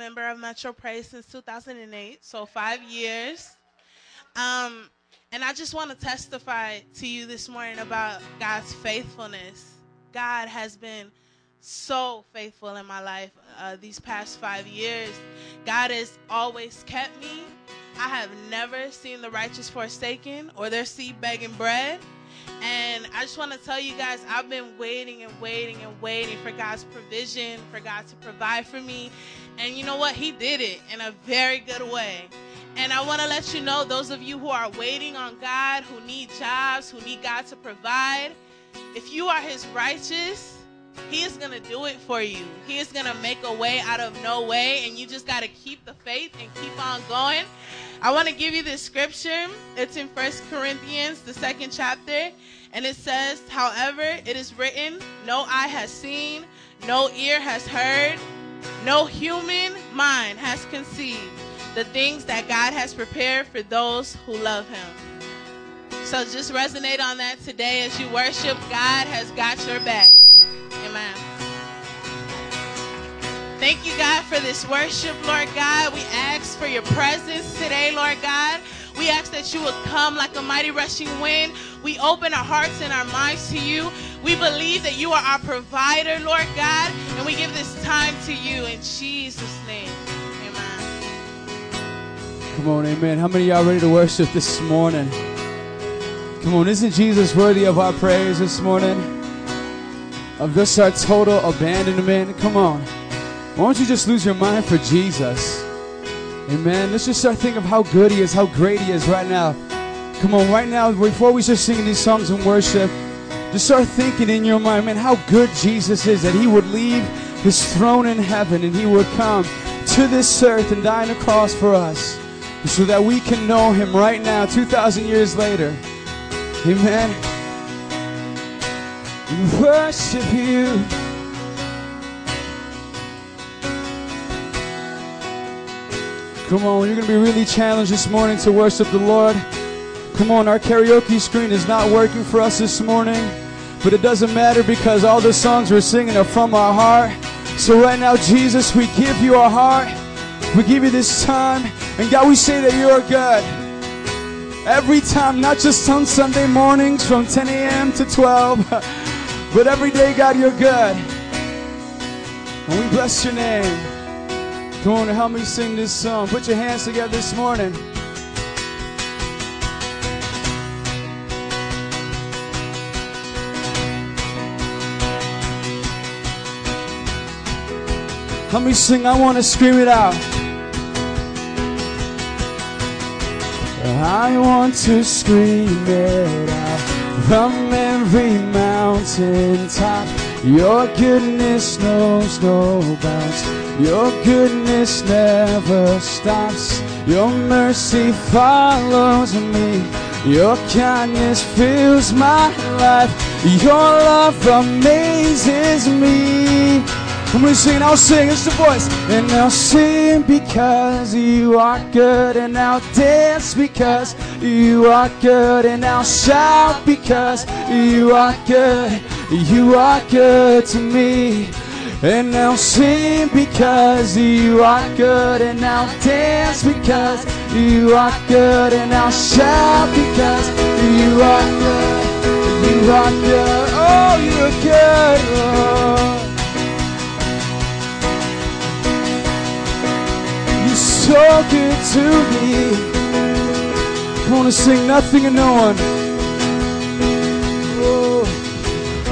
member of Metro Praise since 2008, so five years. Um, and I just want to testify to you this morning about God's faithfulness. God has been so faithful in my life uh, these past five years. God has always kept me. I have never seen the righteous forsaken or their seed begging bread. And I just want to tell you guys, I've been waiting and waiting and waiting for God's provision, for God to provide for me. And you know what? He did it in a very good way. And I want to let you know, those of you who are waiting on God, who need jobs, who need God to provide, if you are His righteous, He is going to do it for you. He is going to make a way out of no way, and you just got to keep the faith and keep on going. I want to give you this scripture. It's in First Corinthians, the second chapter, and it says, However, it is written, No eye has seen, no ear has heard, no human mind has conceived the things that God has prepared for those who love Him. So just resonate on that today as you worship. God has got your back. Amen. Thank you, God, for this worship, Lord God. We ask for your presence today, Lord God. We ask that you would come like a mighty rushing wind. We open our hearts and our minds to you. We believe that you are our provider, Lord God, and we give this time to you in Jesus' name. Amen. Come on, amen. How many y'all ready to worship this morning? Come on, isn't Jesus worthy of our praise this morning? Of just our total abandonment? Come on. Why don't you just lose your mind for Jesus? Amen. Let's just start thinking of how good He is, how great He is right now. Come on, right now, before we start singing these songs in worship, just start thinking in your mind, man, how good Jesus is that He would leave His throne in heaven and He would come to this earth and die on the cross for us so that we can know Him right now, 2,000 years later. Amen. Worship You. Come on, you're going to be really challenged this morning to worship the Lord. Come on, our karaoke screen is not working for us this morning, but it doesn't matter because all the songs we're singing are from our heart. So, right now, Jesus, we give you our heart. We give you this time. And God, we say that you are good. Every time, not just on Sunday mornings from 10 a.m. to 12, but every day, God, you're good. And we bless your name. Come on, help me sing this song. Put your hands together this morning. Help me sing. I want to scream it out. I want to scream it out from every mountain top. Your goodness knows no bounds. Your goodness never stops. Your mercy follows me. Your kindness fills my life. Your love amazes me. Come on, sing, I'll sing, it's the voice. And I'll sing because you are good, and I'll dance because you are good, and I'll shout because you are good. You are good to me. And I'll sing because you are good, and I'll dance because you are good, and I'll shout because you are good. You are good. Oh, you're good. Oh. so good to me. I want to sing nothing and no one.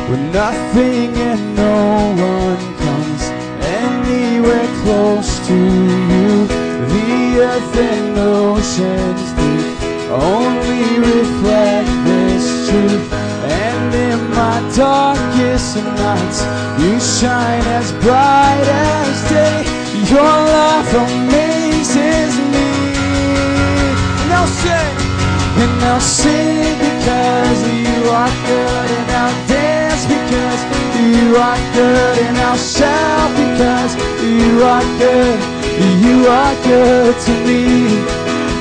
When nothing and no one comes anywhere close to you, the earth and oceans deep only reflect this truth. And in my darkest nights, you shine as bright as day. Your love amazes me. And I'll sing, and I'll sing because you are good, and I'll dance because you are good, and I'll shout because you are good. You are good to me.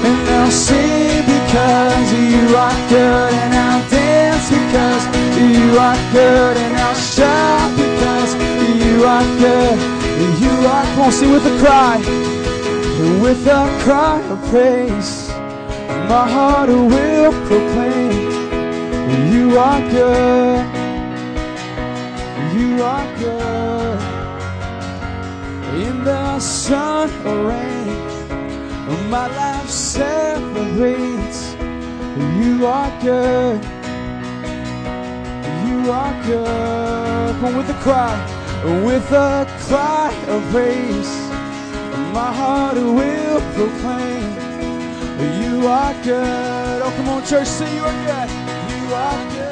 And I'll sing because you are good, and I'll dance because you are good, and I'll shout because you are good. You are, come on, sing with a cry. With a cry of praise, my heart will proclaim. You are good. You are good. In the sun or rain, my life celebrates. You are good. You are good. Come with a cry, with a cry of praise, my heart will proclaim. You are good. Oh, come on, church, say you are good. You are good.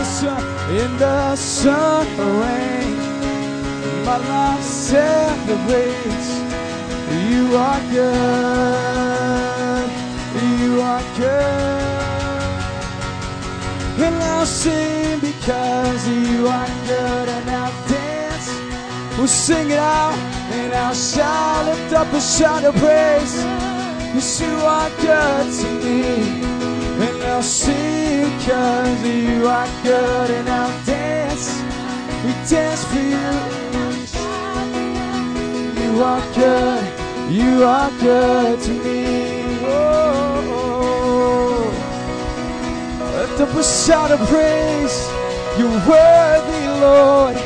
In the sun, in the sun rain, my life celebrates. You are good. You are good. And I'll sing because you are good and I'll dance. We'll sing it out and I'll shout, lift up a shout of praise. Yes, you are good to me. I'll sing because you are good and I'll dance. We dance for you. You are good. You are good to me. Oh, oh. Lift up a shout of praise. You're worthy, Lord.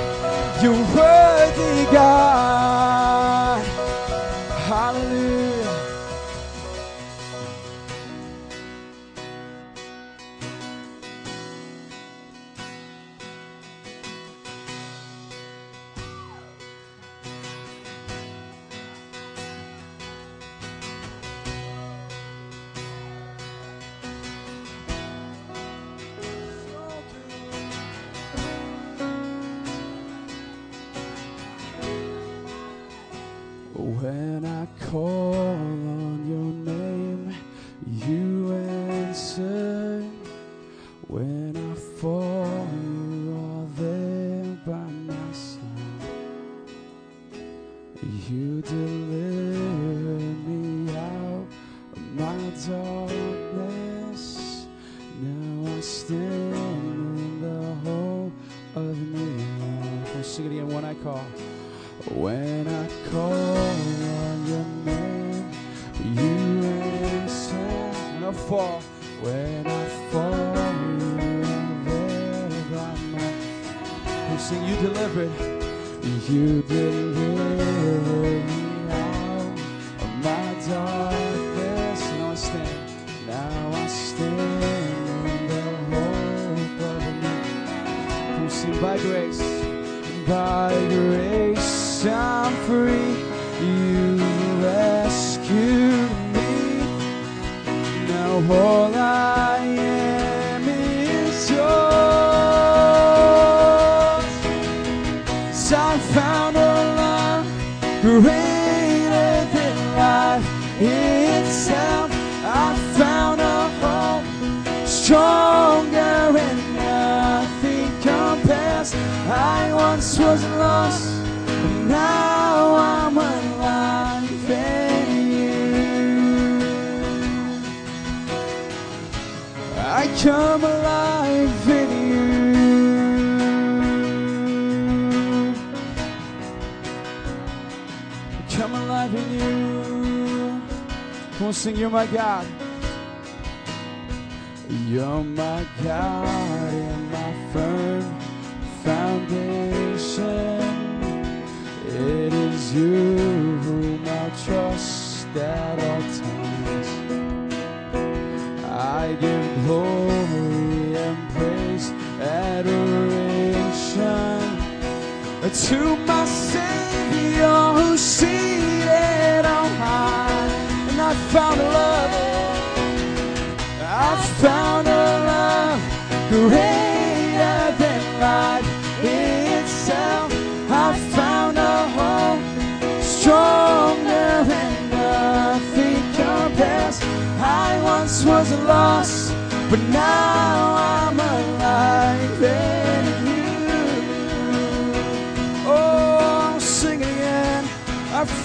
You're worthy, God.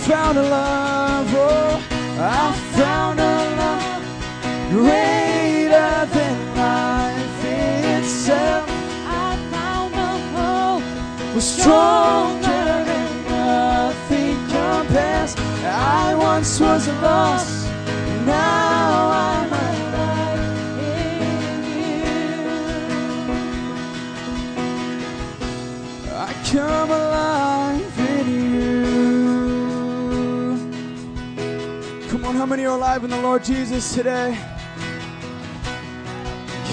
found a love, oh, I found a love greater than life itself. I found a hope was stronger than nothing compares. I once was lost. Are alive in the Lord Jesus today?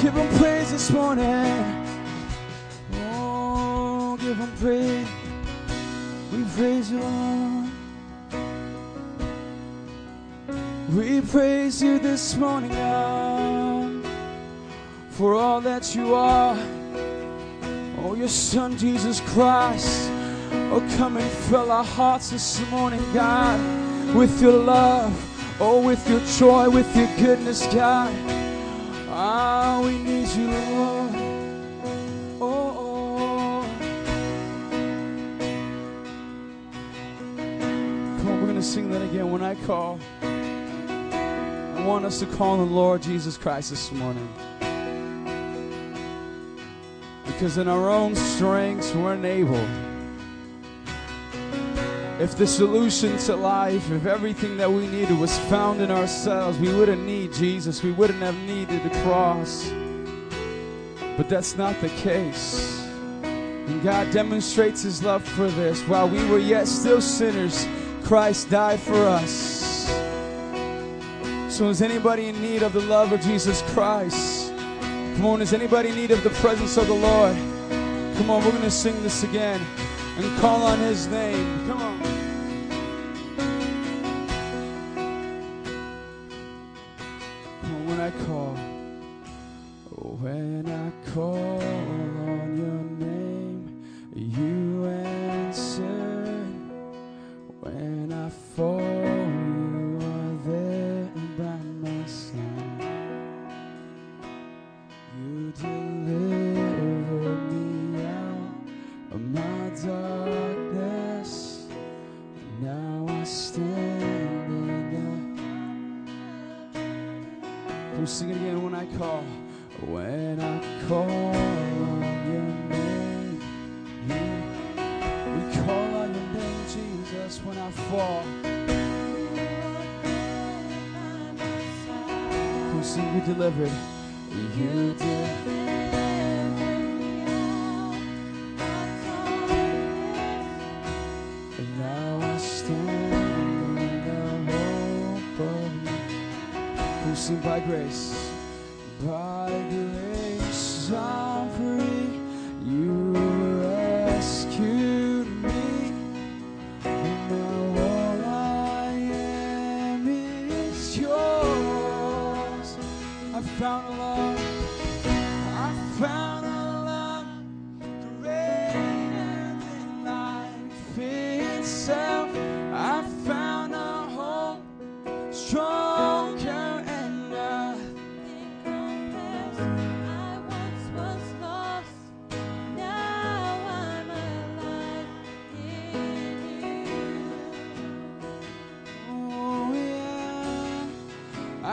Give him praise this morning. Oh, give him praise. We praise you, Lord. We praise you this morning, God, for all that you are. Oh, your Son, Jesus Christ. Oh, come and fill our hearts this morning, God, with your love. Oh, with your joy, with your goodness, God. Ah, we need you, Lord. Oh, oh. Come on, we're going to sing that again when I call. I want us to call on the Lord Jesus Christ this morning. Because in our own strengths, we're unable. If the solution to life, if everything that we needed was found in ourselves, we wouldn't need Jesus. We wouldn't have needed the cross. But that's not the case. And God demonstrates His love for this. While we were yet still sinners, Christ died for us. So, is anybody in need of the love of Jesus Christ? Come on, is anybody in need of the presence of the Lord? Come on, we're going to sing this again and call on His name. Come on. Call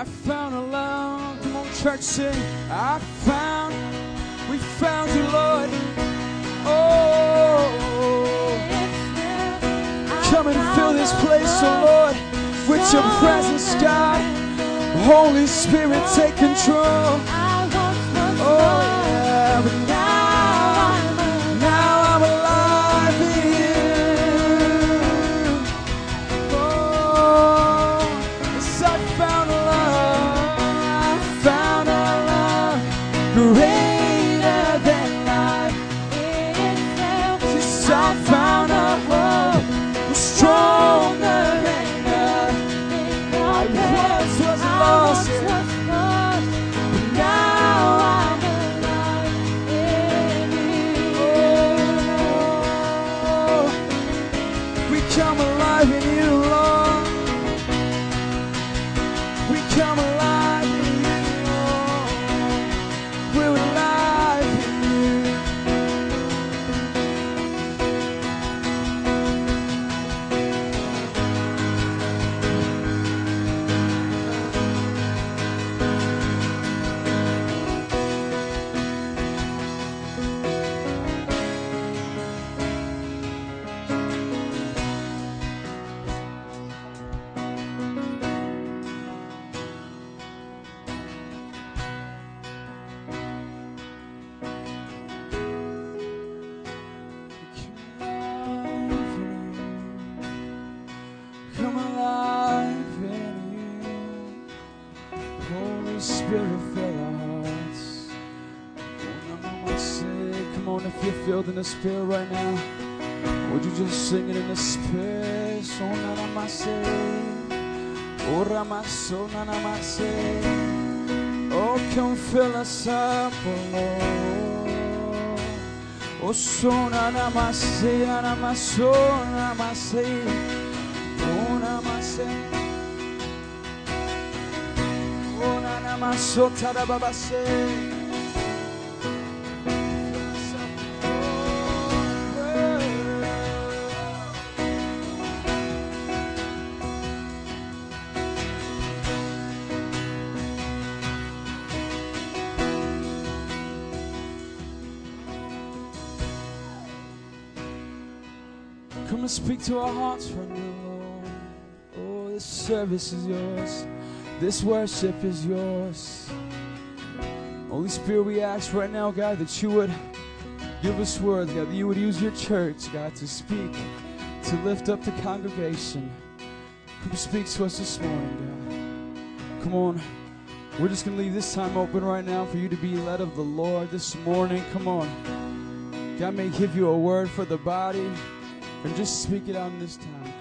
I found a love. Come on, church, sing. I found, we found you, Lord. Oh, come and fill this place, oh Lord, with your presence, God. Holy Spirit, take control. Right now, would you just sing it in the Spirit? Oh, oh, so namaste. Oh, ramaso namaste. Oh, come fill us up, oh Lord. Oh, so namaste, namaso namaste. Oh, namaste. Oh, namaso tarababase. To our hearts right now, Lord. Oh, this service is yours. This worship is yours. Holy Spirit, we ask right now, God, that you would give us words, God, that you would use your church, God, to speak, to lift up the congregation. Come speak to us this morning, God. Come on. We're just going to leave this time open right now for you to be led of the Lord this morning. Come on. God may give you a word for the body, and just speak it out in this time.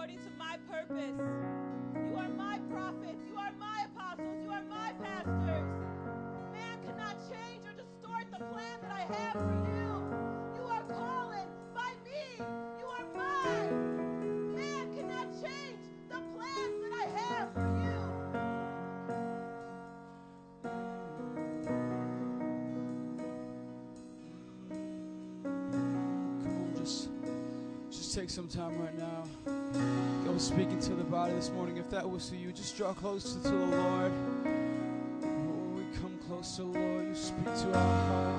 According to my purpose. You are my prophets. You are my apostles. You are my pastors. Man cannot change or distort the plan that I have for you. You are calling by me. You are mine. Man cannot change the plans that I have for you. Come on, just, just take some time right now. Was speaking to the body this morning. If that was to you, just draw closer to the Lord. Oh, we come closer, Lord. You speak to our hearts.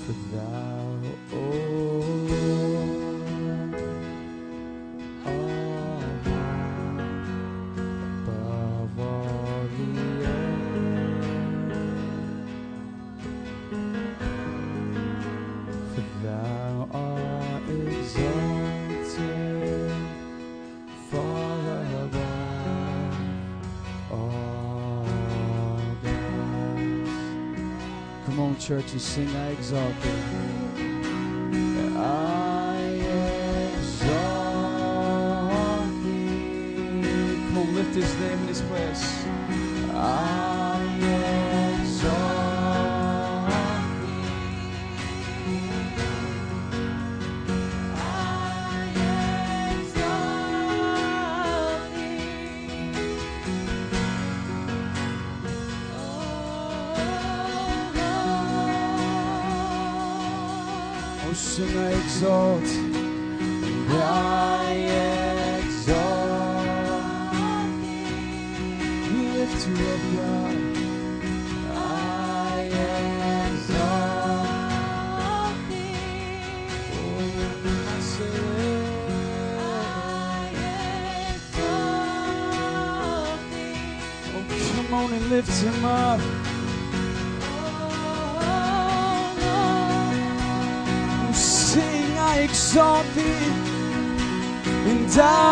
for that. church and sing, I exalt thee. nation I exalt. exalted and I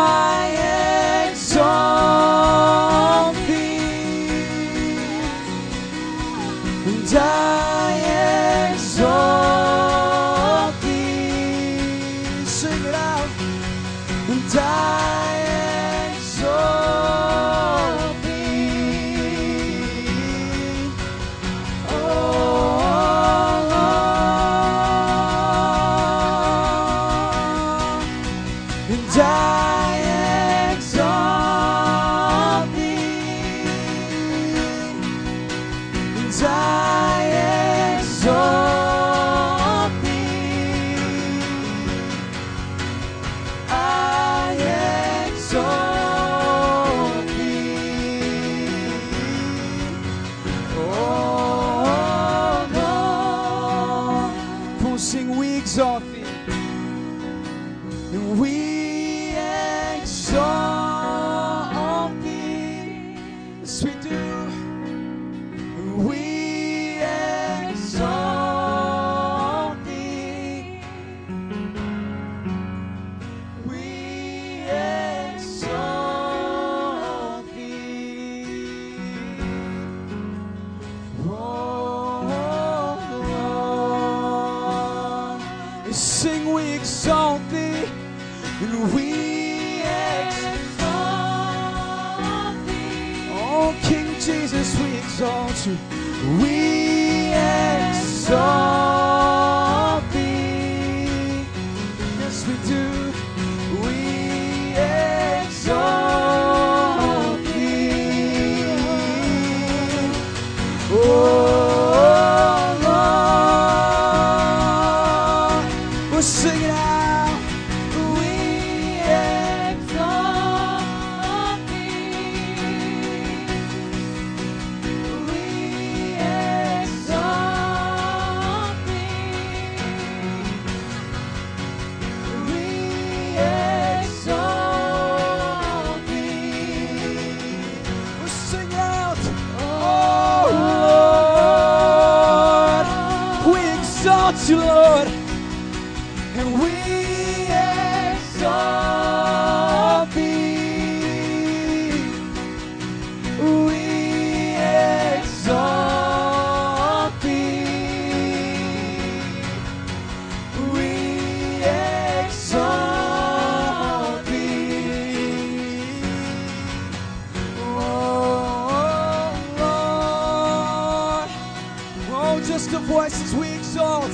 The voices we exalt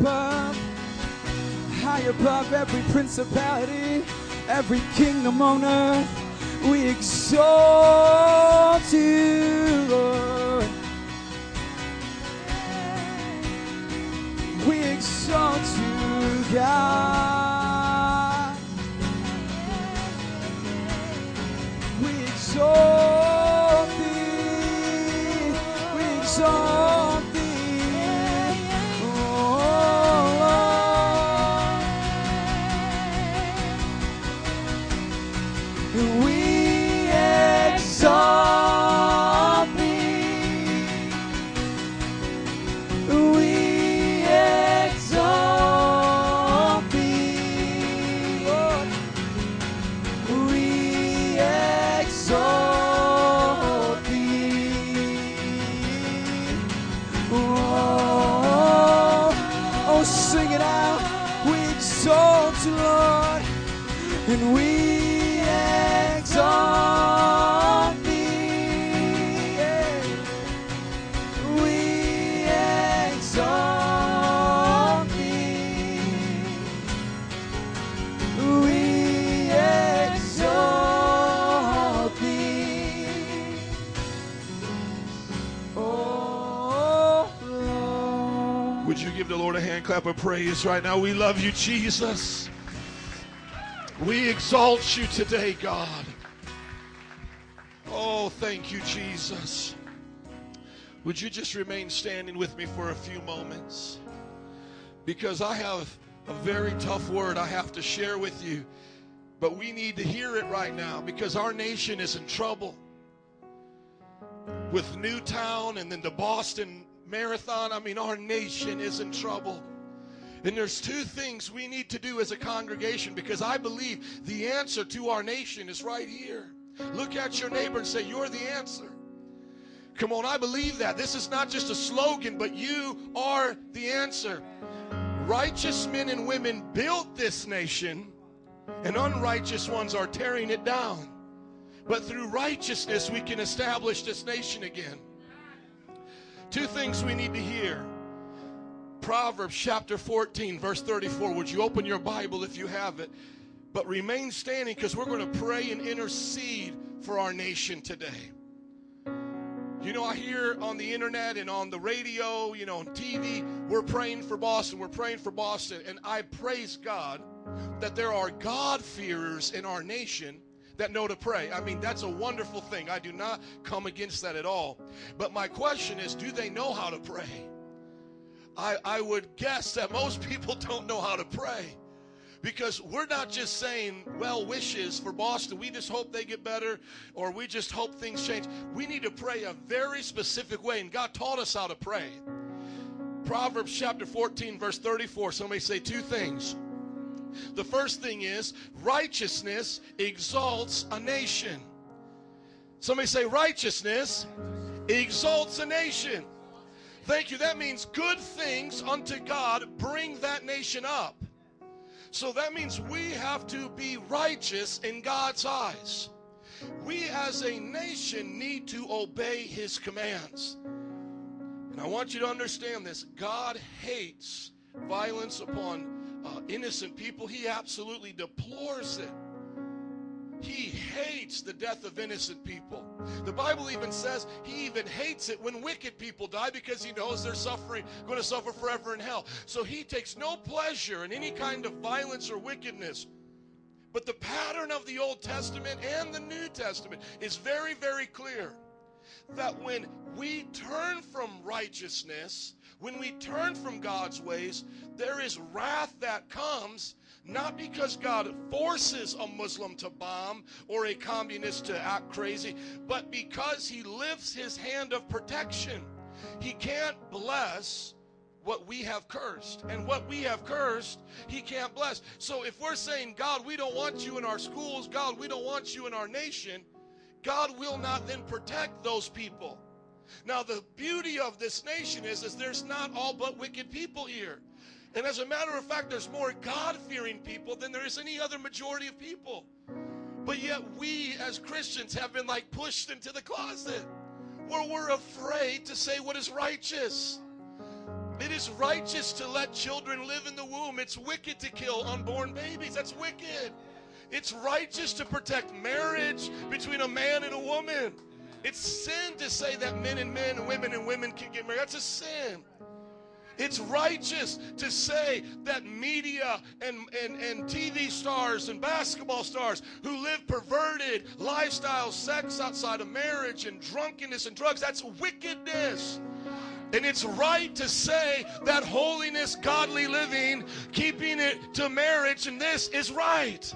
above, high above every principality, every kingdom on earth, we exalt you, praise right now? We love you, Jesus. We exalt you today, God. Oh, thank you, Jesus. Would you just remain standing with me for a few moments? Because I have a very tough word I have to share with you, but we need to hear it right now because our nation is in trouble. With Newtown and then the Boston Marathon, I mean, our nation is in trouble. And there's two things we need to do as a congregation because I believe the answer to our nation is right here. Look at your neighbor and say, You're the answer. Come on, I believe that. This is not just a slogan, but you are the answer. Righteous men and women built this nation, and unrighteous ones are tearing it down. But through righteousness, we can establish this nation again. Two things we need to hear. Proverbs chapter 14, verse 34. Would you open your Bible if you have it? But remain standing because we're going to pray and intercede for our nation today. You know, I hear on the internet and on the radio, you know, on TV, we're praying for Boston, we're praying for Boston. And I praise God that there are God-fearers in our nation that know to pray. I mean, that's a wonderful thing. I do not come against that at all. But my question is do they know how to pray? I, I would guess that most people don't know how to pray because we're not just saying well wishes for Boston. We just hope they get better or we just hope things change. We need to pray a very specific way, and God taught us how to pray. Proverbs chapter 14, verse 34. Somebody say two things. The first thing is righteousness exalts a nation. Somebody say righteousness exalts a nation. Thank you. That means good things unto God bring that nation up. So that means we have to be righteous in God's eyes. We as a nation need to obey his commands. And I want you to understand this God hates violence upon uh, innocent people, he absolutely deplores it. He hates the death of innocent people. The Bible even says he even hates it when wicked people die because he knows they're suffering, going to suffer forever in hell. So he takes no pleasure in any kind of violence or wickedness. But the pattern of the Old Testament and the New Testament is very, very clear that when we turn from righteousness, when we turn from God's ways, there is wrath that comes not because God forces a Muslim to bomb or a communist to act crazy, but because he lifts his hand of protection. He can't bless what we have cursed. And what we have cursed, he can't bless. So if we're saying, God, we don't want you in our schools, God, we don't want you in our nation, God will not then protect those people. Now the beauty of this nation is, is there's not all but wicked people here. And as a matter of fact, there's more God fearing people than there is any other majority of people. But yet, we as Christians have been like pushed into the closet where we're afraid to say what is righteous. It is righteous to let children live in the womb. It's wicked to kill unborn babies. That's wicked. It's righteous to protect marriage between a man and a woman. It's sin to say that men and men and women and women can get married. That's a sin. It's righteous to say that media and, and, and TV stars and basketball stars who live perverted lifestyles, sex outside of marriage, and drunkenness and drugs, that's wickedness. And it's right to say that holiness, godly living, keeping it to marriage, and this is right.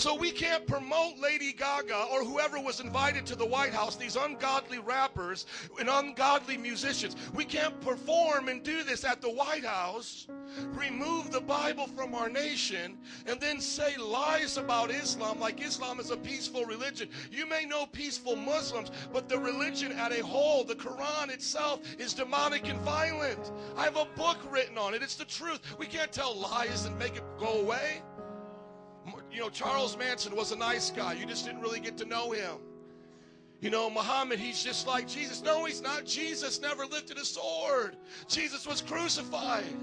So we can't promote Lady Gaga or whoever was invited to the White House, these ungodly rappers and ungodly musicians. We can't perform and do this at the White House, remove the Bible from our nation, and then say lies about Islam like Islam is a peaceful religion. You may know peaceful Muslims, but the religion at a whole, the Quran itself, is demonic and violent. I have a book written on it. It's the truth. We can't tell lies and make it go away. You know, Charles Manson was a nice guy. You just didn't really get to know him. You know, Muhammad, he's just like Jesus. No, he's not. Jesus never lifted a sword. Jesus was crucified.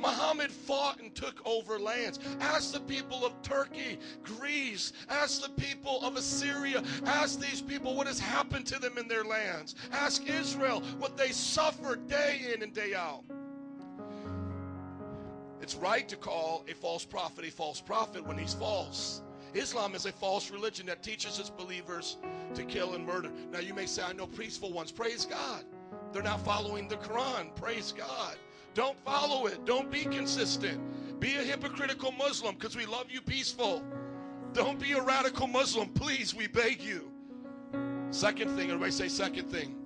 Muhammad fought and took over lands. Ask the people of Turkey, Greece, ask the people of Assyria, ask these people what has happened to them in their lands. Ask Israel what they suffered day in and day out. It's right to call a false prophet a false prophet when he's false. Islam is a false religion that teaches its believers to kill and murder. Now, you may say, I know peaceful ones. Praise God. They're not following the Quran. Praise God. Don't follow it. Don't be consistent. Be a hypocritical Muslim because we love you peaceful. Don't be a radical Muslim. Please, we beg you. Second thing, everybody say second thing.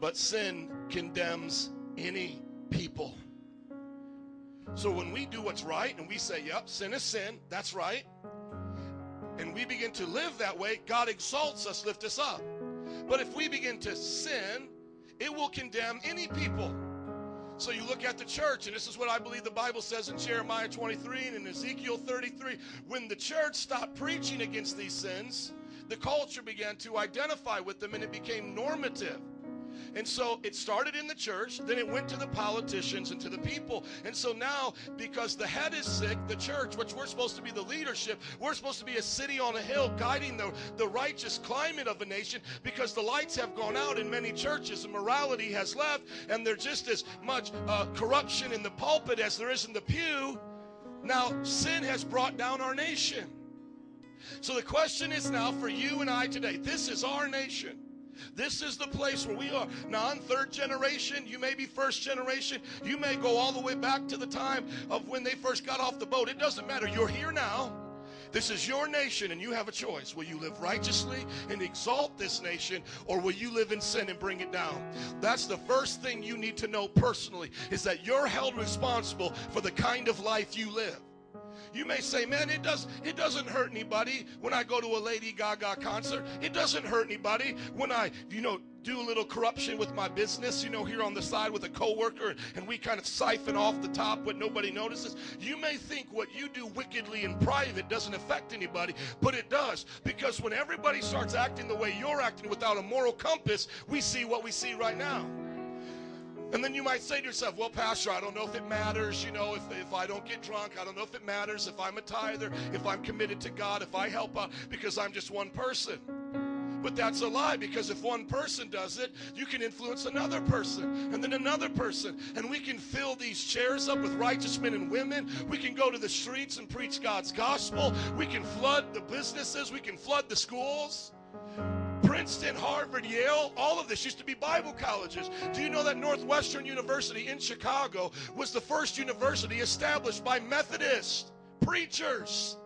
But sin condemns any people. So when we do what's right and we say, yep, sin is sin, that's right, and we begin to live that way, God exalts us, lift us up. But if we begin to sin, it will condemn any people. So you look at the church, and this is what I believe the Bible says in Jeremiah 23 and in Ezekiel 33. When the church stopped preaching against these sins, the culture began to identify with them and it became normative. And so it started in the church, then it went to the politicians and to the people. And so now, because the head is sick, the church, which we're supposed to be the leadership, we're supposed to be a city on a hill guiding the, the righteous climate of a nation because the lights have gone out in many churches and morality has left, and there's just as much uh, corruption in the pulpit as there is in the pew. Now, sin has brought down our nation. So the question is now for you and I today this is our nation. This is the place where we are. Now, I'm third generation. You may be first generation. You may go all the way back to the time of when they first got off the boat. It doesn't matter. You're here now. This is your nation, and you have a choice. Will you live righteously and exalt this nation, or will you live in sin and bring it down? That's the first thing you need to know personally, is that you're held responsible for the kind of life you live. You may say, man, it does it doesn't hurt anybody when I go to a Lady Gaga concert. It doesn't hurt anybody when I, you know, do a little corruption with my business, you know, here on the side with a coworker, and we kind of siphon off the top what nobody notices. You may think what you do wickedly in private doesn't affect anybody, but it does. Because when everybody starts acting the way you're acting without a moral compass, we see what we see right now. And then you might say to yourself, well, Pastor, I don't know if it matters. You know, if, if I don't get drunk, I don't know if it matters. If I'm a tither, if I'm committed to God, if I help out, because I'm just one person. But that's a lie because if one person does it, you can influence another person and then another person. And we can fill these chairs up with righteous men and women. We can go to the streets and preach God's gospel. We can flood the businesses. We can flood the schools. Princeton, Harvard, Yale, all of this used to be Bible colleges. Do you know that Northwestern University in Chicago was the first university established by Methodist preachers?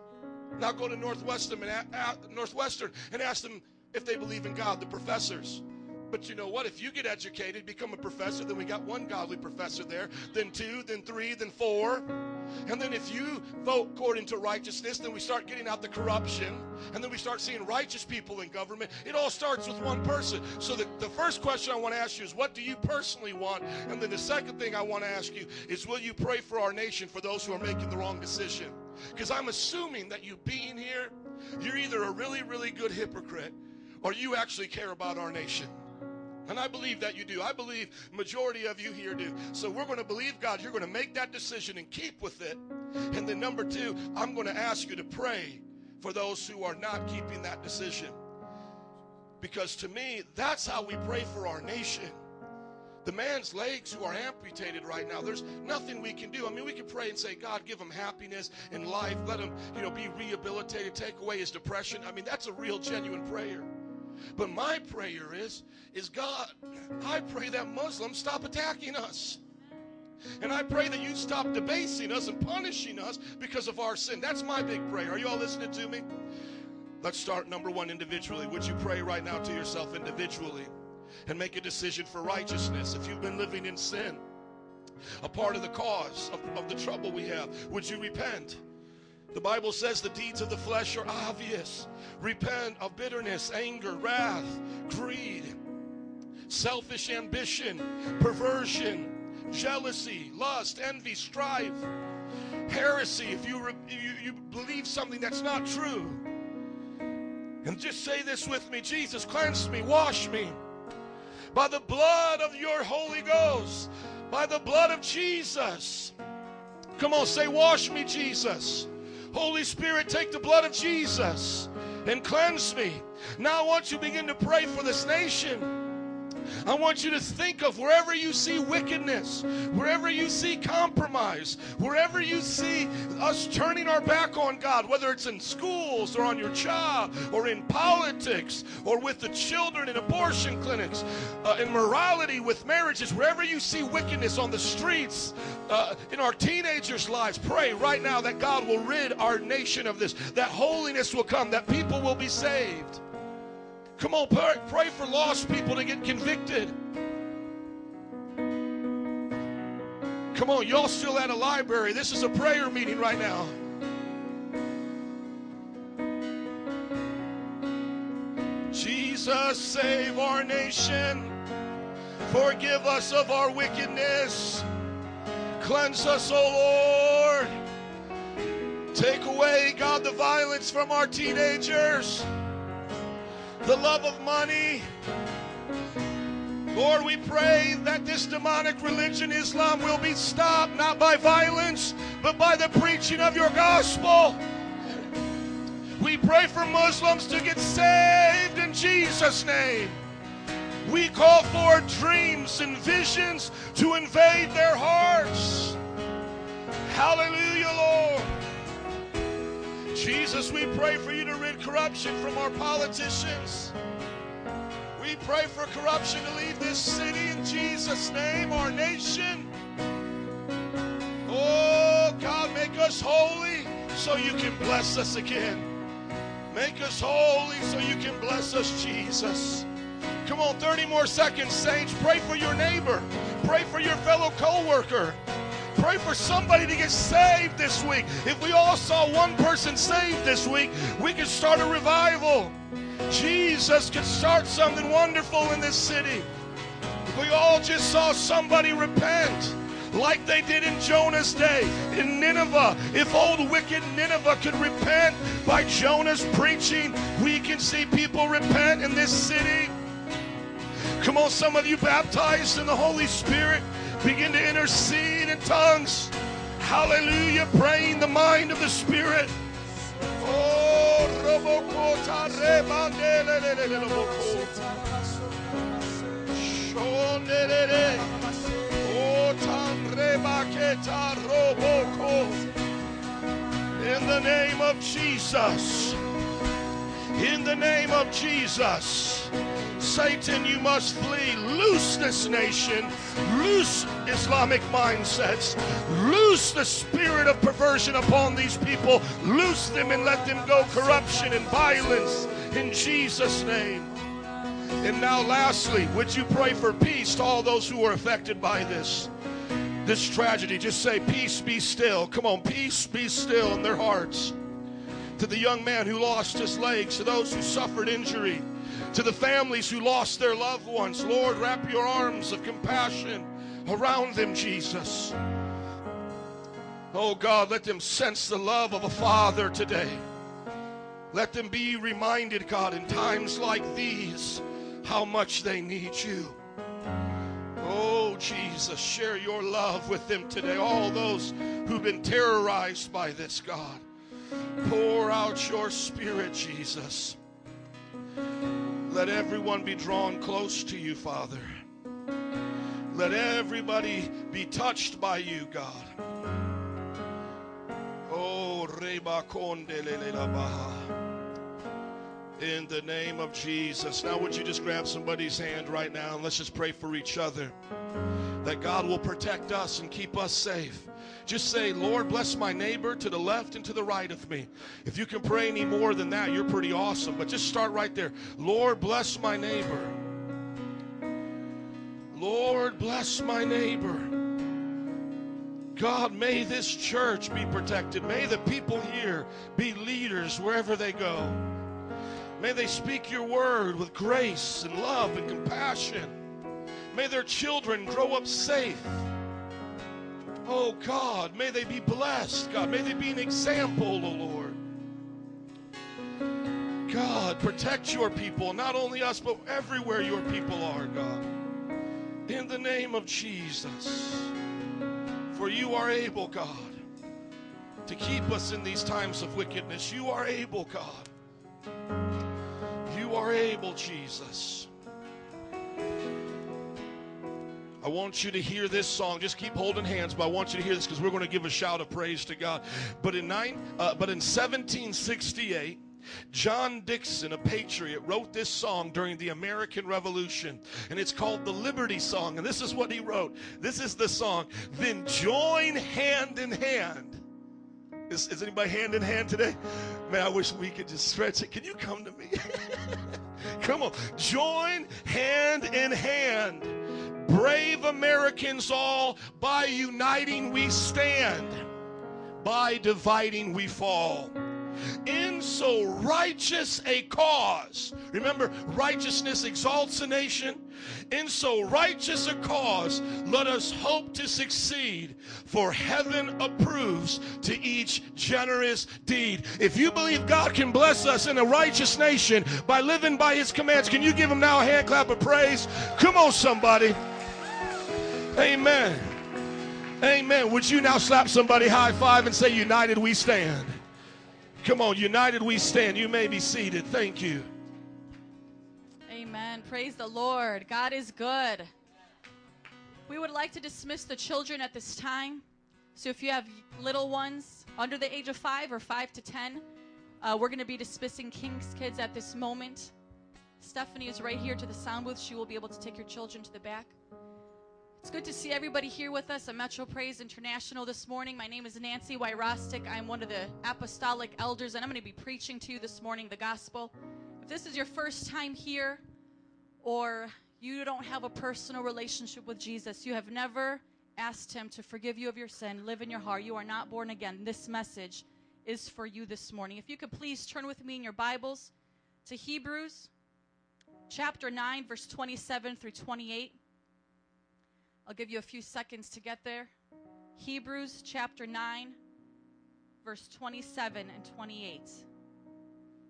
Now go to Northwestern and, Northwestern and ask them if they believe in God, the professors. But you know what? If you get educated, become a professor, then we got one godly professor there, then two, then three, then four. And then if you vote according to righteousness, then we start getting out the corruption. And then we start seeing righteous people in government. It all starts with one person. So the, the first question I want to ask you is what do you personally want? And then the second thing I want to ask you is will you pray for our nation for those who are making the wrong decision? Because I'm assuming that you being here, you're either a really, really good hypocrite or you actually care about our nation. And I believe that you do. I believe majority of you here do. So we're going to believe God. You're going to make that decision and keep with it. And then number two, I'm going to ask you to pray for those who are not keeping that decision. Because to me, that's how we pray for our nation. The man's legs who are amputated right now, there's nothing we can do. I mean, we can pray and say, God, give him happiness in life. Let him, you know, be rehabilitated, take away his depression. I mean, that's a real genuine prayer. But my prayer is, is God, I pray that Muslims stop attacking us. And I pray that you stop debasing us and punishing us because of our sin. That's my big prayer. Are you all listening to me? Let's start number one individually. Would you pray right now to yourself individually and make a decision for righteousness if you've been living in sin? A part of the cause of, of the trouble we have. Would you repent? The Bible says the deeds of the flesh are obvious. Repent of bitterness, anger, wrath, greed, selfish ambition, perversion, jealousy, lust, envy, strife, heresy. If you, re- you, you believe something that's not true, and just say this with me Jesus, cleanse me, wash me by the blood of your Holy Ghost, by the blood of Jesus. Come on, say, Wash me, Jesus. Holy Spirit, take the blood of Jesus and cleanse me. Now I want you to begin to pray for this nation. I want you to think of wherever you see wickedness, wherever you see compromise, wherever you see us turning our back on God, whether it's in schools or on your job or in politics or with the children in abortion clinics, uh, in morality with marriages, wherever you see wickedness on the streets, uh, in our teenagers' lives, pray right now that God will rid our nation of this, that holiness will come, that people will be saved. Come on, pray, pray for lost people to get convicted. Come on, y'all still at a library. This is a prayer meeting right now. Jesus, save our nation. Forgive us of our wickedness. Cleanse us, O Lord. Take away, God, the violence from our teenagers the love of money, Lord, we pray that this demonic religion, Islam, will be stopped not by violence, but by the preaching of your gospel. We pray for Muslims to get saved in Jesus' name. We call for dreams and visions to invade their hearts. Hallelujah, Lord. Jesus, we pray for you to rid corruption from our politicians. We pray for corruption to leave this city in Jesus' name, our nation. Oh, God, make us holy so you can bless us again. Make us holy so you can bless us, Jesus. Come on, 30 more seconds, saints. Pray for your neighbor. Pray for your fellow co-worker. Pray for somebody to get saved this week. If we all saw one person saved this week, we could start a revival. Jesus could start something wonderful in this city. If we all just saw somebody repent like they did in Jonah's day in Nineveh. If old wicked Nineveh could repent by Jonah's preaching, we can see people repent in this city. Come on, some of you baptized in the Holy Spirit, begin to intercede in tongues. Hallelujah, praying the mind of the Spirit. Oh, Shonelele. Oh, roboko. In the name of Jesus. In the name of Jesus. Satan, you must flee. Loose this nation. Loose Islamic mindsets. Loose the spirit of perversion upon these people. Loose them and let them go corruption and violence in Jesus' name. And now, lastly, would you pray for peace to all those who are affected by this? This tragedy, just say, Peace be still. Come on, peace be still in their hearts. To the young man who lost his legs, to those who suffered injury, to the families who lost their loved ones, Lord, wrap your arms of compassion around them, Jesus. Oh God, let them sense the love of a father today. Let them be reminded, God, in times like these, how much they need you. Oh, Jesus, share your love with them today. All those who've been terrorized by this, God. Pour out your spirit, Jesus. Let everyone be drawn close to you, Father. Let everybody be touched by you, God. Oh, in the name of Jesus. Now, would you just grab somebody's hand right now and let's just pray for each other that God will protect us and keep us safe. Just say, Lord, bless my neighbor to the left and to the right of me. If you can pray any more than that, you're pretty awesome. But just start right there. Lord, bless my neighbor. Lord, bless my neighbor. God, may this church be protected. May the people here be leaders wherever they go. May they speak your word with grace and love and compassion. May their children grow up safe. Oh God, may they be blessed. God, may they be an example, oh Lord. God, protect your people, not only us, but everywhere your people are, God. In the name of Jesus. For you are able, God, to keep us in these times of wickedness. You are able, God. You are able, Jesus. I want you to hear this song. Just keep holding hands, but I want you to hear this because we're going to give a shout of praise to God. But in nine, uh, but in 1768, John Dickinson, a patriot, wrote this song during the American Revolution, and it's called the Liberty Song. And this is what he wrote. This is the song. Then join hand in hand. Is, is anybody hand in hand today? Man, I wish we could just stretch it. Can you come to me? come on. Join hand in hand. Brave Americans all, by uniting we stand, by dividing we fall. in so righteous a cause. Remember, righteousness exalts a nation. In so righteous a cause, let us hope to succeed, for heaven approves to each generous deed. If you believe God can bless us in a righteous nation by living by his commands, can you give him now a hand clap of praise? Come on, somebody. Amen. Amen. Would you now slap somebody high five and say, United we stand? Come on, united we stand. You may be seated. Thank you. Amen. Praise the Lord. God is good. We would like to dismiss the children at this time. So if you have little ones under the age of five or five to ten, uh, we're going to be dismissing King's Kids at this moment. Stephanie is right here to the sound booth. She will be able to take your children to the back. It's good to see everybody here with us at Metro Praise International this morning. My name is Nancy Wyrostic. I'm one of the apostolic elders, and I'm going to be preaching to you this morning the gospel. If this is your first time here, or you don't have a personal relationship with Jesus, you have never asked Him to forgive you of your sin, live in your heart, you are not born again, this message is for you this morning. If you could please turn with me in your Bibles to Hebrews chapter 9, verse 27 through 28. I'll give you a few seconds to get there. Hebrews chapter 9, verse 27 and 28.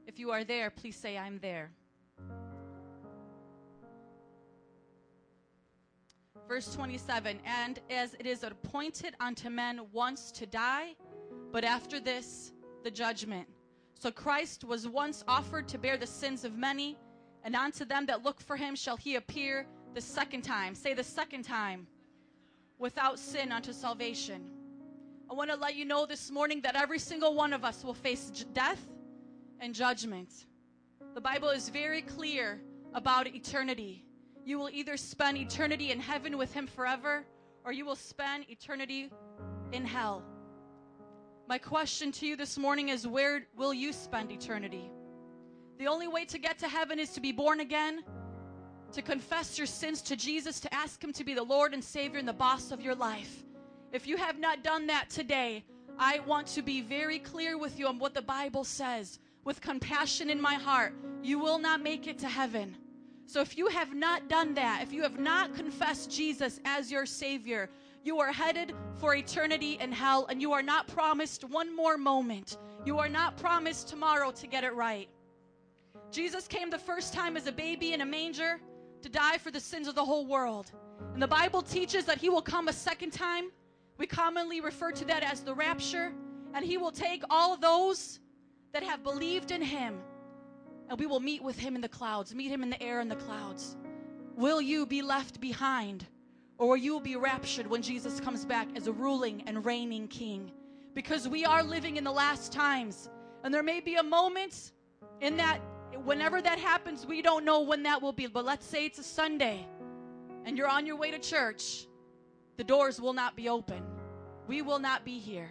If you are there, please say, I'm there. Verse 27 And as it is appointed unto men once to die, but after this, the judgment. So Christ was once offered to bear the sins of many, and unto them that look for him shall he appear the second time. Say the second time. Without sin unto salvation. I want to let you know this morning that every single one of us will face j- death and judgment. The Bible is very clear about eternity. You will either spend eternity in heaven with Him forever, or you will spend eternity in hell. My question to you this morning is where will you spend eternity? The only way to get to heaven is to be born again, to confess your sins to Jesus, to ask Him to be the Lord and Savior and the boss of your life. If you have not done that today, I want to be very clear with you on what the Bible says. With compassion in my heart, you will not make it to heaven. So if you have not done that, if you have not confessed Jesus as your Savior, you are headed for eternity in hell and you are not promised one more moment. You are not promised tomorrow to get it right. Jesus came the first time as a baby in a manger to die for the sins of the whole world. And the Bible teaches that he will come a second time. We commonly refer to that as the rapture. And he will take all those that have believed in him and we will meet with him in the clouds, meet him in the air in the clouds. Will you be left behind or will you be raptured when Jesus comes back as a ruling and reigning king? Because we are living in the last times and there may be a moment in that whenever that happens, we don't know when that will be. But let's say it's a Sunday and you're on your way to church, the doors will not be open. We will not be here.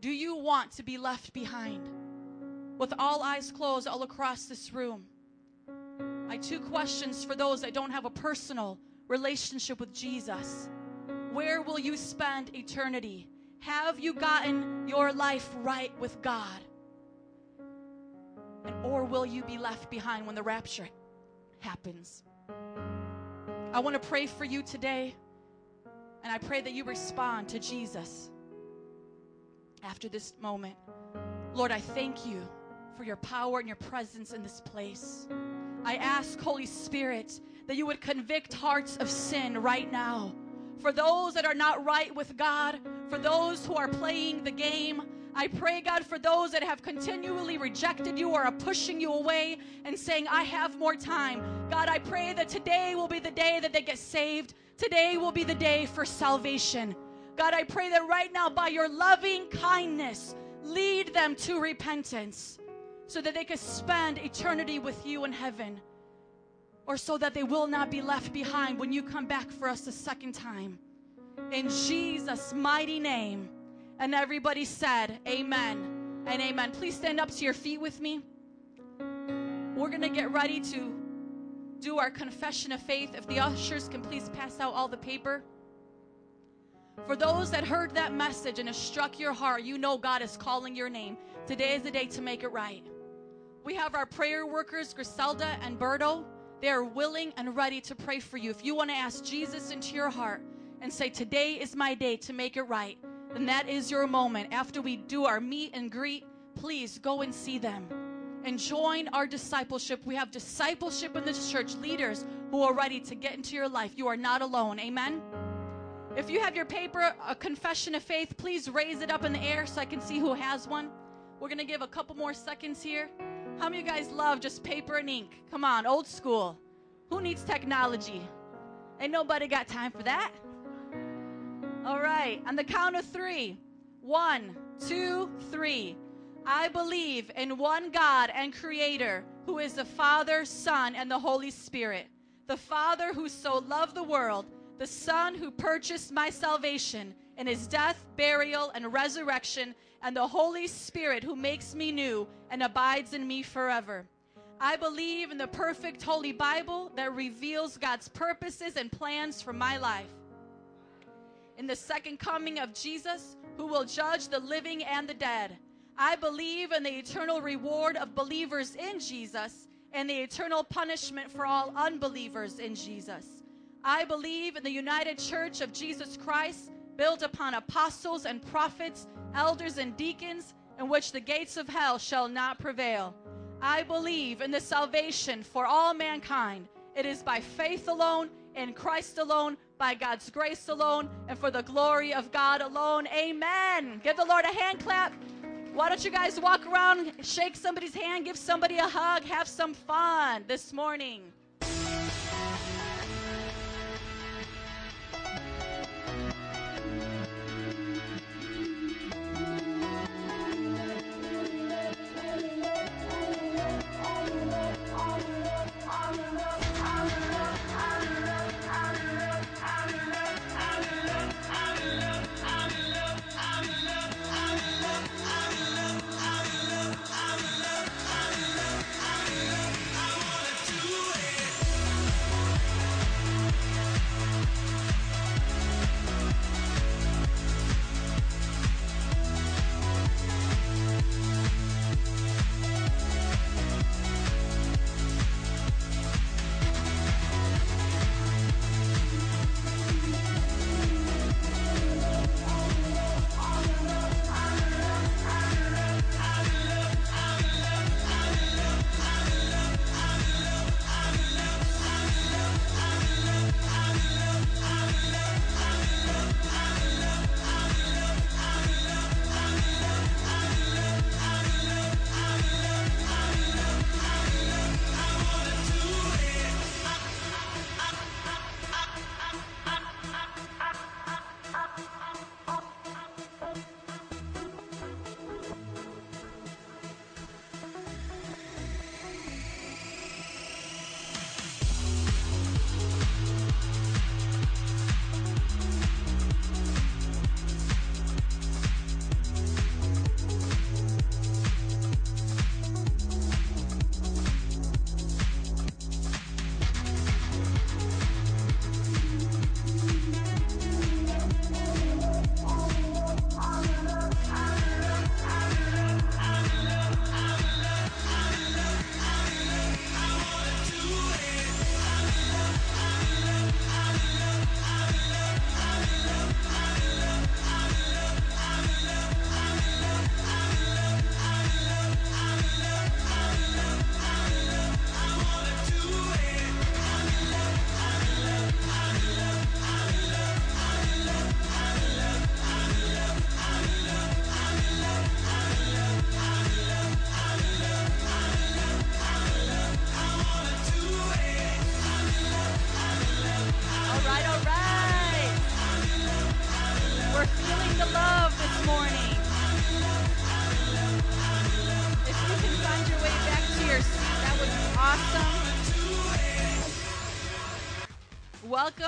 Do you want to be left behind? With all eyes closed all across this room, I two questions for those that don't have a personal relationship with Jesus. Where will you spend eternity? Have you gotten your life right with God? And or will you be left behind when the rapture happens? I want to pray for you today, and I pray that you respond to Jesus after this moment. Lord, I thank you for your power and your presence in this place. I ask, Holy Spirit, that you would convict hearts of sin right now. For those that are not right with God, for those who are playing the game, I pray, God, for those that have continually rejected you or are pushing you away and saying, I have more time. God, I pray that today will be the day that they get saved. Today will be the day for salvation. God, I pray that right now, by your loving kindness, lead them to repentance so that they can spend eternity with you in heaven, or so that they will not be left behind when you come back for us a second time. In Jesus' mighty name. And everybody said, Amen and Amen. Please stand up to your feet with me. We're going to get ready to do our confession of faith. If the ushers can please pass out all the paper. For those that heard that message and it struck your heart, you know God is calling your name. Today is the day to make it right. We have our prayer workers, Griselda and Berto. They are willing and ready to pray for you. If you want to ask Jesus into your heart and say, Today is my day to make it right, then that is your moment. After we do our meet and greet, please go and see them and join our discipleship. We have discipleship in this church, leaders who are ready to get into your life. You are not alone. Amen. If you have your paper, a confession of faith, please raise it up in the air so I can see who has one. We're going to give a couple more seconds here. How many of you guys love just paper and ink? Come on, old school. Who needs technology? Ain't nobody got time for that. All right, on the count of three. One, two, three. I believe in one God and Creator who is the Father, Son, and the Holy Spirit. The Father who so loved the world, the Son who purchased my salvation in his death, burial, and resurrection, and the Holy Spirit who makes me new and abides in me forever. I believe in the perfect Holy Bible that reveals God's purposes and plans for my life. In the second coming of Jesus, who will judge the living and the dead. I believe in the eternal reward of believers in Jesus and the eternal punishment for all unbelievers in Jesus. I believe in the united church of Jesus Christ, built upon apostles and prophets, elders and deacons, in which the gates of hell shall not prevail. I believe in the salvation for all mankind. It is by faith alone, in Christ alone, by God's grace alone, and for the glory of God alone. Amen. Give the Lord a hand clap. Why don't you guys walk around, shake somebody's hand, give somebody a hug, have some fun this morning?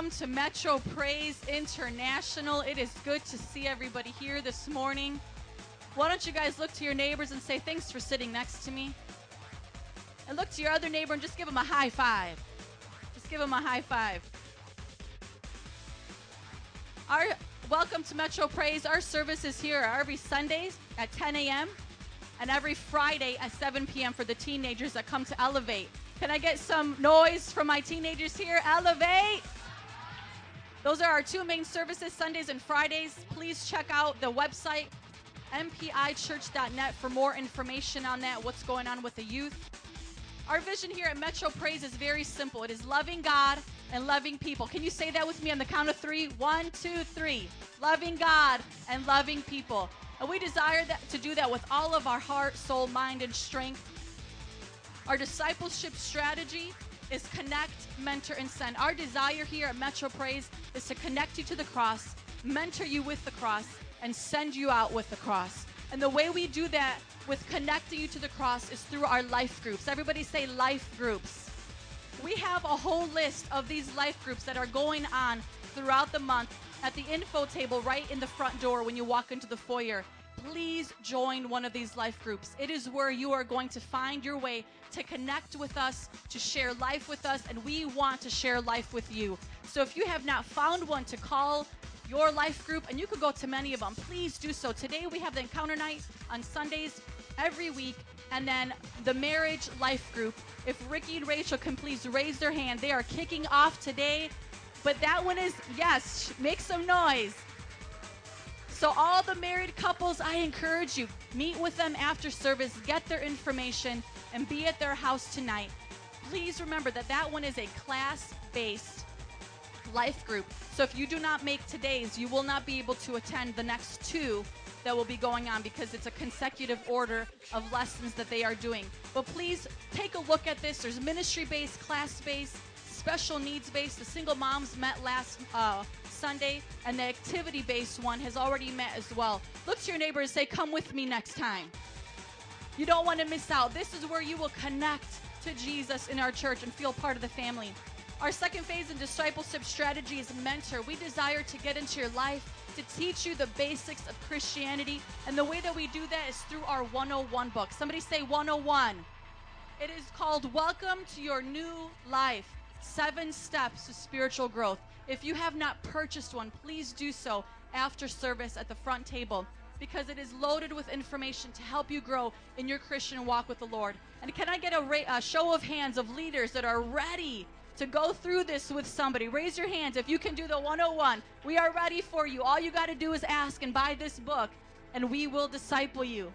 Welcome to Metro Praise International. It is good to see everybody here this morning. Why don't you guys look to your neighbors and say, Thanks for sitting next to me? And look to your other neighbor and just give them a high five. Just give them a high five. Our welcome to Metro Praise. Our service is here every Sundays at 10 a.m. and every Friday at 7 p.m. for the teenagers that come to Elevate. Can I get some noise from my teenagers here? Elevate! Those are our two main services, Sundays and Fridays. Please check out the website, mpichurch.net, for more information on that, what's going on with the youth. Our vision here at Metro Praise is very simple it is loving God and loving people. Can you say that with me on the count of three? One, two, three. Loving God and loving people. And we desire that, to do that with all of our heart, soul, mind, and strength. Our discipleship strategy is connect, mentor, and send. Our desire here at Metro Praise is to connect you to the cross, mentor you with the cross, and send you out with the cross. And the way we do that with connecting you to the cross is through our life groups. Everybody say life groups. We have a whole list of these life groups that are going on throughout the month at the info table right in the front door when you walk into the foyer. Please join one of these life groups. It is where you are going to find your way to connect with us, to share life with us, and we want to share life with you. So if you have not found one to call your life group, and you could go to many of them, please do so. Today we have the encounter night on Sundays every week, and then the marriage life group. If Ricky and Rachel can please raise their hand, they are kicking off today. But that one is, yes, make some noise. So, all the married couples, I encourage you, meet with them after service, get their information, and be at their house tonight. Please remember that that one is a class based life group. So, if you do not make today's, you will not be able to attend the next two that will be going on because it's a consecutive order of lessons that they are doing. But please take a look at this. There's ministry based, class based, special needs based. The single moms met last uh, Sunday, and the activity based one has already met as well. Look to your neighbor and say, Come with me next time. You don't want to miss out. This is where you will connect to Jesus in our church and feel part of the family. Our second phase in discipleship strategy is mentor. We desire to get into your life to teach you the basics of Christianity. And the way that we do that is through our 101 book. Somebody say 101. It is called Welcome to Your New Life Seven Steps to Spiritual Growth. If you have not purchased one, please do so after service at the front table because it is loaded with information to help you grow in your Christian walk with the Lord. And can I get a, ra- a show of hands of leaders that are ready to go through this with somebody. Raise your hands if you can do the 101. We are ready for you. All you got to do is ask and buy this book, and we will disciple you.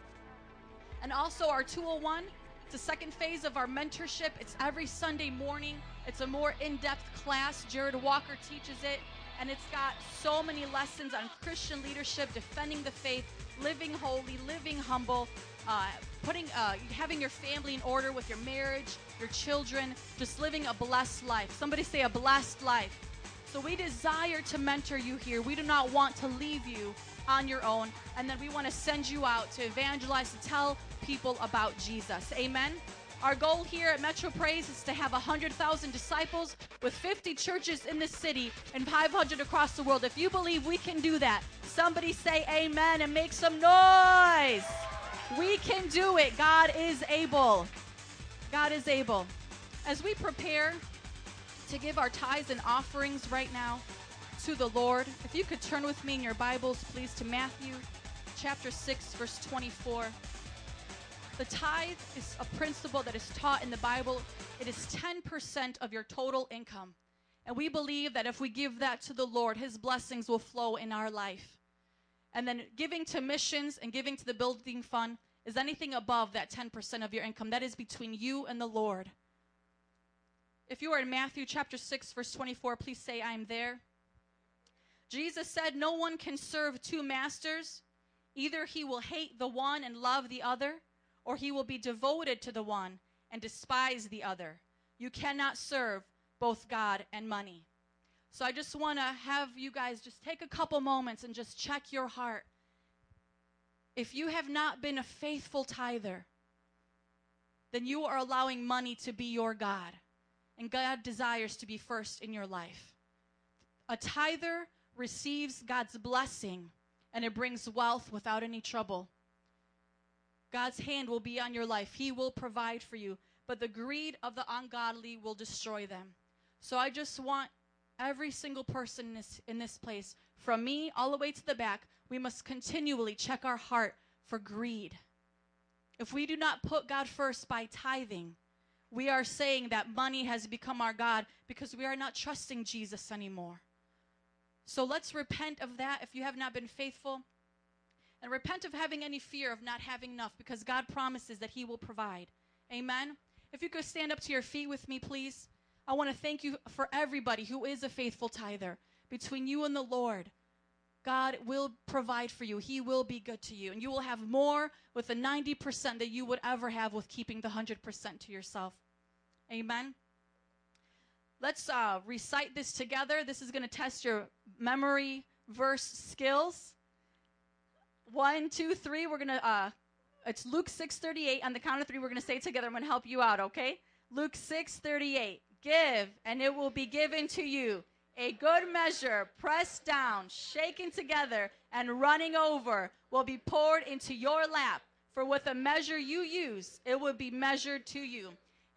And also, our 201, it's the second phase of our mentorship. It's every Sunday morning, it's a more in depth class. Jared Walker teaches it, and it's got so many lessons on Christian leadership, defending the faith, living holy, living humble, uh, putting, uh, having your family in order with your marriage, your children, just living a blessed life. Somebody say a blessed life. So we desire to mentor you here. We do not want to leave you on your own. And then we want to send you out to evangelize, to tell people about Jesus. Amen. Our goal here at Metro Praise is to have 100,000 disciples with 50 churches in the city and 500 across the world. If you believe we can do that, somebody say amen and make some noise. We can do it. God is able. God is able. As we prepare to give our tithes and offerings right now to the Lord, if you could turn with me in your Bibles, please, to Matthew chapter 6, verse 24. The tithe is a principle that is taught in the Bible. It is 10% of your total income. And we believe that if we give that to the Lord, His blessings will flow in our life. And then giving to missions and giving to the building fund is anything above that 10% of your income. That is between you and the Lord. If you are in Matthew chapter 6, verse 24, please say, I am there. Jesus said, No one can serve two masters. Either he will hate the one and love the other, or he will be devoted to the one and despise the other. You cannot serve both God and money. So I just want to have you guys just take a couple moments and just check your heart. If you have not been a faithful tither, then you are allowing money to be your God. And God desires to be first in your life. A tither receives God's blessing and it brings wealth without any trouble. God's hand will be on your life, He will provide for you. But the greed of the ungodly will destroy them. So I just want every single person in this, in this place, from me all the way to the back, we must continually check our heart for greed. If we do not put God first by tithing, we are saying that money has become our God because we are not trusting Jesus anymore. So let's repent of that if you have not been faithful. And repent of having any fear of not having enough because God promises that He will provide. Amen. If you could stand up to your feet with me, please. I want to thank you for everybody who is a faithful tither. Between you and the Lord, God will provide for you. He will be good to you. And you will have more with the 90% that you would ever have with keeping the 100% to yourself. Amen. Let's uh, recite this together. This is going to test your memory verse skills. One, two, three. We're to, uh, it's Luke 6.38. On the count of three, we're to say it together. I'm to help you out, okay? Luke 6.38. Give, and it will be given to you a good measure, pressed down, shaken together, and running over, will be poured into your lap. For with the measure you use, it will be measured to you.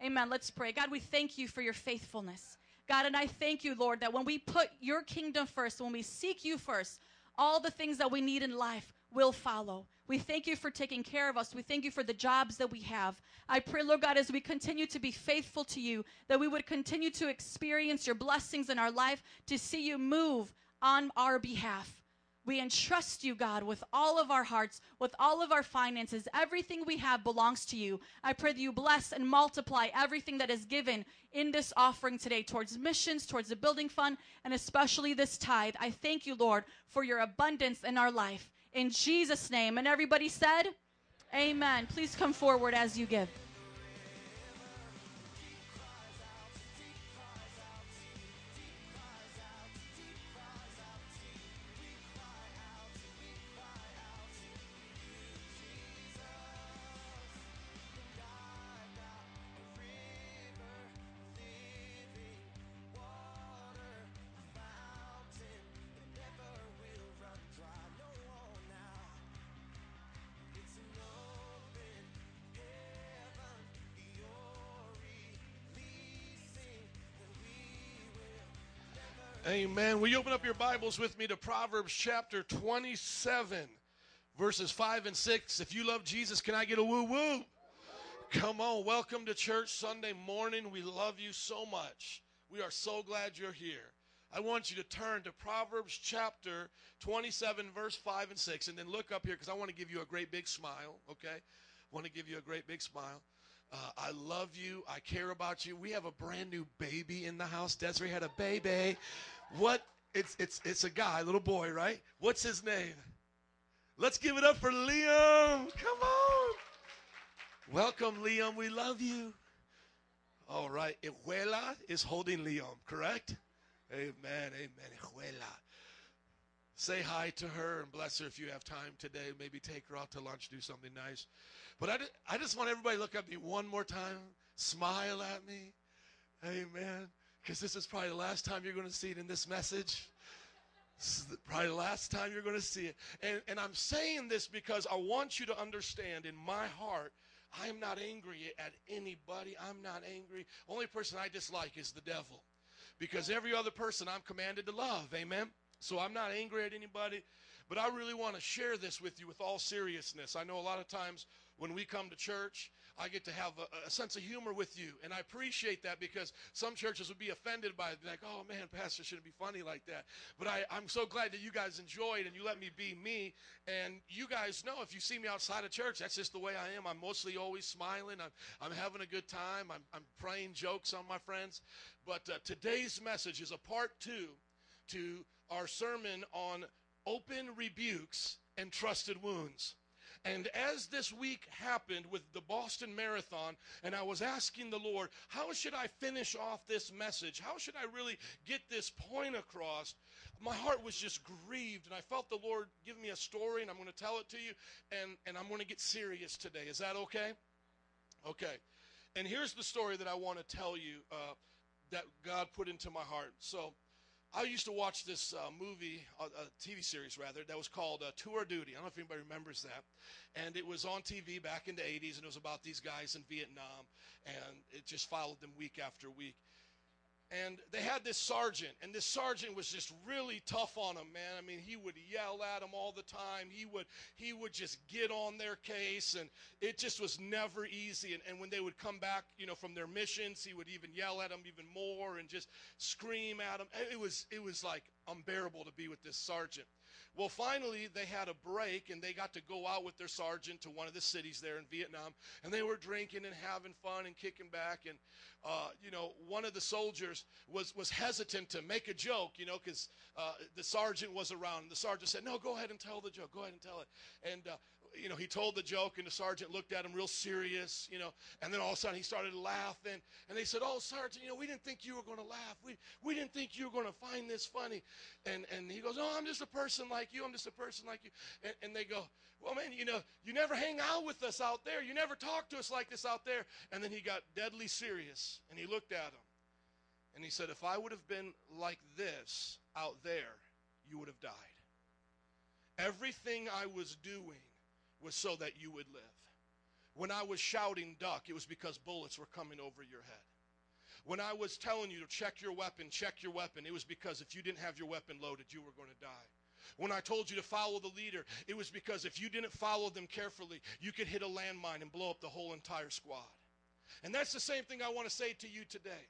Amen. Let's pray. God, we thank you for your faithfulness. God, and I thank you, Lord, that when we put your kingdom first, when we seek you first, all the things that we need in life will follow. We thank you for taking care of us. We thank you for the jobs that we have. I pray, Lord God, as we continue to be faithful to you, that we would continue to experience your blessings in our life, to see you move on our behalf. We entrust you, God, with all of our hearts, with all of our finances. Everything we have belongs to you. I pray that you bless and multiply everything that is given in this offering today towards missions, towards the building fund, and especially this tithe. I thank you, Lord, for your abundance in our life. In Jesus' name. And everybody said, Amen. Please come forward as you give. Amen. Will you open up your Bibles with me to Proverbs chapter 27, verses 5 and 6? If you love Jesus, can I get a woo woo? Come on. Welcome to church Sunday morning. We love you so much. We are so glad you're here. I want you to turn to Proverbs chapter 27, verse 5 and 6, and then look up here because I want to give you a great big smile, okay? I want to give you a great big smile. Uh, I love you. I care about you. We have a brand new baby in the house. Desiree had a baby. What? It's it's it's a guy, little boy, right? What's his name? Let's give it up for Liam. Come on. Welcome, Liam. We love you. All right. Ijuela is holding Liam, correct? Amen. Amen. Ijuela. Say hi to her and bless her if you have time today. Maybe take her out to lunch, do something nice. But I, I just want everybody to look at me one more time, smile at me. Amen. Because this is probably the last time you're going to see it in this message. This is probably the last time you're going to see it. And, and I'm saying this because I want you to understand in my heart, I am not angry at anybody. I'm not angry. Only person I dislike is the devil. Because every other person I'm commanded to love. Amen. So I'm not angry at anybody. But I really want to share this with you with all seriousness. I know a lot of times when we come to church, I get to have a, a, sense of humor with you. And I appreciate that because some churches would be offended by it. Like, oh man, Pastor shouldn't be funny like that. But I, I'm so glad that you guys enjoyed and you let me be me. And you guys know if you see me outside of church, that's just the way I am. I'm mostly always smiling. I'm, I'm having a good time. I'm, I'm praying jokes on my friends. But uh, today's message is a part two to our sermon on open rebukes and trusted wounds. And as this week happened with the Boston Marathon, and I was asking the Lord, how should I finish off this message? How should I really get this point across? My heart was just grieved, and I felt the Lord give me a story, and I'm going to tell it to you, and, and I'm going to get serious today. Is that okay? Okay. And here's the story that I want to tell you uh, that God put into my heart. So, I used to watch this uh, movie, uh, a TV series rather, that was called uh, Tour Duty. I don't know if anybody remembers that. And it was on TV back in the 80s, and it was about these guys in Vietnam, and it just followed them week after week. And they had this sergeant, and this sergeant was just really tough on them, man. I mean, he would yell at them all the time. He would he would just get on their case, and it just was never easy. And, and when they would come back, you know, from their missions, he would even yell at them even more and just scream at them. It was it was like unbearable to be with this sergeant. Well, finally, they had a break and they got to go out with their sergeant to one of the cities there in Vietnam. And they were drinking and having fun and kicking back. And, uh, you know, one of the soldiers was, was hesitant to make a joke, you know, because uh, the sergeant was around. And the sergeant said, No, go ahead and tell the joke. Go ahead and tell it. And uh, you know, he told the joke, and the sergeant looked at him real serious, you know, and then all of a sudden he started laughing. And they said, Oh, Sergeant, you know, we didn't think you were going to laugh. We, we didn't think you were going to find this funny. And, and he goes, Oh, I'm just a person like you. I'm just a person like you. And, and they go, Well, man, you know, you never hang out with us out there. You never talk to us like this out there. And then he got deadly serious, and he looked at him. And he said, If I would have been like this out there, you would have died. Everything I was doing was so that you would live. When I was shouting duck, it was because bullets were coming over your head. When I was telling you to check your weapon, check your weapon, it was because if you didn't have your weapon loaded, you were going to die. When I told you to follow the leader, it was because if you didn't follow them carefully, you could hit a landmine and blow up the whole entire squad. And that's the same thing I want to say to you today.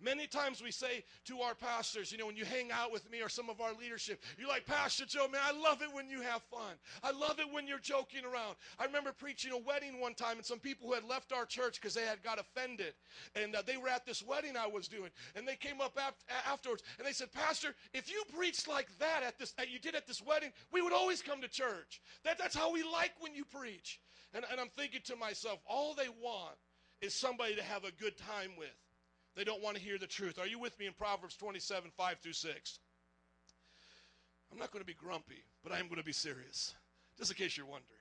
Many times we say to our pastors, you know, when you hang out with me or some of our leadership, you're like, Pastor Joe, man, I love it when you have fun. I love it when you're joking around. I remember preaching a wedding one time, and some people who had left our church because they had got offended, and uh, they were at this wedding I was doing, and they came up afterwards, and they said, Pastor, if you preached like that at this, that you did at this wedding, we would always come to church. That, that's how we like when you preach. And, and I'm thinking to myself, all they want is somebody to have a good time with. They don't want to hear the truth. Are you with me in Proverbs 27, 5 through 6? I'm not going to be grumpy, but I am going to be serious, just in case you're wondering.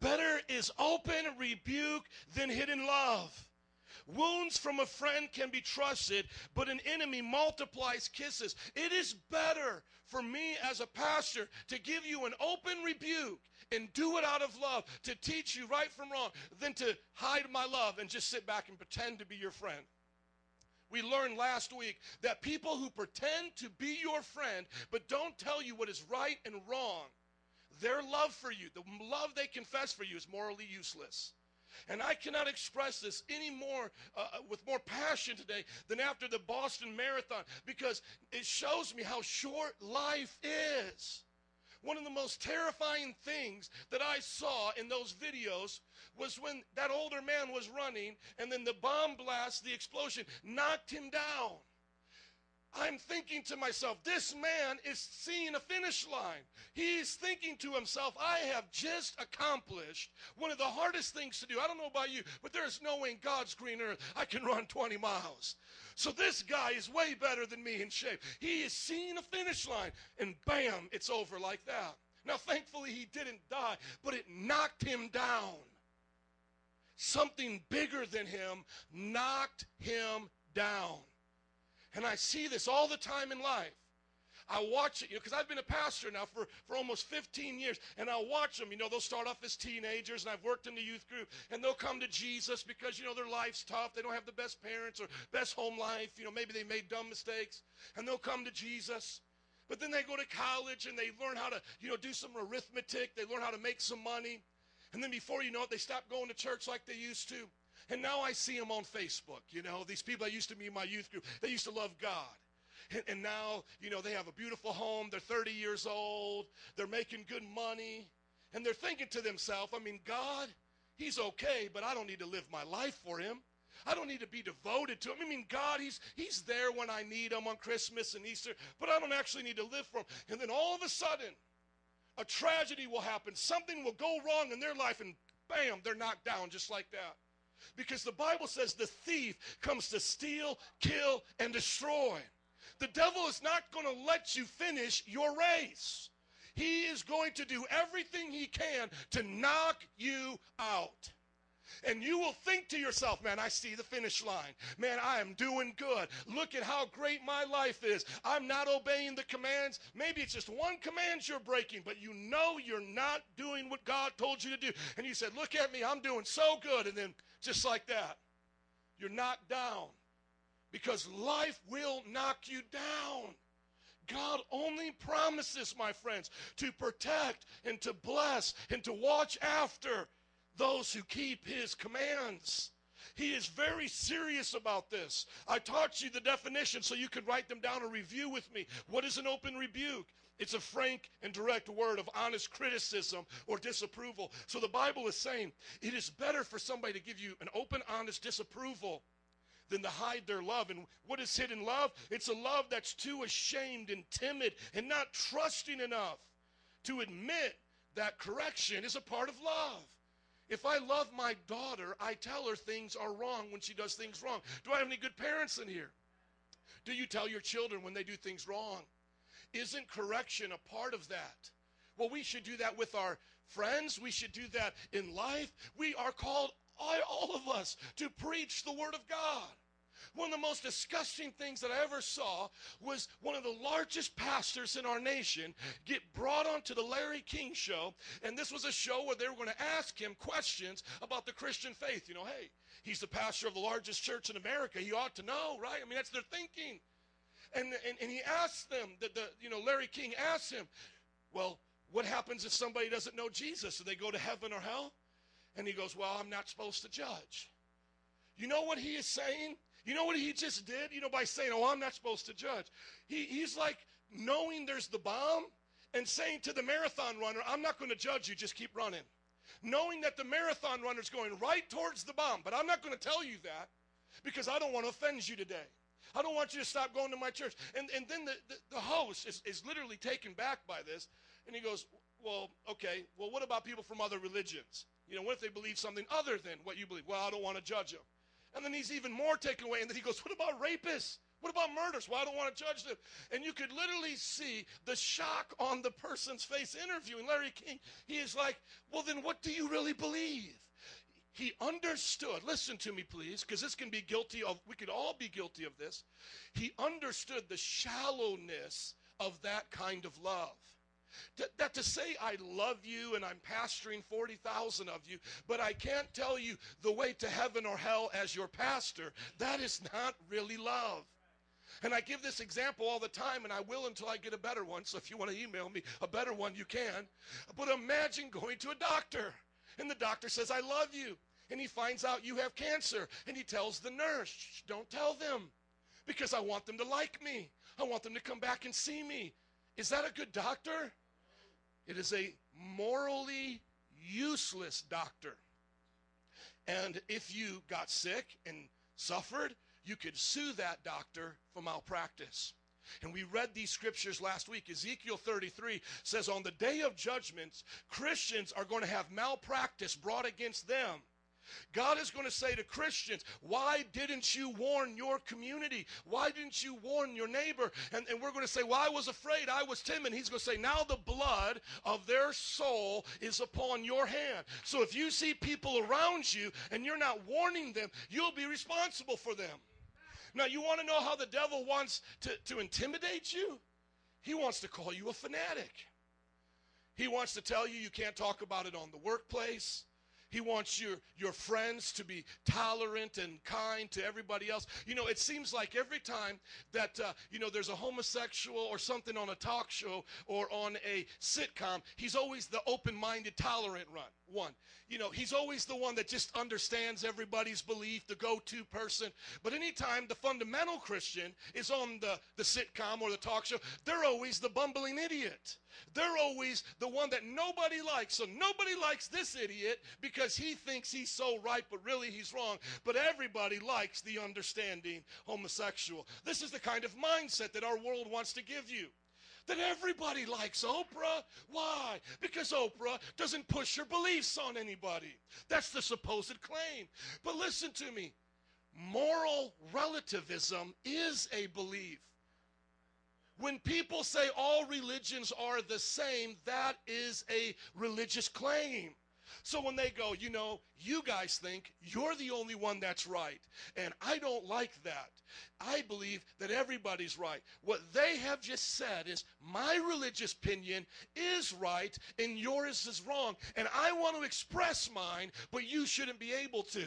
Better is open rebuke than hidden love. Wounds from a friend can be trusted, but an enemy multiplies kisses. It is better for me as a pastor to give you an open rebuke and do it out of love, to teach you right from wrong, than to hide my love and just sit back and pretend to be your friend. We learned last week that people who pretend to be your friend but don't tell you what is right and wrong, their love for you, the love they confess for you, is morally useless. And I cannot express this any more uh, uh, with more passion today than after the Boston Marathon because it shows me how short life is. One of the most terrifying things that I saw in those videos was when that older man was running and then the bomb blast, the explosion, knocked him down. I'm thinking to myself, this man is seeing a finish line. He's thinking to himself, I have just accomplished one of the hardest things to do. I don't know about you, but there is no way in God's green earth I can run 20 miles. So this guy is way better than me in shape. He is seeing a finish line, and bam, it's over like that. Now, thankfully, he didn't die, but it knocked him down. Something bigger than him knocked him down. And I see this all the time in life. I watch it, you know, because I've been a pastor now for, for almost 15 years, and I watch them. You know, they'll start off as teenagers, and I've worked in the youth group, and they'll come to Jesus because, you know, their life's tough. They don't have the best parents or best home life. You know, maybe they made dumb mistakes, and they'll come to Jesus. But then they go to college and they learn how to, you know, do some arithmetic. They learn how to make some money. And then before you know it, they stop going to church like they used to. And now I see them on Facebook. You know, these people I used to be in my youth group, they used to love God. And, and now, you know, they have a beautiful home. They're 30 years old. They're making good money. And they're thinking to themselves, I mean, God, He's okay, but I don't need to live my life for Him. I don't need to be devoted to him. I mean, God, he's, he's there when I need him on Christmas and Easter, but I don't actually need to live for him. And then all of a sudden, a tragedy will happen. Something will go wrong in their life, and bam, they're knocked down just like that. Because the Bible says the thief comes to steal, kill, and destroy. The devil is not going to let you finish your race. He is going to do everything he can to knock you out. And you will think to yourself, man, I see the finish line. Man, I am doing good. Look at how great my life is. I'm not obeying the commands. Maybe it's just one command you're breaking, but you know you're not doing what God told you to do. And you said, Look at me, I'm doing so good. And then just like that, you're knocked down because life will knock you down. God only promises, my friends, to protect and to bless and to watch after those who keep his commands. He is very serious about this. I taught you the definition so you could write them down and review with me. What is an open rebuke? It's a frank and direct word of honest criticism or disapproval. So the Bible is saying it is better for somebody to give you an open, honest disapproval than to hide their love. And what is hidden love? It's a love that's too ashamed and timid and not trusting enough to admit that correction is a part of love. If I love my daughter, I tell her things are wrong when she does things wrong. Do I have any good parents in here? Do you tell your children when they do things wrong? Isn't correction a part of that? Well, we should do that with our friends. We should do that in life. We are called, all of us, to preach the Word of God. One of the most disgusting things that I ever saw was one of the largest pastors in our nation get brought onto the Larry King show. And this was a show where they were going to ask him questions about the Christian faith. You know, hey, he's the pastor of the largest church in America. He ought to know, right? I mean, that's their thinking. And, and, and he asked them, that the, you know, Larry King asked him, well, what happens if somebody doesn't know Jesus? Do they go to heaven or hell? And he goes, well, I'm not supposed to judge. You know what he is saying? You know what he just did? You know, by saying, oh, I'm not supposed to judge. He, he's like knowing there's the bomb and saying to the marathon runner, I'm not going to judge you, just keep running. Knowing that the marathon runner is going right towards the bomb, but I'm not going to tell you that because I don't want to offend you today. I don't want you to stop going to my church. And, and then the, the, the host is, is literally taken back by this. And he goes, Well, okay, well, what about people from other religions? You know, what if they believe something other than what you believe? Well, I don't want to judge them. And then he's even more taken away. And then he goes, What about rapists? What about murders? Well, I don't want to judge them. And you could literally see the shock on the person's face interviewing Larry King. He is like, Well, then what do you really believe? He understood, listen to me, please, because this can be guilty of, we could all be guilty of this. He understood the shallowness of that kind of love. That, that, to say I love you and I'm pastoring 40,000 of you, but I can't tell you the way to heaven or hell as your pastor, that is not really love. And I give this example all the time, and I will until I get a better one. So if you want to email me a better one, you can. But imagine going to a doctor, and the doctor says, I love you. And he finds out you have cancer, and he tells the nurse, Don't tell them, because I want them to like me. I want them to come back and see me. Is that a good doctor? It is a morally useless doctor. And if you got sick and suffered, you could sue that doctor for malpractice. And we read these scriptures last week. Ezekiel 33 says, On the day of judgments, Christians are going to have malpractice brought against them. God is going to say to Christians, Why didn't you warn your community? Why didn't you warn your neighbor? And, and we're going to say, Well, I was afraid. I was timid. He's going to say, Now the blood of their soul is upon your hand. So if you see people around you and you're not warning them, you'll be responsible for them. Now, you want to know how the devil wants to, to intimidate you? He wants to call you a fanatic. He wants to tell you you can't talk about it on the workplace. He wants your, your friends to be tolerant and kind to everybody else. You know, it seems like every time that, uh, you know, there's a homosexual or something on a talk show or on a sitcom, he's always the open minded, tolerant run, one. You know, he's always the one that just understands everybody's belief, the go to person. But anytime the fundamental Christian is on the, the sitcom or the talk show, they're always the bumbling idiot. They're always the one that nobody likes. So nobody likes this idiot because he thinks he's so right, but really he's wrong. But everybody likes the understanding homosexual. This is the kind of mindset that our world wants to give you. That everybody likes Oprah. Why? Because Oprah doesn't push her beliefs on anybody. That's the supposed claim. But listen to me moral relativism is a belief. When people say all religions are the same, that is a religious claim. So when they go, you know, you guys think you're the only one that's right, and I don't like that. I believe that everybody's right. What they have just said is my religious opinion is right and yours is wrong, and I want to express mine, but you shouldn't be able to.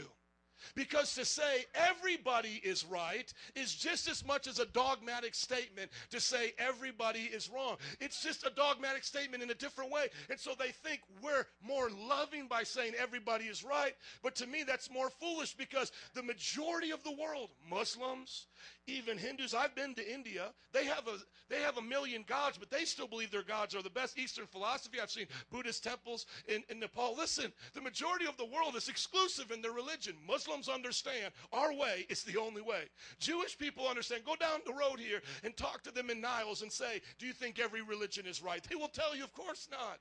Because to say everybody is right is just as much as a dogmatic statement to say everybody is wrong. It's just a dogmatic statement in a different way. And so they think we're more loving by saying everybody is right. But to me, that's more foolish because the majority of the world, Muslims, even Hindus, I've been to India. They have a they have a million gods, but they still believe their gods are the best. Eastern philosophy. I've seen Buddhist temples in, in Nepal. Listen, the majority of the world is exclusive in their religion. Muslims understand our way is the only way. Jewish people understand. Go down the road here and talk to them in Niles and say, Do you think every religion is right? They will tell you, of course not.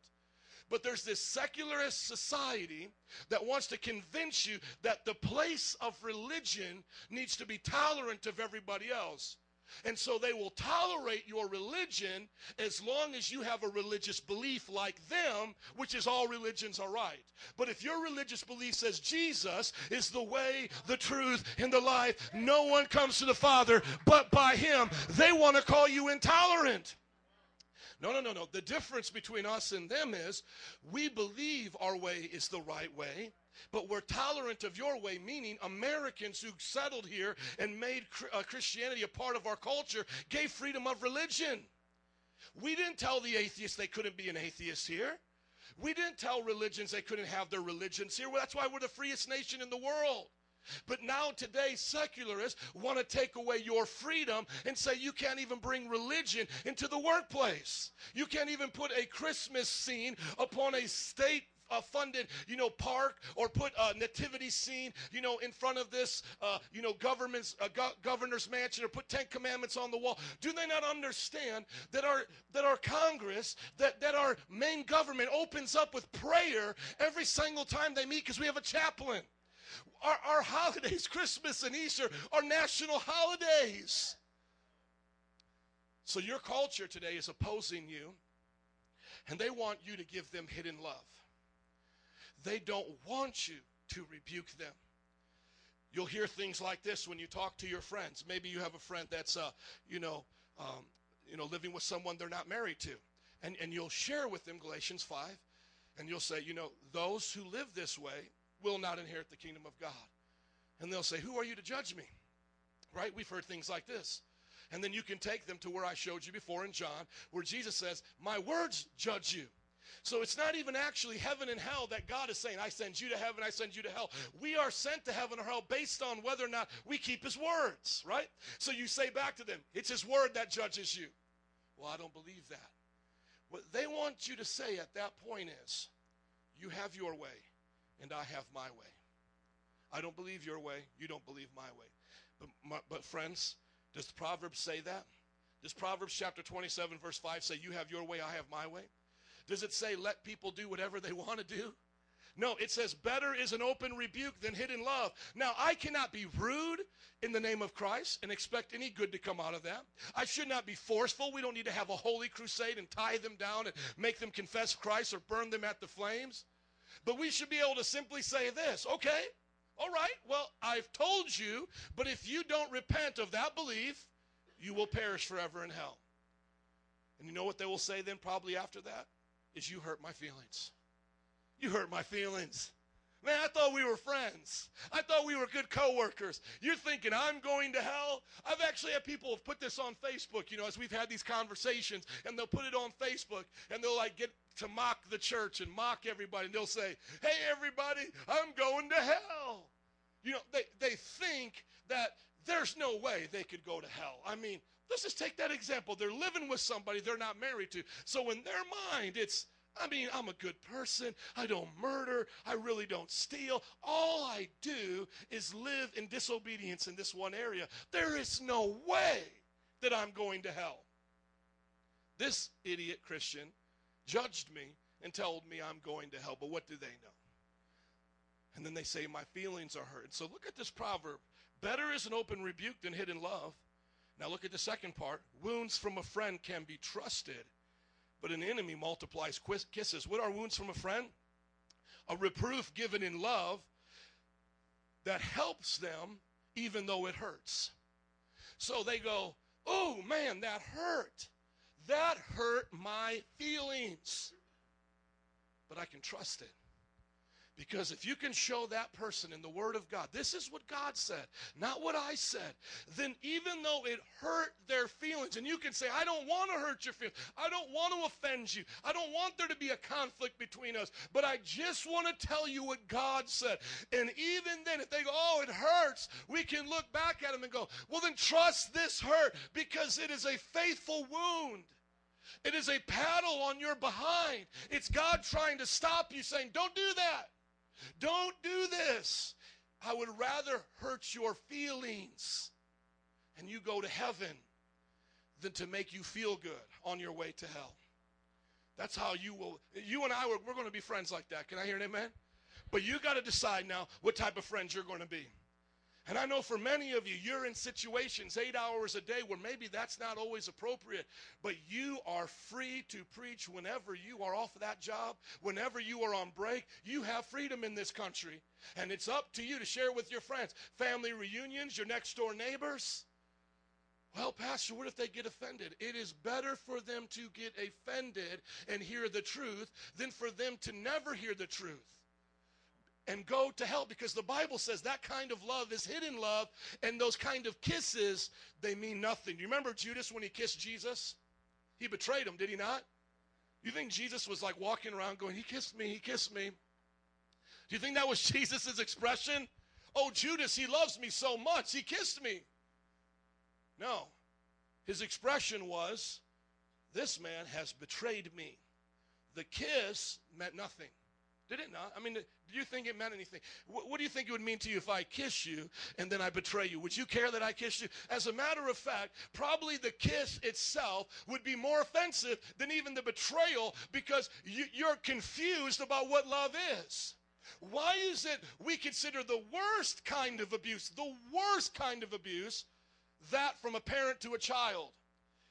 But there's this secularist society that wants to convince you that the place of religion needs to be tolerant of everybody else. And so they will tolerate your religion as long as you have a religious belief like them, which is all religions are right. But if your religious belief says Jesus is the way, the truth, and the life, no one comes to the Father but by him, they want to call you intolerant. No, no, no, no. The difference between us and them is we believe our way is the right way, but we're tolerant of your way, meaning Americans who settled here and made uh, Christianity a part of our culture gave freedom of religion. We didn't tell the atheists they couldn't be an atheist here. We didn't tell religions they couldn't have their religions here. Well, that's why we're the freest nation in the world. But now today secularists want to take away your freedom and say you can't even bring religion into the workplace. You can't even put a Christmas scene upon a state funded, you know, park or put a nativity scene, you know, in front of this, uh, you know, government's uh, go- governor's mansion or put Ten Commandments on the wall. Do they not understand that our that our Congress, that that our main government opens up with prayer every single time they meet because we have a chaplain. Our, our holidays, Christmas and Easter, are national holidays. So your culture today is opposing you, and they want you to give them hidden love. They don't want you to rebuke them. You'll hear things like this when you talk to your friends. Maybe you have a friend that's, uh, you know, um, you know, living with someone they're not married to, and and you'll share with them Galatians five, and you'll say, you know, those who live this way will not inherit the kingdom of God. And they'll say, Who are you to judge me? Right? We've heard things like this. And then you can take them to where I showed you before in John, where Jesus says, My words judge you. So it's not even actually heaven and hell that God is saying, I send you to heaven, I send you to hell. We are sent to heaven or hell based on whether or not we keep his words, right? So you say back to them, it's his word that judges you. Well, I don't believe that. What they want you to say at that point is, you have your way and I have my way. I don't believe your way, you don't believe my way. But, my, but friends, does Proverbs say that? Does Proverbs chapter 27, verse 5 say, You have your way, I have my way? Does it say, Let people do whatever they want to do? No, it says, Better is an open rebuke than hidden love. Now, I cannot be rude in the name of Christ and expect any good to come out of that. I should not be forceful. We don't need to have a holy crusade and tie them down and make them confess Christ or burn them at the flames. But we should be able to simply say this okay, all right, well, I've told you, but if you don't repent of that belief, you will perish forever in hell. And you know what they will say then, probably after that? Is you hurt my feelings. You hurt my feelings. Man, I thought we were friends. I thought we were good coworkers. You're thinking I'm going to hell? I've actually had people put this on Facebook, you know, as we've had these conversations, and they'll put it on Facebook, and they'll like get to mock the church and mock everybody, and they'll say, "Hey, everybody, I'm going to hell." You know, they they think that there's no way they could go to hell. I mean, let's just take that example. They're living with somebody they're not married to, so in their mind, it's I mean, I'm a good person. I don't murder. I really don't steal. All I do is live in disobedience in this one area. There is no way that I'm going to hell. This idiot Christian judged me and told me I'm going to hell. But what do they know? And then they say, My feelings are hurt. So look at this proverb better is an open rebuke than hidden love. Now look at the second part wounds from a friend can be trusted but an enemy multiplies kisses. What are wounds from a friend? A reproof given in love that helps them even though it hurts. So they go, Oh man, that hurt. That hurt my feelings. But I can trust it Because if you can show that person in the Word of God, this is what God said, not what I said, then even though it hurt their feelings, and you can say, I don't want to hurt your feelings, I don't want to offend you, I don't want there to be a conflict between us, but I just want to tell you what God said. And even then, if they go, oh, it hurts, we can look back at them and go, well, then trust this hurt because it is a faithful wound. It is a paddle on your behind. It's God trying to stop you, saying, Don't do that. Don't do this. I would rather hurt your feelings and you go to heaven than to make you feel good on your way to hell. That's how you will. You and I, we're, we're going to be friends like that. Can I hear an amen? But you got to decide now what type of friends you're going to be. And I know for many of you, you're in situations eight hours a day where maybe that's not always appropriate, but you are free to preach whenever you are off of that job, whenever you are on break. You have freedom in this country. And it's up to you to share with your friends. Family reunions, your next door neighbors. Well, Pastor, what if they get offended? It is better for them to get offended and hear the truth than for them to never hear the truth and go to hell because the Bible says that kind of love is hidden love and those kind of kisses they mean nothing. You remember Judas when he kissed Jesus? He betrayed him, did he not? You think Jesus was like walking around going, "He kissed me, he kissed me." Do you think that was Jesus' expression? Oh, Judas, he loves me so much, he kissed me. No. His expression was, This man has betrayed me. The kiss meant nothing. Did it not? I mean, do you think it meant anything? What, what, do you think it would mean to you if I kiss you and then I betray you? Would you care that I kiss you? As a matter of fact, probably the kiss itself would be more offensive than even the betrayal because you, you're confused about what love is. Why is it we consider the worst kind of abuse, the worst kind of abuse, that from a parent to a child?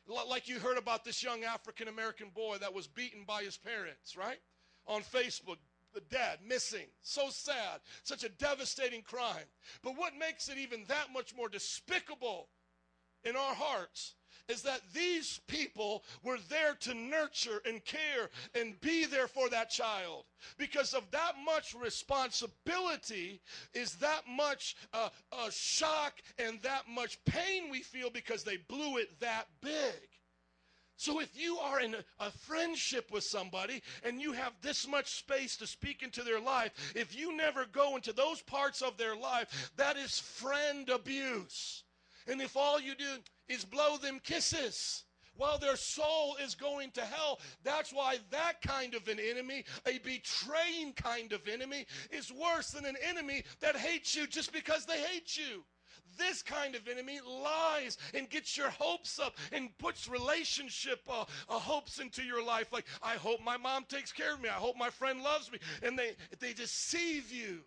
Like you heard about this young African American boy that was beaten by his parents, right? On Facebook, the dad missing. So sad. Such a devastating crime. But what makes it even that much more despicable in our hearts is that these people were there to nurture and care and be there for that child. Because of that much responsibility is that much uh, shock and that much pain we feel because they blew it that big. So if you are in a, friendship with somebody and you have this much space to speak into their life, if you never go into those parts of their life, that is friend abuse. And if all you do is blow them kisses, while their soul is going to hell. That's why that kind of an enemy, a betraying kind of enemy, is worse than an enemy that hates you just because they hate you. This kind of enemy lies and gets your hopes up and puts relationship uh, uh, hopes into your life. Like, I hope my mom takes care of me. I hope my friend loves me. And they, they deceive you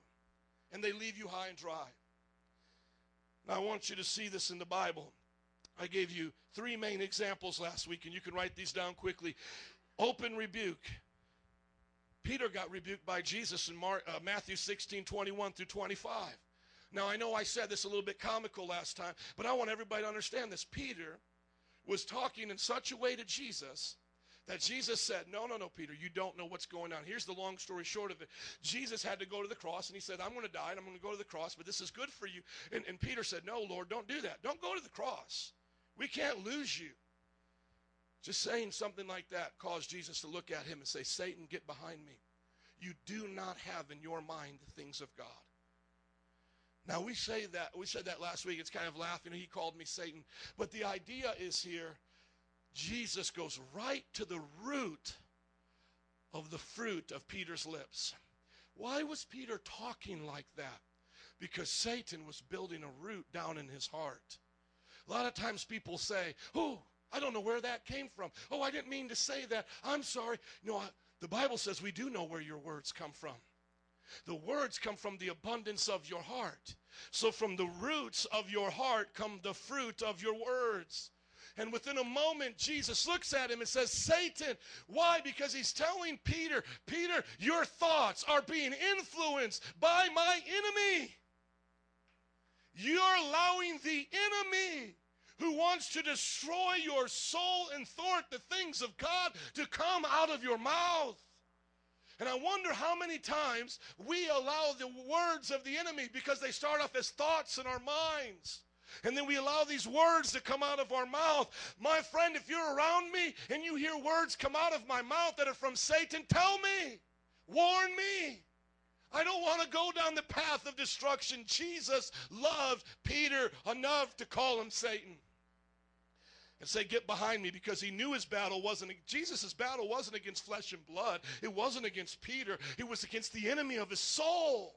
and they leave you high and dry. Now, I want you to see this in the Bible. I gave you three main examples last week, and you can write these down quickly. Open rebuke. Peter got rebuked by Jesus in uh, Matthew 16, 21 through 25. Now, I know I said this a little bit comical last time, but I want everybody to understand this. Peter was talking in such a way to Jesus that Jesus said, No, no, no, Peter, you don't know what's going on. Here's the long story short of it. Jesus had to go to the cross, and he said, I'm going to die, and I'm going to go to the cross, but this is good for you. And, and Peter said, No, Lord, don't do that. Don't go to the cross. We can't lose you. Just saying something like that caused Jesus to look at him and say, Satan, get behind me. You do not have in your mind the things of God. Now we say that we said that last week. It's kind of laughing. He called me Satan, but the idea is here. Jesus goes right to the root of the fruit of Peter's lips. Why was Peter talking like that? Because Satan was building a root down in his heart. A lot of times people say, "Oh, I don't know where that came from. Oh, I didn't mean to say that. I'm sorry." No, the Bible says we do know where your words come from. The words come from the abundance of your heart. So from the roots of your heart come the fruit of your words. And within a moment, Jesus looks at him and says, Satan. Why? Because he's telling Peter, Peter, your thoughts are being influenced by my enemy. You're allowing the enemy who wants to destroy your soul and thwart the things of God to come out of your mouth. And I wonder how many times we allow the words of the enemy because they start off as thoughts in our minds. And then we allow these words to come out of our mouth. My friend, if you're around me and you hear words come out of my mouth that are from Satan, tell me. Warn me. I don't want to go down the path of destruction. Jesus loved Peter enough to call him Satan and say, Get behind me, because he knew his battle wasn't, Jesus' battle wasn't against flesh and blood. It wasn't against Peter, it was against the enemy of his soul.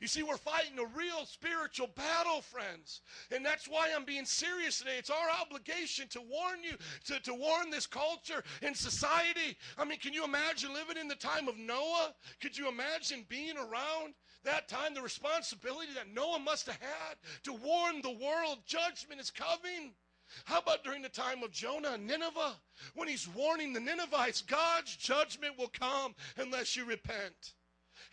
You see, we're fighting a real spiritual battle, friends. And that's why I'm being serious today. It's our obligation to warn you, to, to warn this culture and society. I mean, can you imagine living in the time of Noah? Could you imagine being around that time? The responsibility that Noah must have had to warn the world judgment is coming. How about during the time of Jonah and Nineveh? When he's warning the Ninevites, God's judgment will come unless you repent.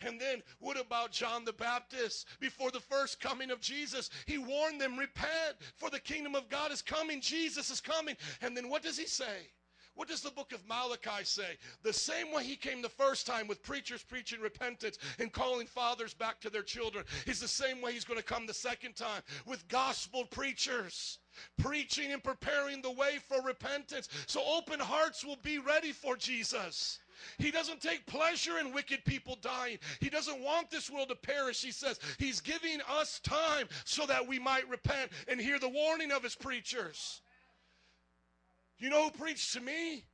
And then what about John the Baptist? Before the first coming of Jesus, he warned them, repent, for the kingdom of God is coming. Jesus is coming. And then what does he say? What does the book of Malachi say? The same way he came the first time with preachers preaching repentance and calling fathers back to their children is the same way he's going to come the second time with gospel preachers preaching and preparing the way for repentance. So open hearts will be ready for Jesus. He doesn't take pleasure in wicked people dying. He doesn't want this world to perish. He says he's giving us time so that we might repent and hear the warning of his preachers. You know who preached to me?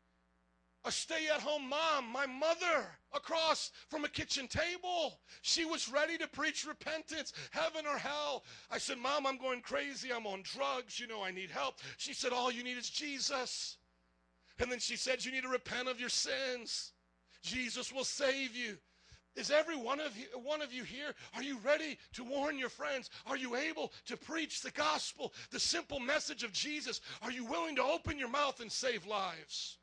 A stay at home mom, my mother, across from a kitchen table. She was ready to preach repentance, heaven or hell. I said, Mom, I'm going crazy. I'm on drugs. You know, I need help. She said, All you need is Jesus. And then she said, You need to repent of your sins. Jesus will save you. Is every one of you, one of you here, are you ready to warn your friends? Are you able to preach the gospel, the simple message of Jesus? Are you willing to open your mouth and save lives?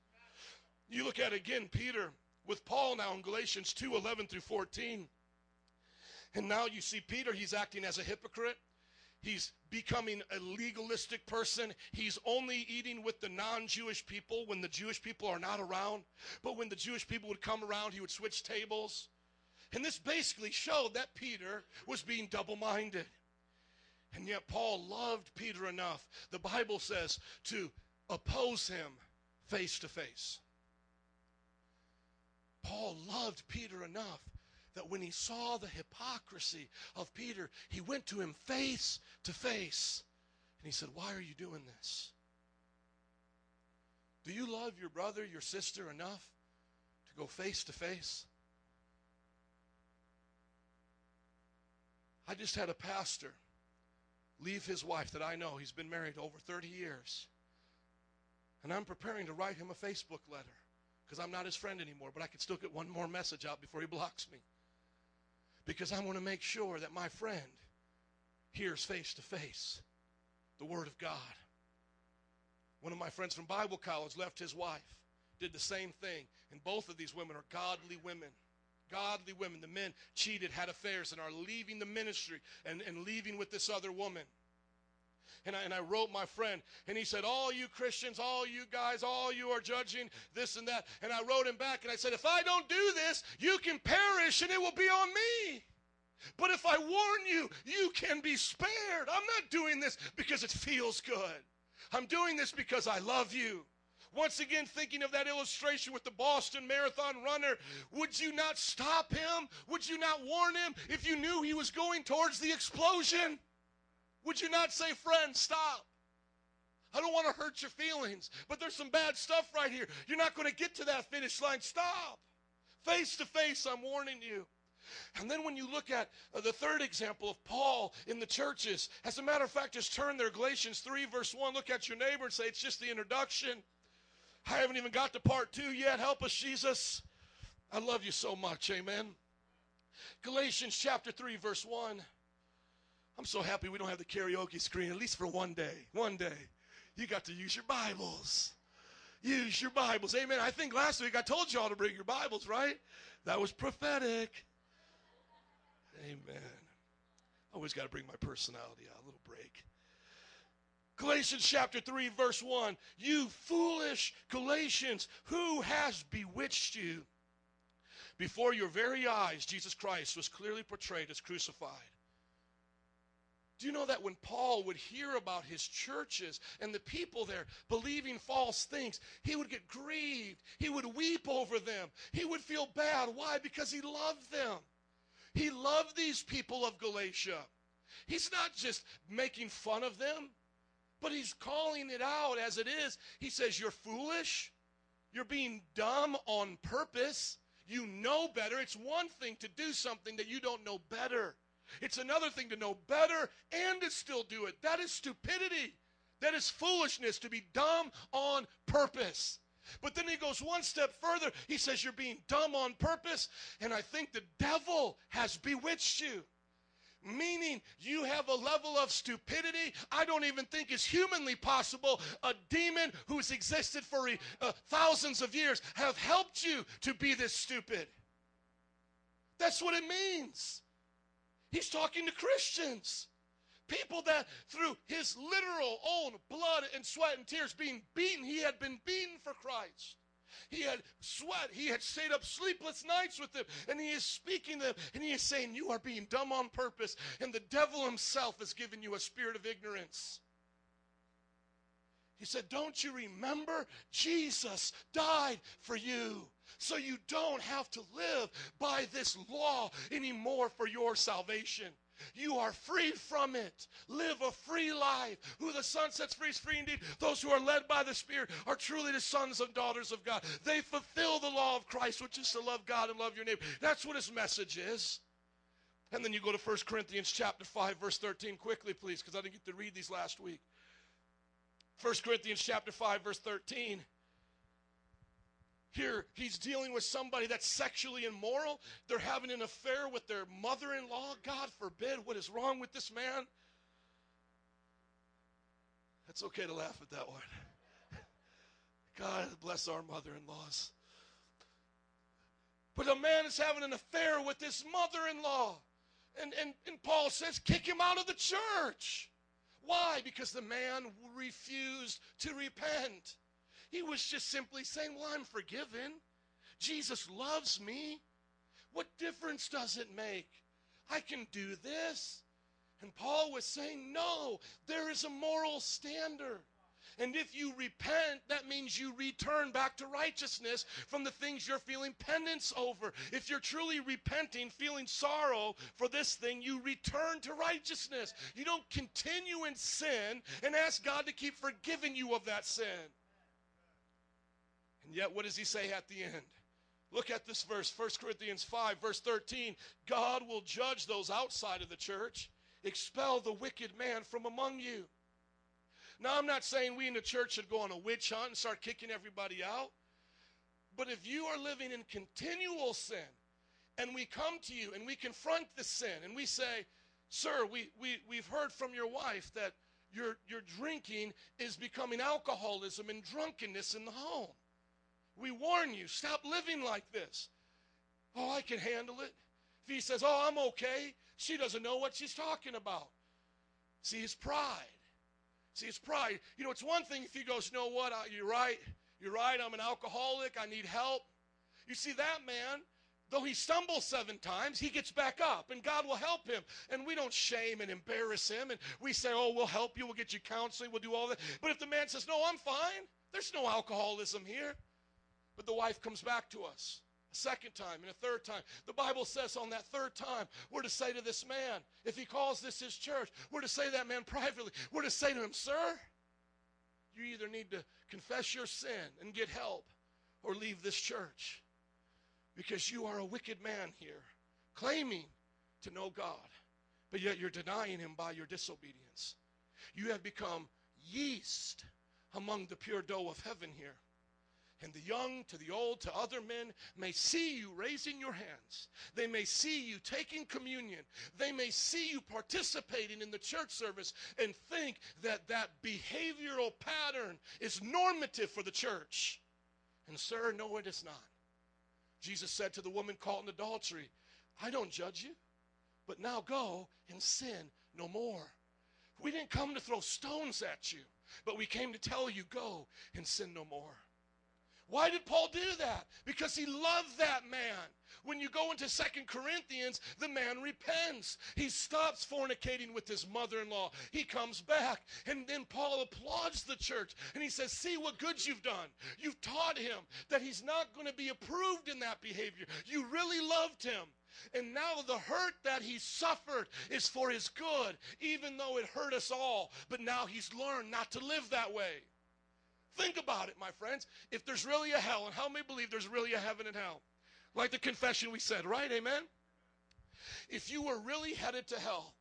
You look at again Peter with Paul now in Galatians 2 11 through 14. And now you see Peter, he's acting as a hypocrite. He's becoming a legalistic person. He's only eating with the non Jewish people when the Jewish people are not around. But when the Jewish people would come around, he would switch tables. And this basically showed that Peter was being double minded. And yet, Paul loved Peter enough, the Bible says, to oppose him face to face. Paul loved Peter enough that when he saw the hypocrisy of Peter, he went to him face to face. And he said, Why are you doing this? Do you love your brother, your sister enough to go face to face? I just had a pastor leave his wife that I know. He's been married over 30 years. And I'm preparing to write him a Facebook letter because I'm not his friend anymore, but I can still get one more message out before he blocks me. Because I want to make sure that my friend hears face to face the Word of God. One of my friends from Bible college left his wife, did the same thing, and both of these women are godly women godly women. The men cheated, had affairs, and are leaving the ministry and, and leaving with this other woman. And I, and I wrote my friend, and he said, All you Christians, all you guys, all you are judging this and that. And I wrote him back, and I said, If I don't do this, you can perish, and it will be on me. But if I warn you, you can be spared. I'm not doing this because it feels good. I'm doing this because I love you. Once again, thinking of that illustration with the Boston Marathon runner, would you not stop him? Would you not warn him if you knew he was going towards the explosion? Would you not say, friend, stop? I don't want to hurt your feelings, but there's some bad stuff right here. You're not going to get to that finish line. Stop. Face to face, I'm warning you. And then when you look at uh, the third example of Paul in the churches, as a matter of fact, just turn there, Galatians 3, verse 1. Look at your neighbor and say, It's just the introduction. I haven't even got to part two yet. Help us, Jesus. I love you so much. Amen. Galatians chapter 3, verse 1. I'm so happy we don't have the karaoke screen, at least for one day. One day. You got to use your Bibles. Use your Bibles. Amen. I think last week I told y'all to bring your Bibles, right? That was prophetic. Amen. I always got to bring my personality out. A little break. Galatians chapter 3, verse 1. You foolish Galatians, who has bewitched you? Before your very eyes, Jesus Christ was clearly portrayed as crucified. Do you know that when Paul would hear about his churches and the people there believing false things, he would get grieved. He would weep over them. He would feel bad. Why? Because he loved them. He loved these people of Galatia. He's not just making fun of them, but he's calling it out as it is. He says, You're foolish. You're being dumb on purpose. You know better. It's one thing to do something that you don't know better. It's another thing to know better and to still do it. That is stupidity. That is foolishness to be dumb on purpose. But then he goes one step further. He says, You're being dumb on purpose, and I think the devil has bewitched you. Meaning, you have a level of stupidity I don't even think is humanly possible. A demon who's existed for uh, thousands of years have helped you to be this stupid. That's what it means. He's talking to Christians. People that through his literal own blood and sweat and tears being beaten, he had been beaten for Christ. He had sweat. He had stayed up sleepless nights with them. And he is speaking to them. And he is saying, You are being dumb on purpose. And the devil himself has given you a spirit of ignorance. He said, Don't you remember? Jesus died for you. So you don't have to live by this law anymore for your salvation. You are free from it. Live a free life. Who the Son sets free is free indeed. Those who are led by the Spirit are truly the sons and daughters of God. They fulfill the law of Christ, which is to love God and love your neighbor. That's what his message is. And then you go to 1 Corinthians chapter 5, verse 13, quickly, please, because I didn't get to read these last week. 1 Corinthians chapter 5, verse 13. Here, he's dealing with somebody that's sexually immoral. They're having an affair with their mother in law. God forbid, what is wrong with this man? That's okay to laugh at that one. God bless our mother in laws. But a man is having an affair with his mother in law. And, and, and Paul says, kick him out of the church. Why? Because the man refused to repent. He was just simply saying, Well, I'm forgiven. Jesus loves me. What difference does it make? I can do this. And Paul was saying, No, there is a moral standard. And if you repent, that means you return back to righteousness from the things you're feeling penance over. If you're truly repenting, feeling sorrow for this thing, you return to righteousness. You don't continue in sin and ask God to keep forgiving you of that sin. And yet, what does he say at the end? Look at this verse, 1 Corinthians 5, verse 13. God will judge those outside of the church, expel the wicked man from among you. Now, I'm not saying we in the church should go on a witch hunt and start kicking everybody out. But if you are living in continual sin, and we come to you and we confront the sin, and we say, Sir, we, we, we've heard from your wife that your, your drinking is becoming alcoholism and drunkenness in the home. We warn you, stop living like this. Oh, I can handle it. If he says, Oh, I'm okay, she doesn't know what she's talking about. See, his pride. See, his pride. You know, it's one thing if he goes, You know what? You're right. You're right. I'm an alcoholic. I need help. You see, that man, though he stumbles seven times, he gets back up and God will help him. And we don't shame and embarrass him. And we say, Oh, we'll help you. We'll get you counseling. We'll do all that. But if the man says, No, I'm fine, there's no alcoholism here. But the wife comes back to us a second time and a third time. The Bible says on that third time, we're to say to this man, if he calls this his church, we're to say to that man privately, we're to say to him, Sir, you either need to confess your sin and get help or leave this church because you are a wicked man here, claiming to know God, but yet you're denying him by your disobedience. You have become yeast among the pure dough of heaven here and the young to the old to other men may see you raising your hands. They may see you taking communion. They may see you participating in the church service and think that that behavioral pattern is normative for the church. And, sir, no, it is not. Jesus said to the woman caught in adultery, I don't judge you, but now go and sin no more. We didn't come to throw stones at you, but we came to tell you, go and sin no more. Why did Paul do that? Because he loved that man. When you go into Second Corinthians, the man repents. He stops fornicating with his mother in law. He comes back. And then Paul applauds the church and he says, See what good you've done. You've taught him that he's not going to be approved in that behavior. You really loved him. And now the hurt that he suffered is for his good, even though it hurt us all. But now he's learned not to live that way. Think about it, my friends. If there's really a hell, and how many believe there's really a heaven and hell? Like the confession we said, right? Amen? If you were really headed to hell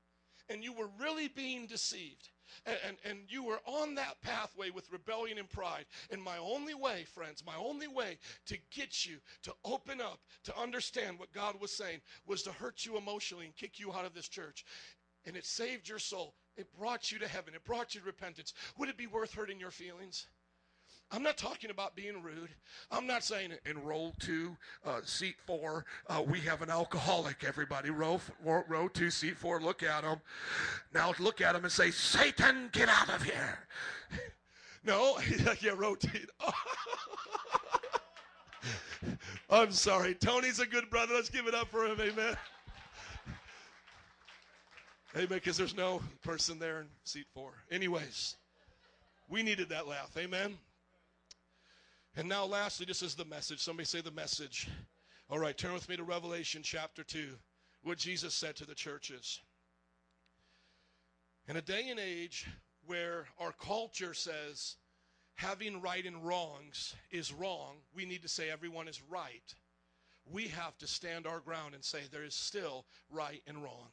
and you were really being deceived, and, and, and, you were on that pathway with rebellion and pride. And my only way, friends, my only way to get you to open up, to understand what God was saying, was to hurt you emotionally and kick you out of this church. And it saved your soul. It brought you to heaven. It brought you to repentance. Would it be worth hurting your feelings? I'm not talking about being rude. I'm not saying in row two, uh, seat four, uh, we have an alcoholic, everybody. Row, row, two, seat four, look at him. Now look at him and say, Satan, get out of here. no, yeah, row two. I'm sorry. Tony's a good brother. Let's give it up for him. Amen. Amen, because there's no person there in seat four. Anyways, we needed that laugh. Amen. And now, lastly, this is the message. Somebody say the message. All right, turn with me to Revelation chapter 2, what Jesus said to the churches. In a day and age where our culture says having right and wrongs is wrong, we need to say everyone is right. We have to stand our ground and say there is still right and wrong.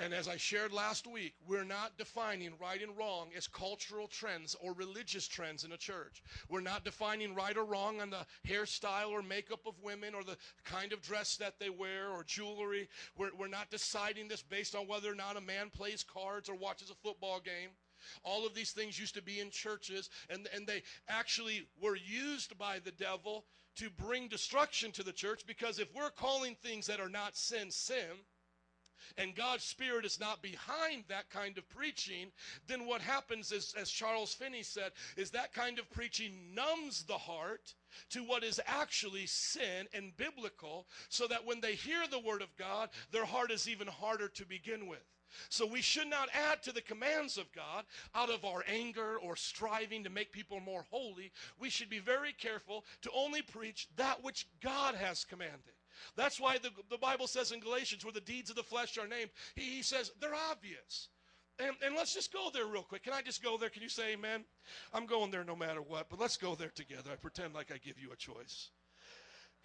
And as I shared last week, we're not defining right and wrong as cultural trends or religious trends in a church. We're not defining right or wrong on the hairstyle or makeup of women or the kind of dress that they wear or jewelry. We're, we're not deciding this based on whether or not a man plays cards or watches a football game. All of these things used to be in churches, and, and they actually were used by the devil to bring destruction to the church because if we're calling things that are not sin, sin, and God's Spirit is not behind that kind of preaching, then what happens is, as Charles Finney said, is that kind of preaching numbs the heart to what is actually sin and biblical, so that when they hear the Word of God, their heart is even harder to begin with. So we should not add to the commands of God out of our anger or striving to make people more holy. We should be very careful to only preach that which God has commanded. That's why the, the Bible says in Galatians, where the deeds of the flesh are named, he, he says they're obvious. And, and, let's just go there real quick. Can I just go there? Can you say amen? I'm going there no matter what, but let's go there together. I pretend like I give you a choice.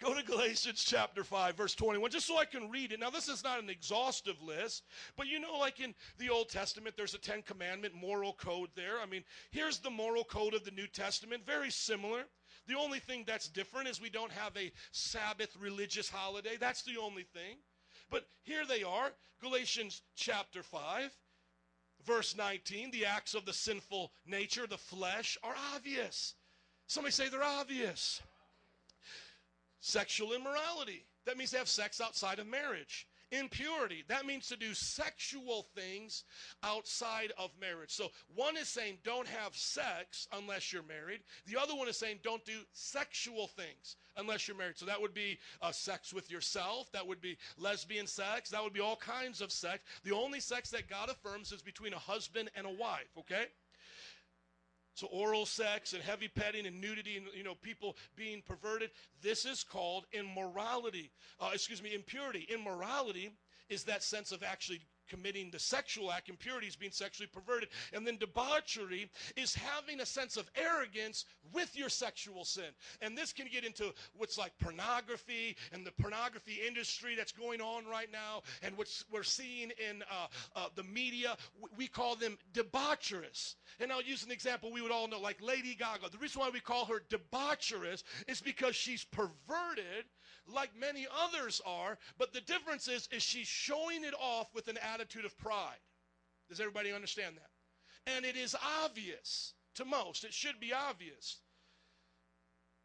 Go to Galatians chapter 5, verse 21, just so I can read it. Now, this is not an exhaustive list, but you know, like in the Old Testament, there's a Ten Commandment moral code there. I mean, here's the moral code of the New Testament, very similar. The only thing that's different is we don't have a Sabbath religious holiday. That's the only thing. But here they are Galatians chapter 5, verse 19. The acts of the sinful nature, the flesh, are obvious. Somebody say they're obvious. Sexual immorality. That means they have sex outside of marriage impurity. That means to do sexual things outside of marriage. So one is saying don't have sex unless you're married. The other one is saying don't do sexual things unless you're married. So that would be uh, sex with yourself. That would be lesbian sex. That would be all kinds of sex. The only sex that God affirms is between a husband and a wife, okay? So oral sex and heavy petting and nudity and you know people being perverted. This is called immorality. Uh, excuse me, impurity. Immorality is that sense of actually committing the sexual act, impurity is being sexually perverted. And then debauchery is having a sense of arrogance with your sexual sin. And this can get into what's like pornography and the pornography industry that's going on right now and what we're seeing in uh, uh, the media. We call them debaucherous. And I'll use an example we would all know, like Lady Gaga. The reason why we call her debaucherous is because she's perverted like many others are, but the difference is, is she's showing it off with an attitude of pride. Does everybody understand that? And it is obvious to most. It should be obvious.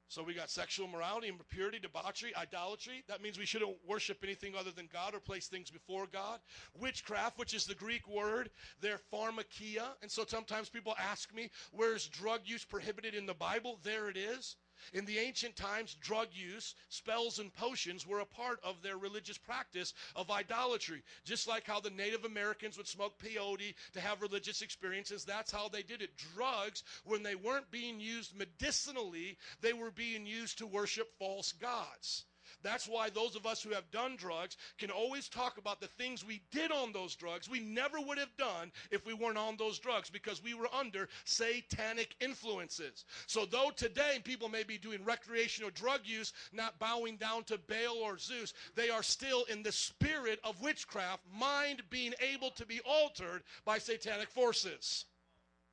So we got sexual immorality, impurity, debauchery, idolatry. That means we shouldn't worship anything other than God or place things before God. Witchcraft, which is the Greek word, they're pharmakia. And so sometimes people ask me, where's drug use prohibited in the Bible? There it is. In the ancient times, drug use, spells, and potions were a part of their religious practice of idolatry. Just like how the Native Americans would smoke peyote to have religious experiences, that's how they did it. Drugs, when they weren't being used medicinally, they were being used to worship false gods. That's why those of us who have done drugs can always talk about the things we did on those drugs we never would have done if we weren't on those drugs because we were under satanic influences. So, though today people may be doing recreational drug use, not bowing down to Baal or Zeus, they are still in the spirit of witchcraft, mind being able to be altered by satanic forces.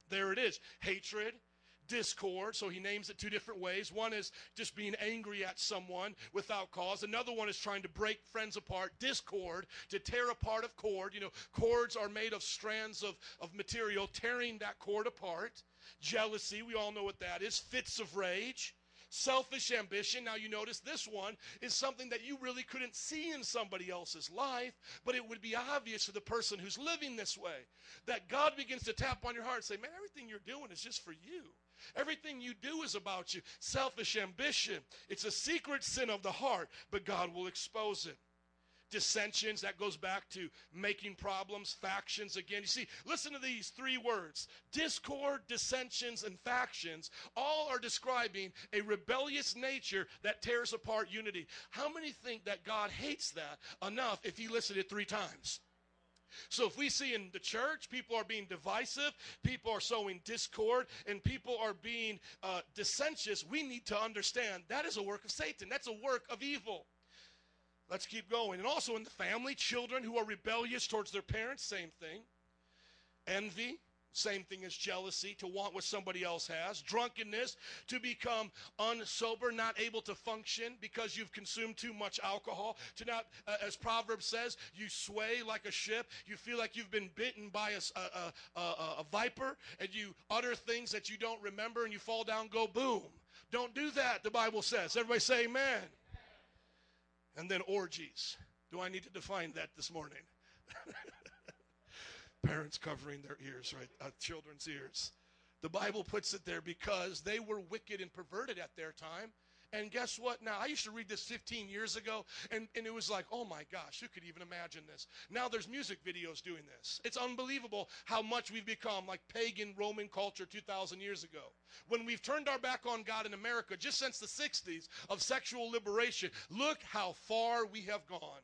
There it is hatred, discord. So he names it two different ways. One is just being angry at someone without cause. Another one is trying to break friends apart. Discord, to tear apart of cord. You know, cords are made of strands of, of material, tearing that cord apart. Jealousy, we all know what that is. Fits of rage. Selfish ambition. Now, you notice this one is something that you really couldn't see in somebody else's life, but it would be obvious to the person who's living this way. That God begins to tap on your heart and say, Man, everything you're doing is just for you. Everything you do is about you. Selfish ambition. It's a secret sin of the heart, but God will expose it. Dissensions, that goes back to making problems, factions again. You see, listen to these three words discord, dissensions, and factions. All are describing a rebellious nature that tears apart unity. How many think that God hates that enough if He listed it three times? So if we see in the church people are being divisive, people are sowing discord, and people are being uh, dissentious, we need to understand that is a work of Satan. That's a work of evil. Let's keep going. And also in the family, children who are rebellious towards their parents, same thing. Envy, same thing as jealousy, to want what somebody else has. Drunkenness, to become unsober, not able to function because you've consumed too much alcohol. To not, uh, as Proverbs says, you sway like a ship. You feel like you've been bitten by a, a, a, a viper, and you utter things that you don't remember, and you fall down, go boom. Don't do that, the Bible says. Everybody say amen. And then orgies. Do I need to define that this morning? parents covering their ears, right? Uh, children's ears. The Bible puts it there because they were wicked and perverted at their time. And guess what? Now, I used to read this 15 years ago, and, and it was like, oh my gosh, who could even imagine this? Now there's music videos doing this. It's unbelievable how much we've become like pagan Roman culture 2,000 years ago. When we've turned our back on God in America, just since the 60s of sexual liberation, look how far we have gone.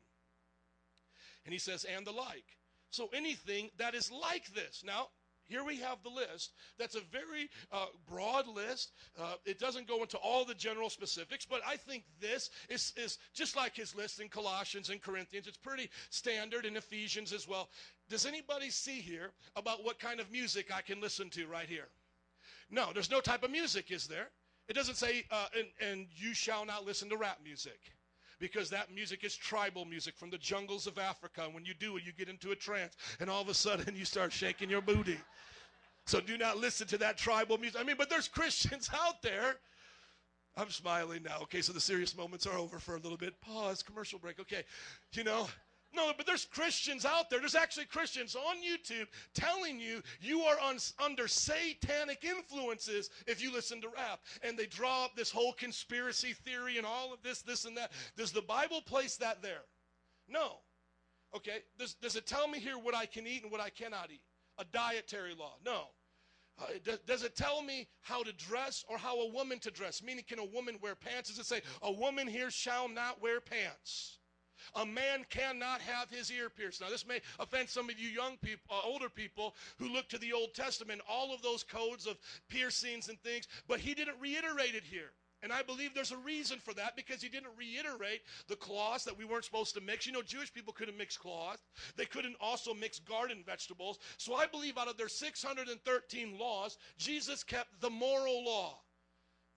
And he says, and the like. So anything that is like this. Now, here we have the list. That's a very uh, broad list. Uh, it doesn't go into all the general specifics, but I think this is, is just like his list in Colossians and Corinthians. It's pretty standard in Ephesians as well. Does anybody see here about what kind of music I can listen to right here? No, there's no type of music, is there? It doesn't say, uh, and, and you shall not listen to rap music because that music is tribal music from the jungles of Africa. And when you do it, you get into a trance, and all of a sudden you start shaking your booty. So do not listen to that tribal music. I mean, but there's Christians out there. I'm smiling now. Okay, so the serious moments are over for a little bit. Pause, commercial break. Okay, you know, no, but there's Christians out there. There's actually Christians on YouTube telling you you are under satanic influences if you listen to rap. And they draw up this whole conspiracy theory and all of this, this, and that. Does the Bible place that there? No. Okay, does, does it tell me here what I can eat and what I cannot eat? A dietary law? No. Uh, does, does, it tell me how to dress or how a woman to dress? Meaning, can a woman wear pants? Does it say, a woman here shall not wear pants? A man cannot have his ear pierced. Now, this may offend some of you young people, uh, older people who look to the Old Testament, all of those codes of piercings and things, but he didn't reiterate it here. And I believe there's a reason for that because he didn't reiterate the cloths that we weren't supposed to mix. You know, Jewish people couldn't mix cloth. They couldn't also mix garden vegetables. So I believe out of their 613 laws, Jesus kept the moral law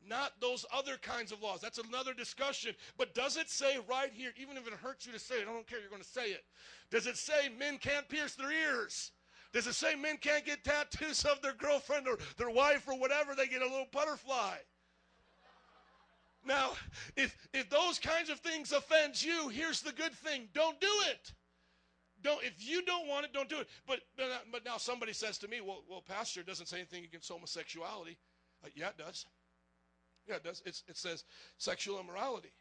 not those other kinds of laws. That's another discussion. But does it say right here, even if it hurts you to say it, I don't care, you're going to say it. Does it say men can't pierce their ears? Does it say men can't get tattoos of their girlfriend or their wife or whatever? They get a little butterfly. Now, if if those kinds of things offend you, here's the good thing: don't do it. Don't if you don't want it, don't do it. But but now somebody says to me, "Well, well, pastor doesn't say anything against homosexuality." Uh, yeah, it does. Yeah, it does. It says sexual immorality.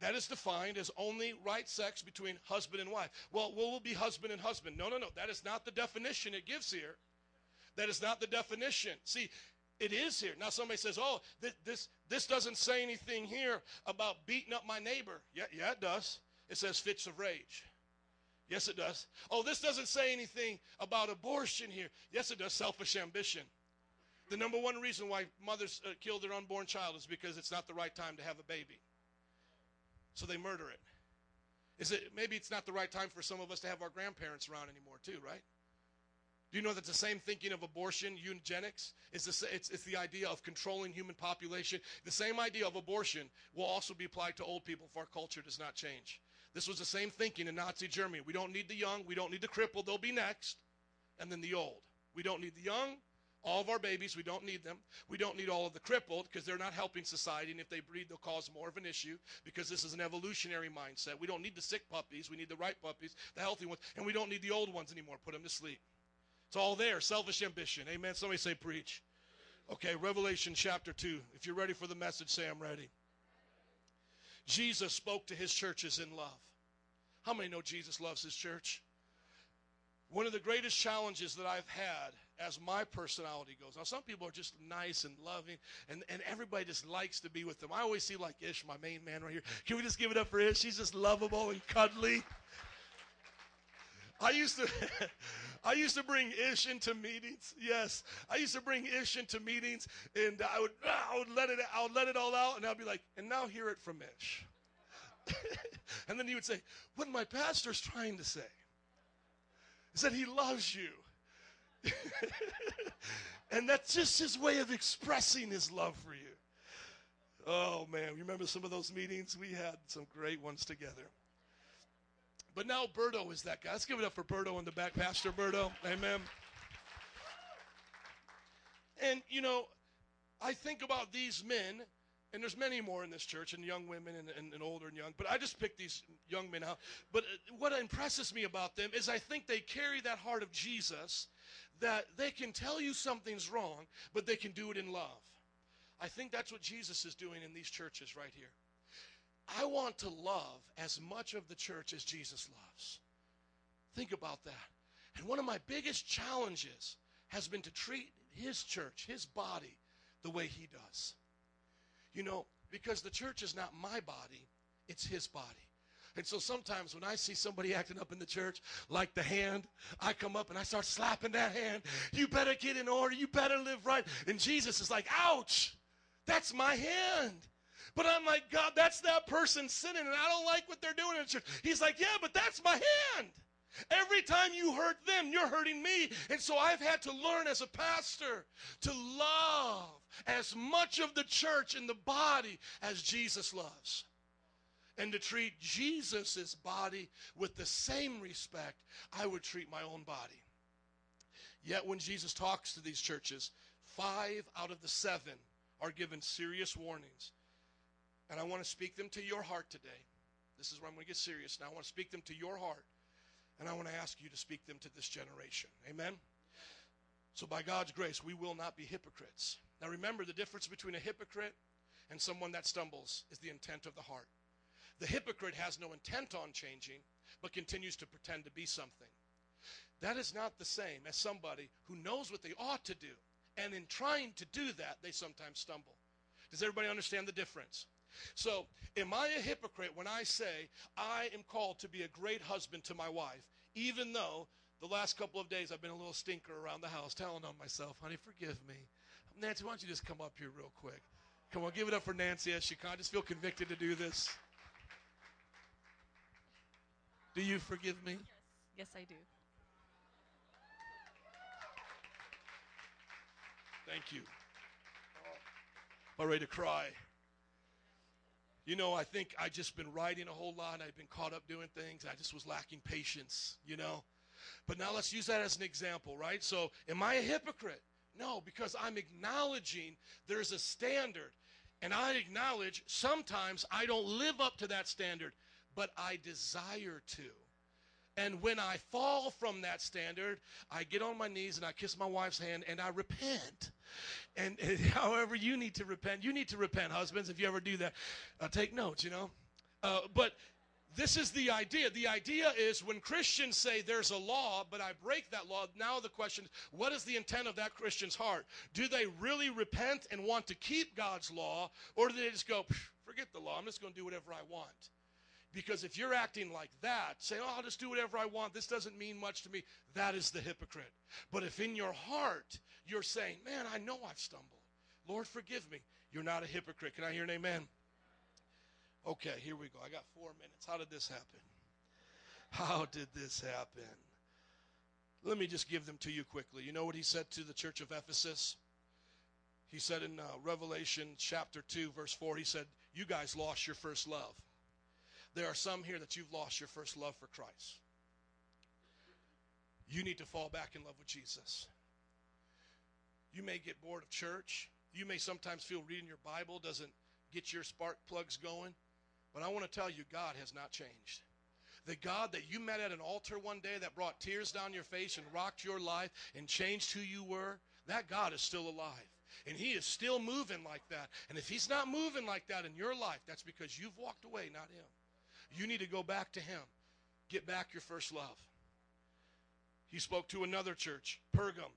That is defined as only right sex between husband and wife. Well, will be husband and husband? No, no, no. That is not the definition it gives here. That is not the definition. See, it is here. Now somebody says, "Oh, this this, this doesn't say anything here about beating up my neighbor." Yeah, yeah, it does. It says fits of rage. Yes, it does. Oh, this doesn't say anything about abortion here. Yes, it does. Selfish ambition. The number one reason why mothers uh, kill their unborn child is because it's not the right time to have a baby. So they murder it. Is it maybe it's not the right time for some of us to have our grandparents around anymore too, right? Do you know that the same thinking of abortion, eugenics, is the, it's, it's the idea of controlling human population? The same idea of abortion will also be applied to old people if our culture does not change. This was the same thinking in Nazi Germany. We don't need the young, we don't need the crippled, they'll be next. And then the old. We don't need the young, all of our babies, we don't need them. We don't need all of the crippled because they're not helping society. And if they breed, they'll cause more of an issue because this is an evolutionary mindset. We don't need the sick puppies. We need the right puppies, the healthy ones. And we don't need the old ones anymore. Put them to sleep. It's all there. Selfish ambition. Amen. Somebody say, preach. Okay, Revelation chapter 2. If you're ready for the message, say, I'm ready. Jesus spoke to his churches in love. How many know Jesus loves his church? One of the greatest challenges that I've had as my personality goes. Now, some people are just nice and loving, and, and everybody just likes to be with them. I always see like Ish, my main man right here. Can we just give it up for Ish? She's just lovable and cuddly. I used to, I used to bring Ish into meetings. Yes, I used to bring Ish into meetings, and I would, I would let it, I would let it all out, and I'd be like, and now hear it from Ish. and then he would say, "What my pastor's trying to say is that he loves you." and that's just his way of expressing his love for you. Oh man, you remember some of those meetings? We had some great ones together. But now Berto is that guy. Let's give it up for Berto in the back, Pastor Berto. Amen. And you know, I think about these men, and there's many more in this church, and young women, and, and, and older and young. But I just picked these young men out. But uh, what impresses me about them is I think they carry that heart of Jesus that they can tell you something's wrong, but they can do it in love. I think that's what Jesus is doing in these churches right here. I want to love as much of the church as Jesus loves. Think about that. And one of my biggest challenges has been to treat his church, his body, the way he does. You know, because the church is not my body, it's his body. And so sometimes when I see somebody acting up in the church, like the hand, I come up and I start slapping that hand. You better get in order. You better live right. And Jesus is like, ouch, that's my hand. But I'm like, God, that's that person sinning, and I don't like what they're doing in church. He's like, yeah, but that's my hand. Every time you hurt them, you're hurting me. And so I've had to learn as a pastor to love as much of the church and the body as Jesus loves and to treat Jesus' body with the same respect I would treat my own body. Yet when Jesus talks to these churches, five out of the seven are given serious warnings. And I want to speak them to your heart today. This is where I'm going to get serious now. I want to speak them to your heart. And I want to ask you to speak them to this generation. Amen? So, by God's grace, we will not be hypocrites. Now, remember the difference between a hypocrite and someone that stumbles is the intent of the heart. The hypocrite has no intent on changing, but continues to pretend to be something. That is not the same as somebody who knows what they ought to do. And in trying to do that, they sometimes stumble. Does everybody understand the difference? So, am I a hypocrite when I say I am called to be a great husband to my wife, even though the last couple of days I've been a little stinker around the house telling on myself, honey, forgive me. Nancy, why don't you just come up here real quick? Come on, give it up for Nancy as she can. I just feel convicted to do this. Do you forgive me? Yes, I do. Thank you. I'm ready to cry. You know, I think I just been writing a whole lot. I've been caught up doing things. I just was lacking patience, you know. But now let's use that as an example, right? So, am I a hypocrite? No, because I'm acknowledging there's a standard. And I acknowledge sometimes I don't live up to that standard, but I desire to. And when I fall from that standard, I get on my knees and I kiss my wife's hand and I repent. And, and however you need to repent, you need to repent, husbands, if you ever do that. Uh, take notes, you know. Uh, but this is the idea. The idea is when Christians say there's a law, but I break that law, now the question is what is the intent of that Christian's heart? Do they really repent and want to keep God's law, or do they just go, forget the law, I'm just going to do whatever I want? Because if you're acting like that, saying, oh, I'll just do whatever I want, this doesn't mean much to me, that is the hypocrite. But if in your heart you're saying, man, I know I've stumbled, Lord, forgive me, you're not a hypocrite. Can I hear an amen? Okay, here we go. I got four minutes. How did this happen? How did this happen? Let me just give them to you quickly. You know what he said to the church of Ephesus? He said in uh, Revelation chapter 2, verse 4, he said, You guys lost your first love. There are some here that you've lost your first love for Christ. You need to fall back in love with Jesus. You may get bored of church. You may sometimes feel reading your Bible doesn't get your spark plugs going. But I want to tell you, God has not changed. The God that you met at an altar one day that brought tears down your face and rocked your life and changed who you were, that God is still alive. And He is still moving like that. And if He's not moving like that in your life, that's because you've walked away, not Him. You need to go back to Him. Get back your first love. He spoke to another church, Pergam,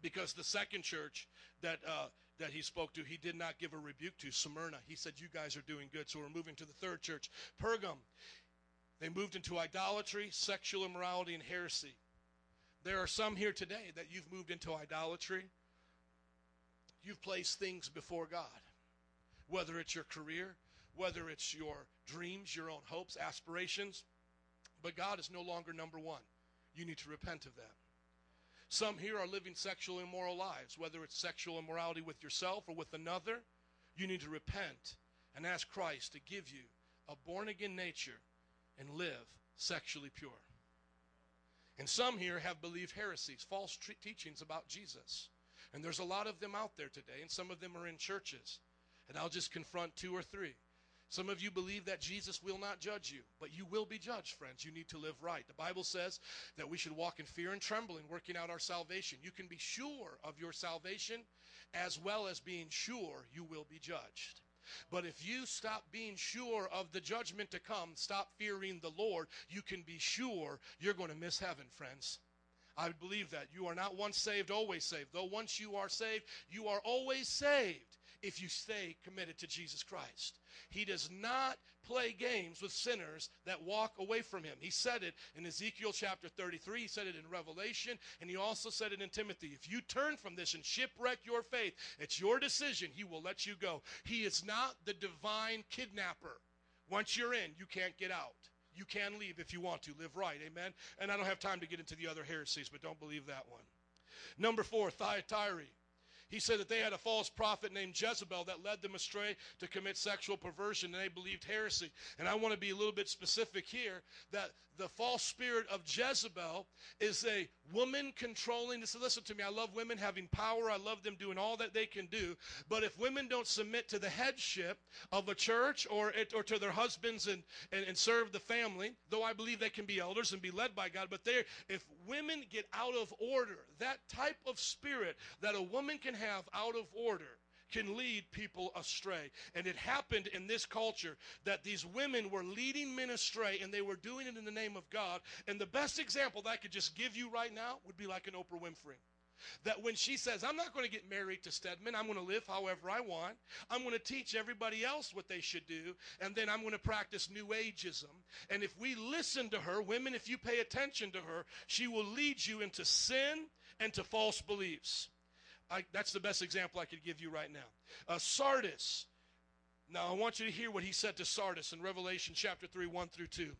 because the second church that uh, that he spoke to, he did not give a rebuke to Smyrna. He said, "You guys are doing good." So we're moving to the third church, Pergam. They moved into idolatry, sexual immorality, and heresy. There are some here today that you've moved into idolatry. You've placed things before God, whether it's your career, whether it's your dreams, your own hopes, aspirations. But God is no longer number one. You need to repent of that. Some here are living sexual immoral lives, whether it's sexual immorality with yourself or with another. You need to repent and ask Christ to give you a born again nature and live sexually pure. And some here have believed heresies, false teachings about Jesus. And there's a lot of them out there today, and some of them are in churches. And I'll just confront two or three. Some of you believe that Jesus will not judge you, but you will be judged, friends. You need to live right. The Bible says that we should walk in fear and trembling, working out our salvation. You can be sure of your salvation as well as being sure you will be judged. But if you stop being sure of the judgment to come, stop fearing the Lord, you can be sure you're going to miss heaven, friends. I believe that. You are not once saved, always saved. Though once you are saved, you are always saved if you stay committed to Jesus Christ. He does not play games with sinners that walk away from him. He said it in Ezekiel chapter 33, he said it in Revelation, and he also said it in Timothy. If you turn from this and shipwreck your faith, it's your decision. He will let you go. He is not the divine kidnapper. Once you're in, you can't get out. You can leave if you want to. Live right. Amen. And I don't have time to get into the other heresies, but don't believe that one. Number four, Thyatira. He said that they had a false prophet named Jezebel that led them astray to commit sexual perversion and they believed heresy. And I want to be a little bit specific here that the false spirit of Jezebel is a woman controlling. So listen to me. I love women having power. I love them doing all that they can do. But if women don't submit to the headship of a church or, or to their husbands and, and, and serve the family, though I believe they can be elders and be led by God, but if women get out of order, that type of spirit that a woman can have out of order can lead people astray. And it happened in this culture that these women were leading men astray and they were doing it in the name of God. And the best example that I could just give you right now would be like an Oprah Winfrey. That when she says, I'm not going to get married to Stedman, I'm going to live however I want. I'm going to teach everybody else what they should do, and then I'm going to practice New Ageism. And if we listen to her, women, if you pay attention to her, she will lead you into sin and to false beliefs. I, that's the best example I could give you right now. Uh, Sardis. Now, I want you to hear what he said to Sardis in Revelation chapter 3, 1 through 2.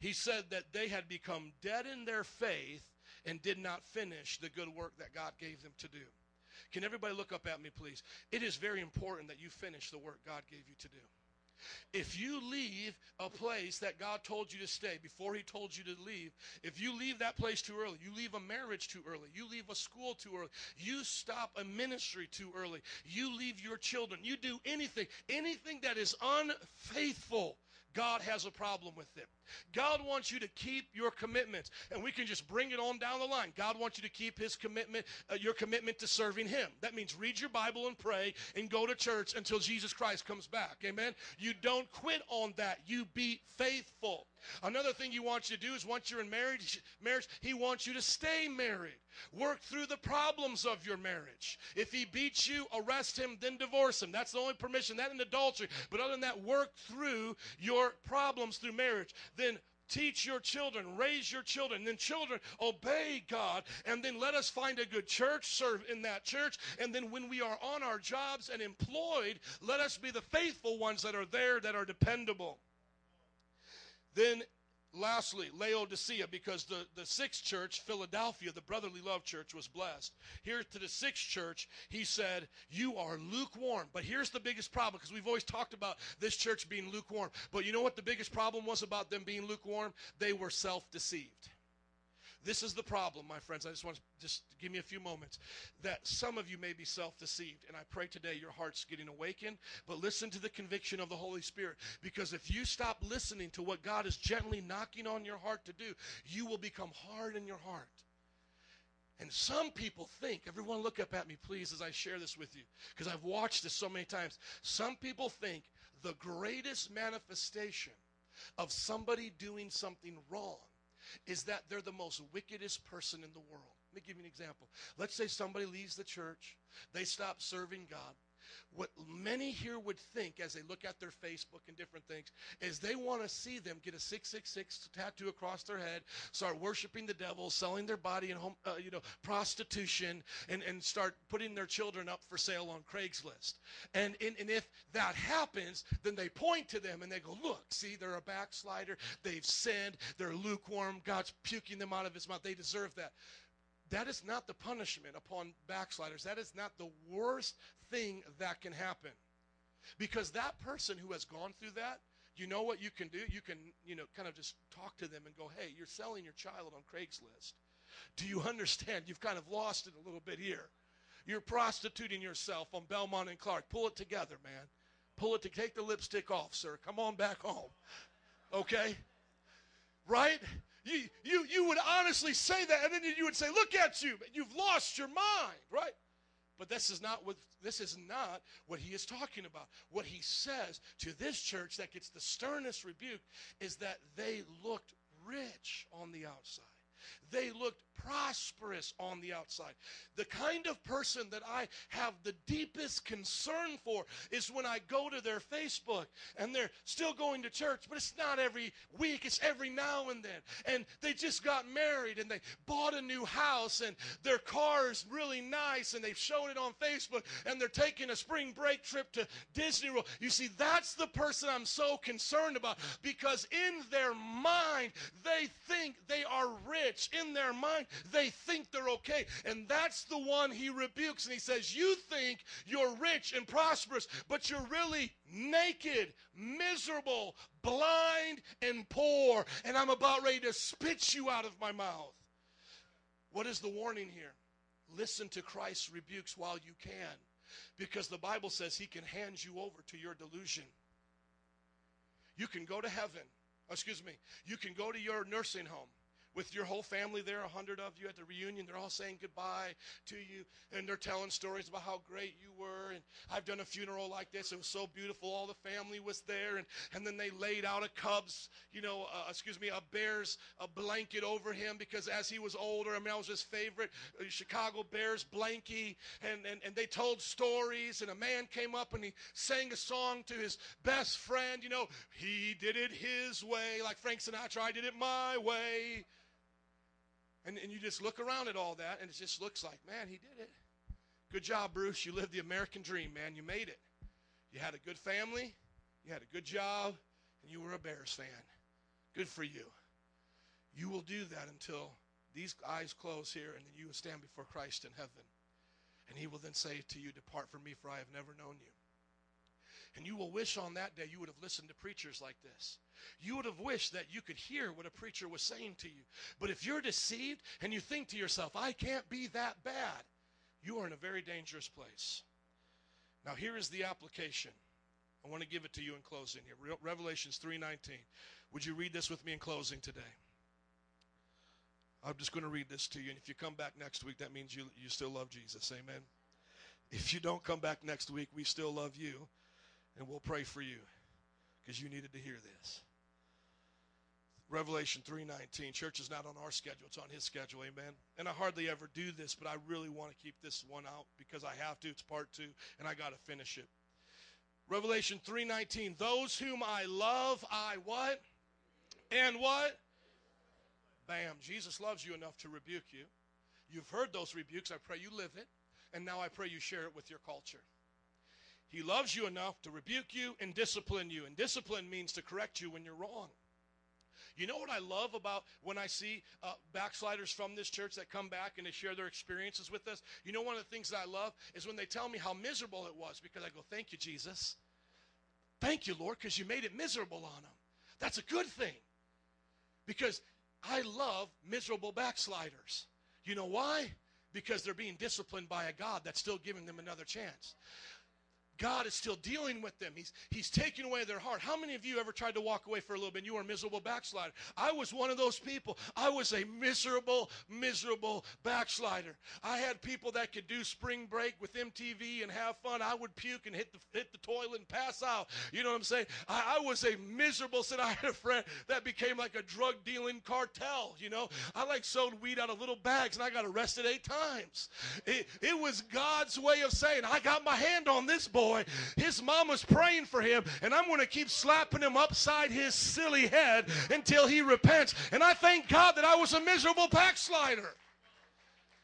He said that they had become dead in their faith and did not finish the good work that God gave them to do. Can everybody look up at me, please? It is very important that you finish the work God gave you to do. If you leave a place that God told you to stay before He told you to leave, if you leave that place too early, you leave a marriage too early, you leave a school too early, you stop a ministry too early, you leave your children, you do anything, anything that is unfaithful, God has a problem with it. God wants you to keep your commitments, and we can just bring it on down the line. God wants you to keep His commitment, uh, your commitment to serving Him. That means read your Bible and pray, and go to church until Jesus Christ comes back. Amen. You don't quit on that. You be faithful. Another thing He wants you to do is once you're in marriage, marriage, He wants you to stay married. Work through the problems of your marriage. If He beats you, arrest Him, then divorce Him. That's the only permission. That in adultery. But other than that, work through your problems through marriage then teach your children, raise your children, then children obey God, and then let us find a good church, serve in that church, and then when we are on our jobs and employed, let us be the faithful ones that are there that are dependable. Then Lastly, Laodicea, because the, the sixth church, Philadelphia, the brotherly love church, was blessed. Here to the sixth church, he said, You are lukewarm. But here's the biggest problem, because we've always talked about this church being lukewarm. But you know what the biggest problem was about them being lukewarm? They were self deceived. This is the problem, my friends. I just want to just give me a few moments. That some of you may be self deceived. And I pray today your heart's getting awakened. But listen to the conviction of the Holy Spirit. Because if you stop listening to what God is gently knocking on your heart to do, you will become hard in your heart. And some people think, everyone look up at me, please, as I share this with you, because I've watched this so many times. Some people think the greatest manifestation of somebody doing something wrong is that they're the most wickedest person in the world. Let me give you an example. Let's say somebody leaves the church, they stop serving God. What many here would think as they look at their Facebook and different things is they want to see them get a 666 tattoo across their head, start worshiping the devil, selling their body and home, uh, you know, prostitution, and, and start putting their children up for sale on Craigslist. And, and, and if that happens, then they point to them and they go, look, see, they're a backslider. They've sinned. They're lukewarm. God's puking them out of his mouth. They deserve that. That is not the punishment upon backsliders. That is not the worst thing that can happen. Because that person who has gone through that, you know what you can do? You can, you know, kind of just talk to them and go, hey, you're selling your child on Craigslist. Do you understand? You've kind of lost it a little bit here. You're prostituting yourself on Belmont and Clark. Pull it together, man. Pull it to take the lipstick off, sir. Come on back home. Okay? Right? You, you, you would honestly say that, and then you would say, Look at you, you've lost your mind, right? But this is not what this is not what he is talking about. What he says to this church that gets the sternest rebuke is that they looked rich on the outside. They looked prosperous on the outside. The kind of person that I have the deepest concern for is when I go to their Facebook and they're still going to church, but it's not every week, it's every now and then. And they just got married and they bought a new house and their car is really nice and they've shown it on Facebook and they're taking a spring break trip to Disney World. You see, that's the person I'm so concerned about because in their mind, they think they are rich. In their mind, they think they're okay. And that's the one he rebukes. And he says, You think you're rich and prosperous, but you're really naked, miserable, blind, and poor. And I'm about ready to spit you out of my mouth. What is the warning here? Listen to Christ's rebukes while you can, because the Bible says he can hand you over to your delusion. You can go to heaven. Excuse me. You can go to your nursing home with your whole family there, a hundred of you at the reunion. They're all saying goodbye to you, and they're telling stories about how great you were. And I've done a funeral like this. It was so beautiful. All the family was there, and, and then they laid out a Cubs, you know, uh, excuse me, a Bears a blanket over him because as he was older, I mean, I was his favorite uh, Chicago Bears blankie, and, and, and they told stories, and a man came up and he sang a song to his best friend, you know, he did it his way, like Frank Sinatra, I did it my way. And, and you just look around at all that, and it just looks like, man, he did it. Good job, Bruce. You lived the American dream, man. You made it. You had a good family, you had a good job, and you were a Bears fan. Good for you. You will do that until these eyes close here, and then you will stand before Christ in heaven. And he will then say to you, Depart from me, for I have never known you. And you will wish on that day you would have listened to preachers like this. You would have wished that you could hear what a preacher was saying to you. But if you're deceived and you think to yourself, I can't be that bad, you are in a very dangerous place. Now here is the application. I want to give it to you in closing here. Re- Revelations 3:19. Would you read this with me in closing today? I'm just going to read this to you. And if you come back next week, that means you, you still love Jesus. Amen. If you don't come back next week, we still love you. And we'll pray for you because you needed to hear this. Revelation 3:19. Church is not on our schedule, it's on his schedule. Amen. And I hardly ever do this, but I really want to keep this one out because I have to. It's part 2 and I got to finish it. Revelation 3:19. Those whom I love, I what? And what? Bam. Jesus loves you enough to rebuke you. You've heard those rebukes. I pray you live it. And now I pray you share it with your culture. He loves you enough to rebuke you and discipline you. And discipline means to correct you when you're wrong. You know what I love about when I see uh, backsliders from this church that come back and they share their experiences with us? You know, one of the things that I love is when they tell me how miserable it was because I go, Thank you, Jesus. Thank you, Lord, because you made it miserable on them. That's a good thing because I love miserable backsliders. You know why? Because they're being disciplined by a God that's still giving them another chance. God is still dealing with them. He's, he's taking away their heart. How many of you ever tried to walk away for a little bit and you were a miserable backslider? I was one of those people. I was a miserable, miserable backslider. I had people that could do spring break with MTV and have fun. I would puke and hit the, hit the toilet and pass out. You know what I'm saying? I, I was a miserable, said I had a friend that became like a drug dealing cartel, you know? I like sewed weed out of little bags and I got arrested eight times. It, it was God's way of saying, I got my hand on this boy boy. His mama's praying for him, and I'm going to keep slapping him upside his silly head until he repents. And I thank God that I was a miserable backslider.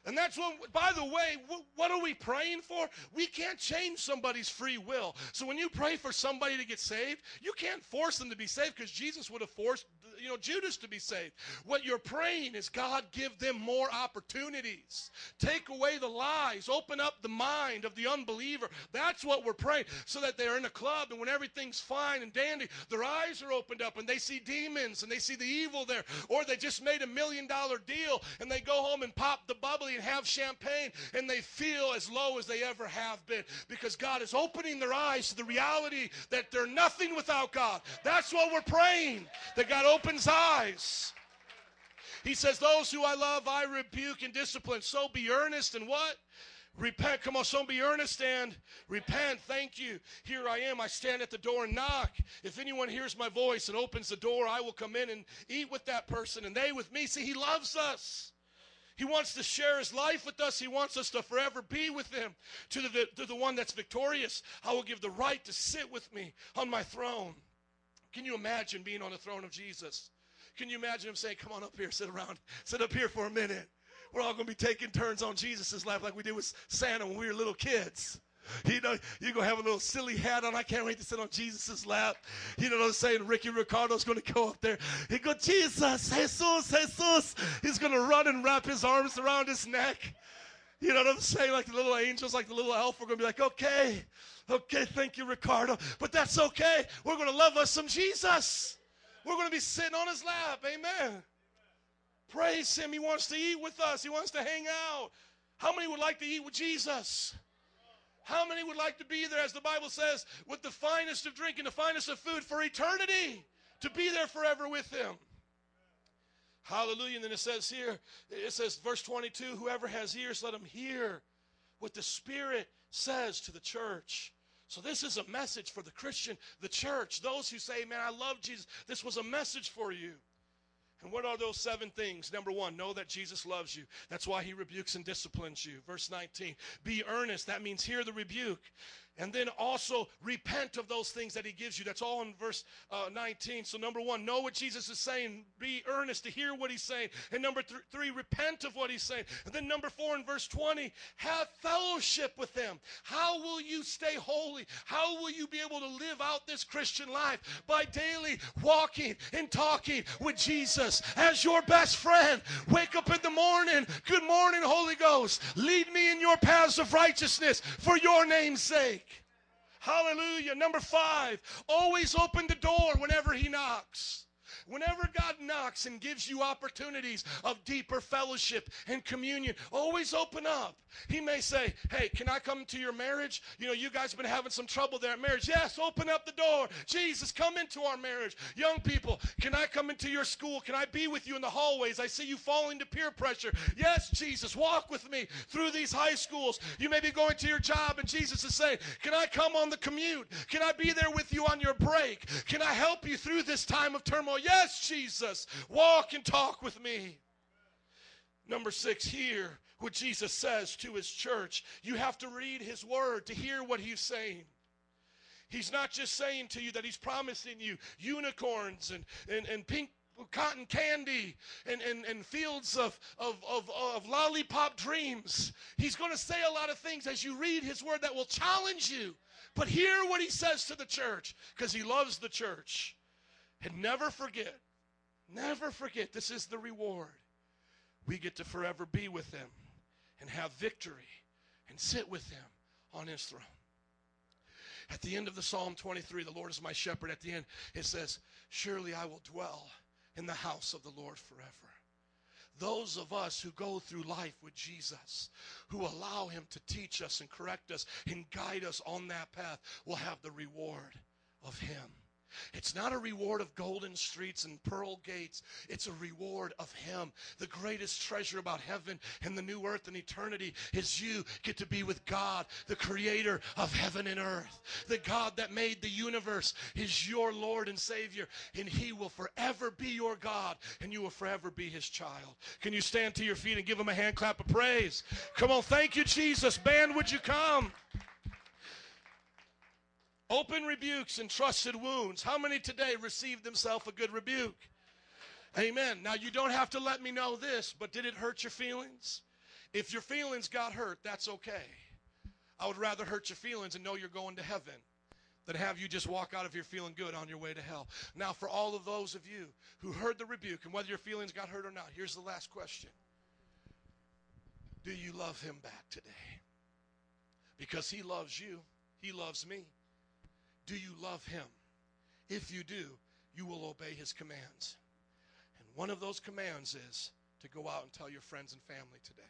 And that's what, by the way, what are we praying for? We can't change somebody's free will. So when you pray for somebody to get saved, you can't force them to be saved because Jesus would have forced you know, Judas to be saved. What you're praying is God give them more opportunities. Take away the lies. Open up the mind of the unbeliever. That's what we're praying. So that they're in a club and when everything's fine and dandy, their eyes are opened up and they see demons and they see the evil there. Or they just made a million dollar deal and they go home and pop the bubbly and have champagne and they feel as low as they ever have been because God is opening their eyes to the reality that they're nothing without God. That's what we're praying. That God opens eyes. He says, Those who I love, I rebuke and discipline. So be earnest and what? Repent. Come on, so be earnest and repent. Thank you. Here I am. I stand at the door and knock. If anyone hears my voice and opens the door, I will come in and eat with that person and they with me. See, he loves us. He wants to share his life with us. He wants us to forever be with him. To the, to the one that's victorious, I will give the right to sit with me on my throne. Can you imagine being on the throne of Jesus? Can you imagine him saying, Come on up here, sit around, sit up here for a minute? We're all going to be taking turns on Jesus' lap like we did with Santa when we were little kids. You know, you're going to have a little silly hat on. I can't wait to sit on Jesus' lap. You know what I'm saying? Ricky Ricardo's going to go up there. He go, Jesus, Jesus, Jesus. He's going to run and wrap his arms around his neck. You know what I'm saying? Like the little angels, like the little elf, we're going to be like, okay, Okay, thank you, Ricardo. But that's okay. We're going to love us some Jesus. We're going to be sitting on his lap. Amen. Praise him. He wants to eat with us, he wants to hang out. How many would like to eat with Jesus? How many would like to be there, as the Bible says, with the finest of drink and the finest of food for eternity? To be there forever with him. Hallelujah. And then it says here, it says, verse 22 whoever has ears, let him hear what the Spirit says to the church. So, this is a message for the Christian, the church, those who say, Man, I love Jesus. This was a message for you. And what are those seven things? Number one, know that Jesus loves you. That's why he rebukes and disciplines you. Verse 19, be earnest. That means hear the rebuke. And then also repent of those things that he gives you. That's all in verse uh, 19. So, number one, know what Jesus is saying. Be earnest to hear what he's saying. And number th- three, repent of what he's saying. And then number four, in verse 20, have fellowship with them. How will you stay holy? How will you be able to live out this Christian life? By daily walking and talking with Jesus as your best friend. Wake up in the morning. Good morning, Holy Ghost. Lead me in your paths of righteousness for your name's sake. Hallelujah. Number five, always open the door whenever He knocks. Whenever God knocks and gives you opportunities of deeper fellowship and communion, always open up. He may say, Hey, can I come to your marriage? You know, you guys have been having some trouble there at marriage. Yes, open up the door. Jesus, come into our marriage. Young people, can I come into your school? Can I be with you in the hallways? I see you falling to peer pressure. Yes, Jesus, walk with me through these high schools. You may be going to your job, and Jesus is saying, Can I come on the commute? Can I be there with you on your break? Can I help you through this time of turmoil? Yes, Jesus, walk and talk with me. Number six, hear what Jesus says to his church. You have to read his word to hear what he's saying. He's not just saying to you that he's promising you unicorns and, and, and pink cotton candy and, and, and fields of, of, of, of lollipop dreams. He's going to say a lot of things as you read his word that will challenge you. But hear what he says to the church because he loves the church. And never forget, never forget, this is the reward. We get to forever be with him and have victory and sit with him on his throne. At the end of the Psalm 23, the Lord is my shepherd. At the end, it says, Surely I will dwell in the house of the Lord forever. Those of us who go through life with Jesus, who allow him to teach us and correct us and guide us on that path, will have the reward of him. It's not a reward of golden streets and pearl gates. It's a reward of Him. The greatest treasure about heaven and the new earth and eternity is you get to be with God, the creator of heaven and earth. The God that made the universe is your Lord and Savior, and He will forever be your God, and you will forever be His child. Can you stand to your feet and give Him a hand clap of praise? Come on, thank you, Jesus. Band, would you come? Open rebukes and trusted wounds. How many today received themselves a good rebuke? Amen. Now, you don't have to let me know this, but did it hurt your feelings? If your feelings got hurt, that's okay. I would rather hurt your feelings and know you're going to heaven than have you just walk out of here feeling good on your way to hell. Now, for all of those of you who heard the rebuke and whether your feelings got hurt or not, here's the last question Do you love him back today? Because he loves you, he loves me. Do you love him? If you do, you will obey his commands. And one of those commands is to go out and tell your friends and family today.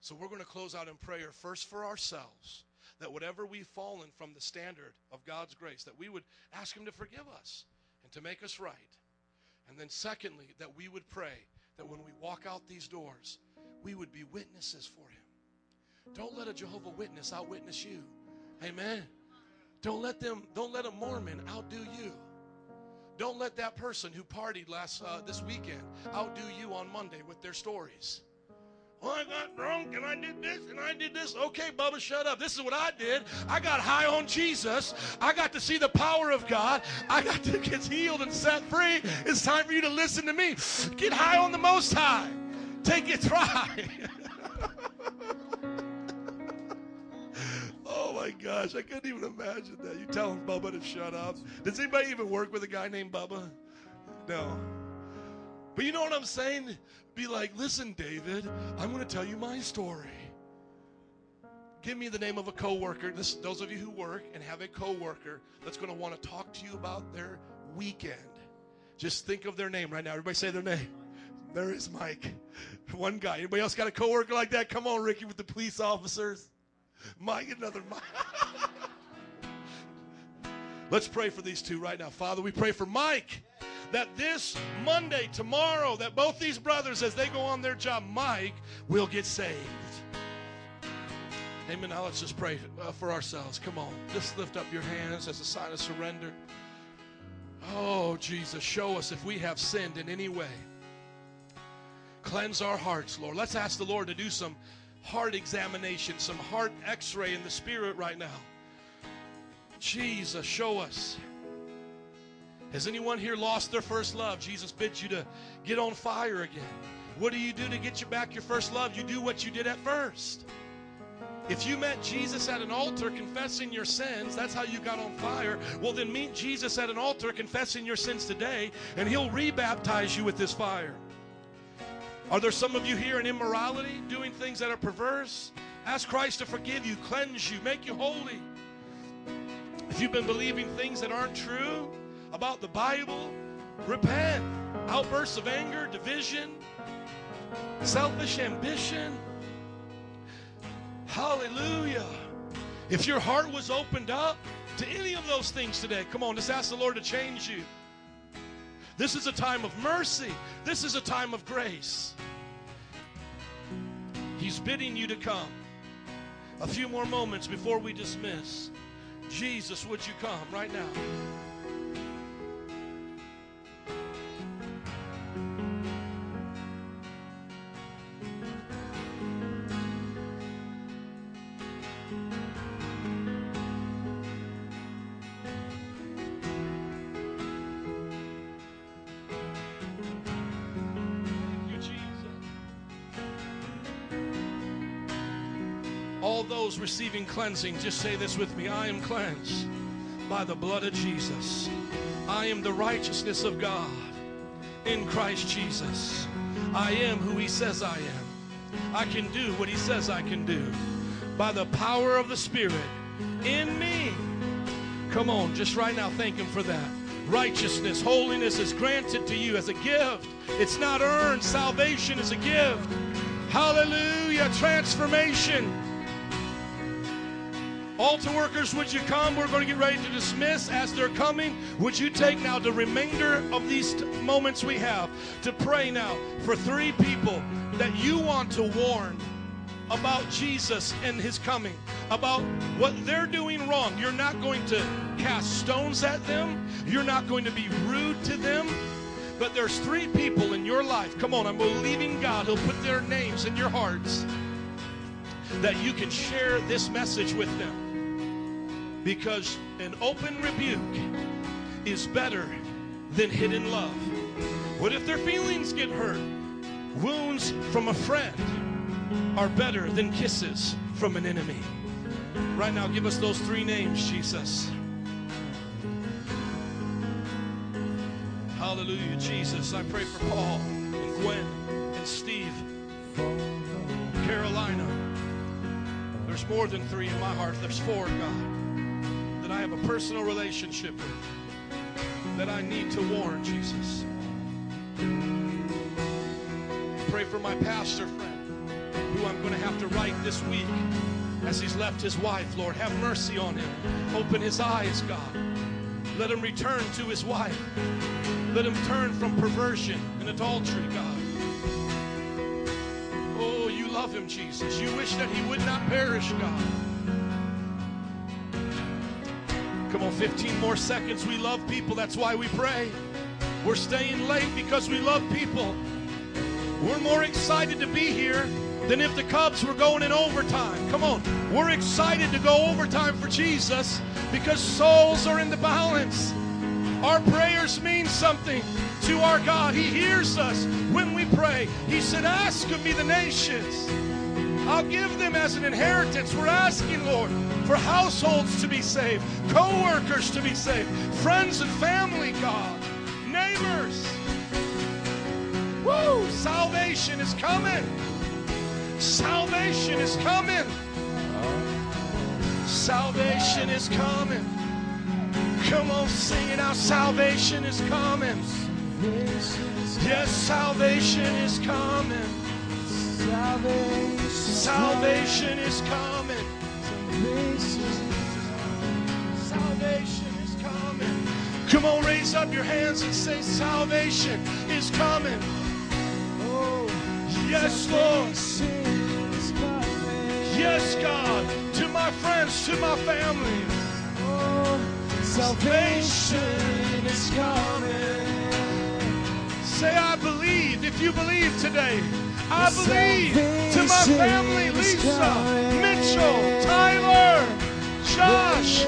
So we're going to close out in prayer first for ourselves that whatever we've fallen from the standard of God's grace, that we would ask him to forgive us and to make us right. And then secondly, that we would pray that when we walk out these doors, we would be witnesses for him. Don't let a Jehovah Witness outwitness you. Amen. Don't let them. Don't let a Mormon outdo you. Don't let that person who partied last uh, this weekend outdo you on Monday with their stories. Well, I got drunk and I did this and I did this. Okay, Bubba, shut up. This is what I did. I got high on Jesus. I got to see the power of God. I got to get healed and set free. It's time for you to listen to me. Get high on the Most High. Take it try. My gosh, I couldn't even imagine that. You telling Bubba to shut up. Does anybody even work with a guy named Bubba? No. But you know what I'm saying? Be like, listen, David, I'm going to tell you my story. Give me the name of a coworker. This, those of you who work and have a coworker that's going to want to talk to you about their weekend. Just think of their name right now. Everybody say their name. There is Mike. One guy. Anybody else got a coworker like that? Come on, Ricky, with the police officers. Mike, another Mike. Let's pray for these two right now. Father, we pray for Mike that this Monday, tomorrow, that both these brothers, as they go on their job, Mike will get saved. Amen. Now let's just pray uh, for ourselves. Come on. Just lift up your hands as a sign of surrender. Oh, Jesus, show us if we have sinned in any way. Cleanse our hearts, Lord. Let's ask the Lord to do some heart examination, some heart x ray in the spirit right now. Jesus, show us. Has anyone here lost their first love? Jesus bids you to get on fire again. What do you do to get you back your first love? You do what you did at first. If you met Jesus at an altar confessing your sins, that's how you got on fire. Well, then meet Jesus at an altar confessing your sins today, and he'll rebaptize you with this fire. Are there some of you here in immorality, doing things that are perverse? Ask Christ to forgive you, cleanse you, make you holy. If you've been believing things that aren't true about the Bible, repent. Outbursts of anger, division, selfish ambition. Hallelujah. If your heart was opened up to any of those things today, come on, just ask the Lord to change you. This is a time of mercy. This is a time of grace. He's bidding you to come. A few more moments before we dismiss. Jesus, would you come right now? Receiving cleansing, just say this with me I am cleansed by the blood of Jesus. I am the righteousness of God in Christ Jesus. I am who He says I am. I can do what He says I can do by the power of the Spirit in me. Come on, just right now, thank Him for that. Righteousness, holiness is granted to you as a gift. It's not earned, salvation is a gift. Hallelujah, transformation. Altar workers, would you come? We're going to get ready to dismiss. As they're coming, would you take now the remainder of these moments we have to pray now for three people that you want to warn about Jesus and his coming, about what they're doing wrong. You're not going to cast stones at them, you're not going to be rude to them. But there's three people in your life. Come on, I'm believing God. He'll put their names in your hearts that you can share this message with them. Because an open rebuke is better than hidden love. What if their feelings get hurt? Wounds from a friend are better than kisses from an enemy. Right now, give us those three names, Jesus. Hallelujah, Jesus. I pray for Paul and Gwen and Steve, Carolina. There's more than three in my heart. There's four, God, that I have a personal relationship with, that I need to warn, Jesus. Pray for my pastor friend, who I'm going to have to write this week as he's left his wife. Lord, have mercy on him. Open his eyes, God. Let him return to his wife. Let him turn from perversion and adultery, God. Oh, you love him, Jesus. You wish that he would not perish, God. Come on, 15 more seconds. We love people. That's why we pray. We're staying late because we love people. We're more excited to be here than if the Cubs were going in overtime. Come on. We're excited to go overtime for Jesus because souls are in the balance. Our prayers mean something to our God. He hears us when we pray. He said, Ask of me the nations. I'll give them as an inheritance. We're asking, Lord, for households to be saved, co workers to be saved, friends and family, God, neighbors. Woo! Salvation is coming. Salvation is coming. Salvation is coming. Come on, sing it out. Salvation is coming. Yes, salvation is coming. Salvation is coming. Salvation is coming. Come on, raise up your hands and say, Salvation is coming. Oh, yes, Lord. Yes, God. To my friends, to my family. Oh, salvation is coming. Say, I believe. If you believe today, I believe. To my family, Lisa, Mitchell, Tyler, Josh,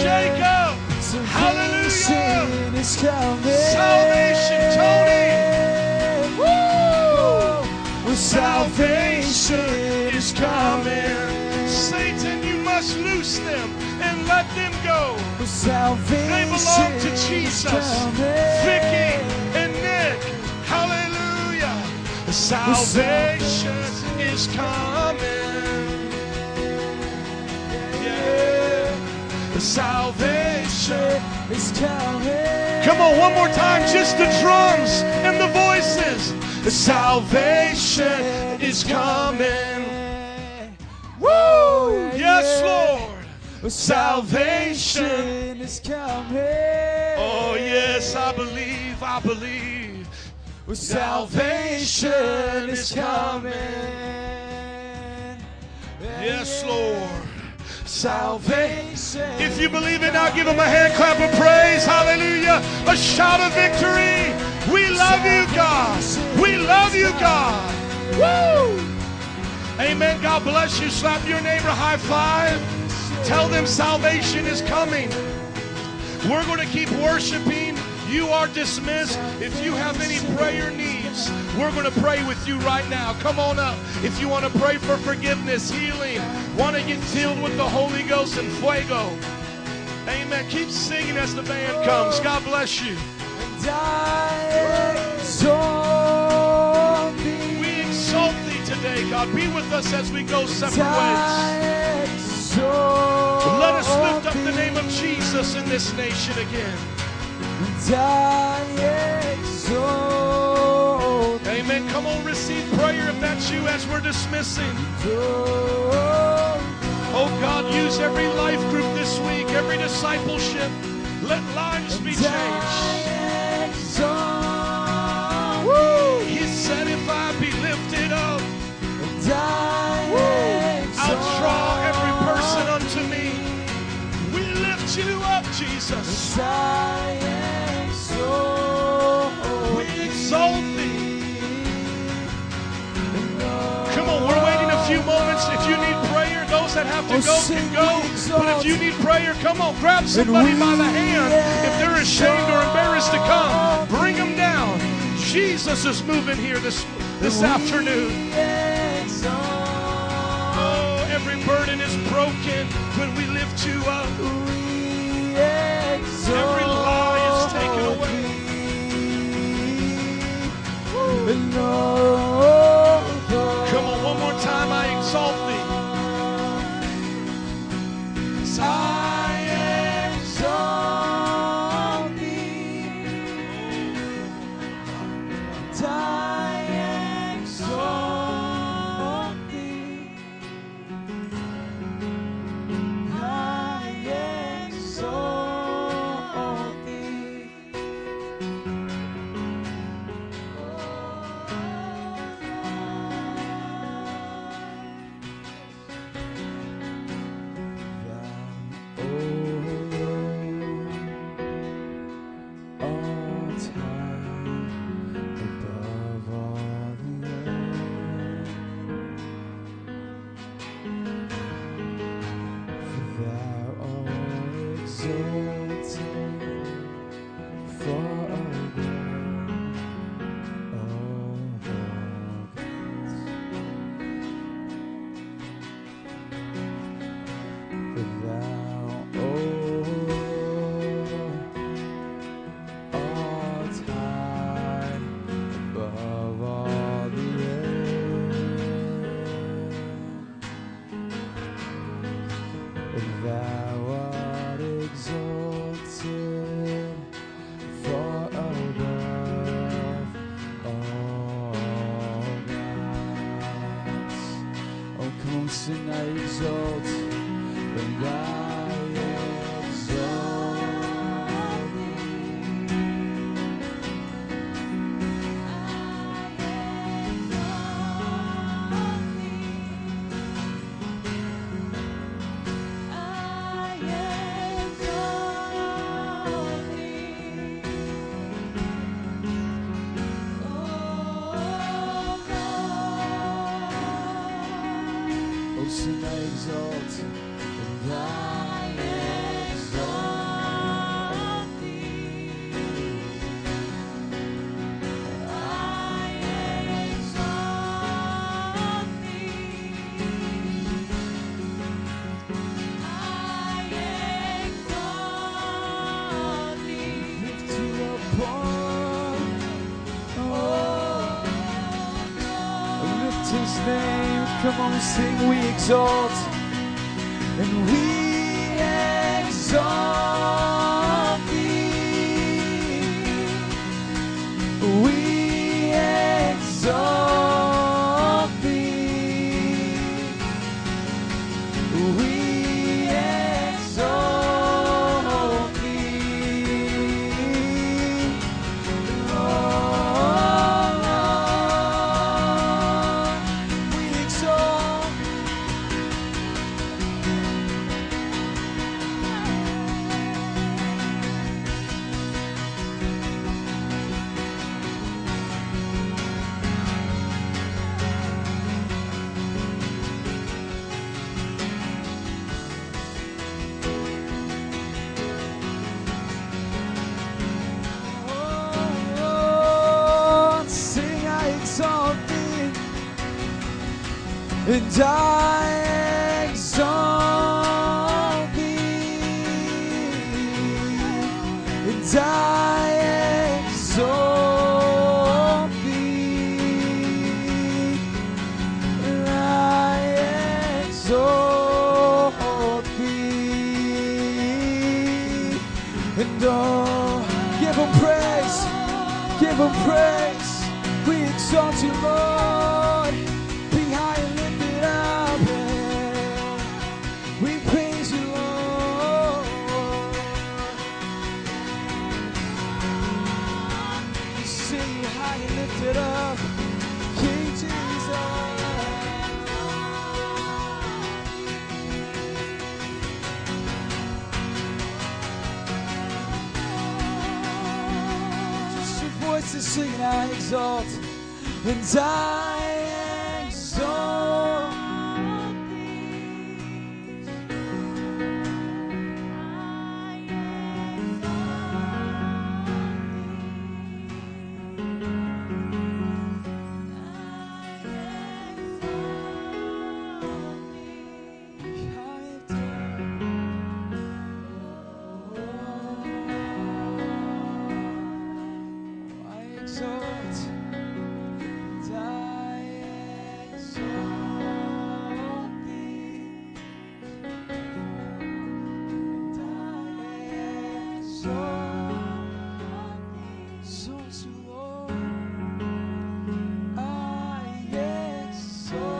Jacob. Hallelujah. Salvation, Tony. Woo! Salvation is coming. Satan, you must loose them and let them go. They belong to Jesus. Vicky Salvation is coming. Yeah. Salvation. is coming. Come on, one more time, just the drums and the voices. Salvation is coming. Woo! Yes, Lord. Salvation. is coming. Oh, yes, I believe, I believe. Salvation is coming. Yes, Lord. Salvation. If you believe it now, give him a hand clap of praise. Hallelujah. A shout of victory. We love you, God. We love you, God. Woo! Amen. God bless you. Slap your neighbor high five. Tell them salvation is coming. We're going to keep worshiping. You are dismissed. If you have any prayer needs, we're going to pray with you right now. Come on up. If you want to pray for forgiveness, healing, want to get filled with the Holy Ghost and fuego. Amen. Keep singing as the band comes. God bless you. We exalt thee today, God. Be with us as we go separate ways. Let us lift up the name of Jesus in this nation again. And I exalt Amen. Come on, receive prayer if that's you as we're dismissing. Oh God, use every life group this week, every discipleship. Let lives be changed. Woo! He said, if I be lifted up, I'll draw every person unto me. We lift you up, Jesus. That have to Oh, go can go. But if you need prayer, come on, grab somebody by the hand. If they're ashamed or embarrassed to come, bring them down. Jesus is moving here this this afternoon. Oh, every burden is broken when we lift you up. Every lie is taken away. Come on, one more time. I exalt thee. I on, we we exalt.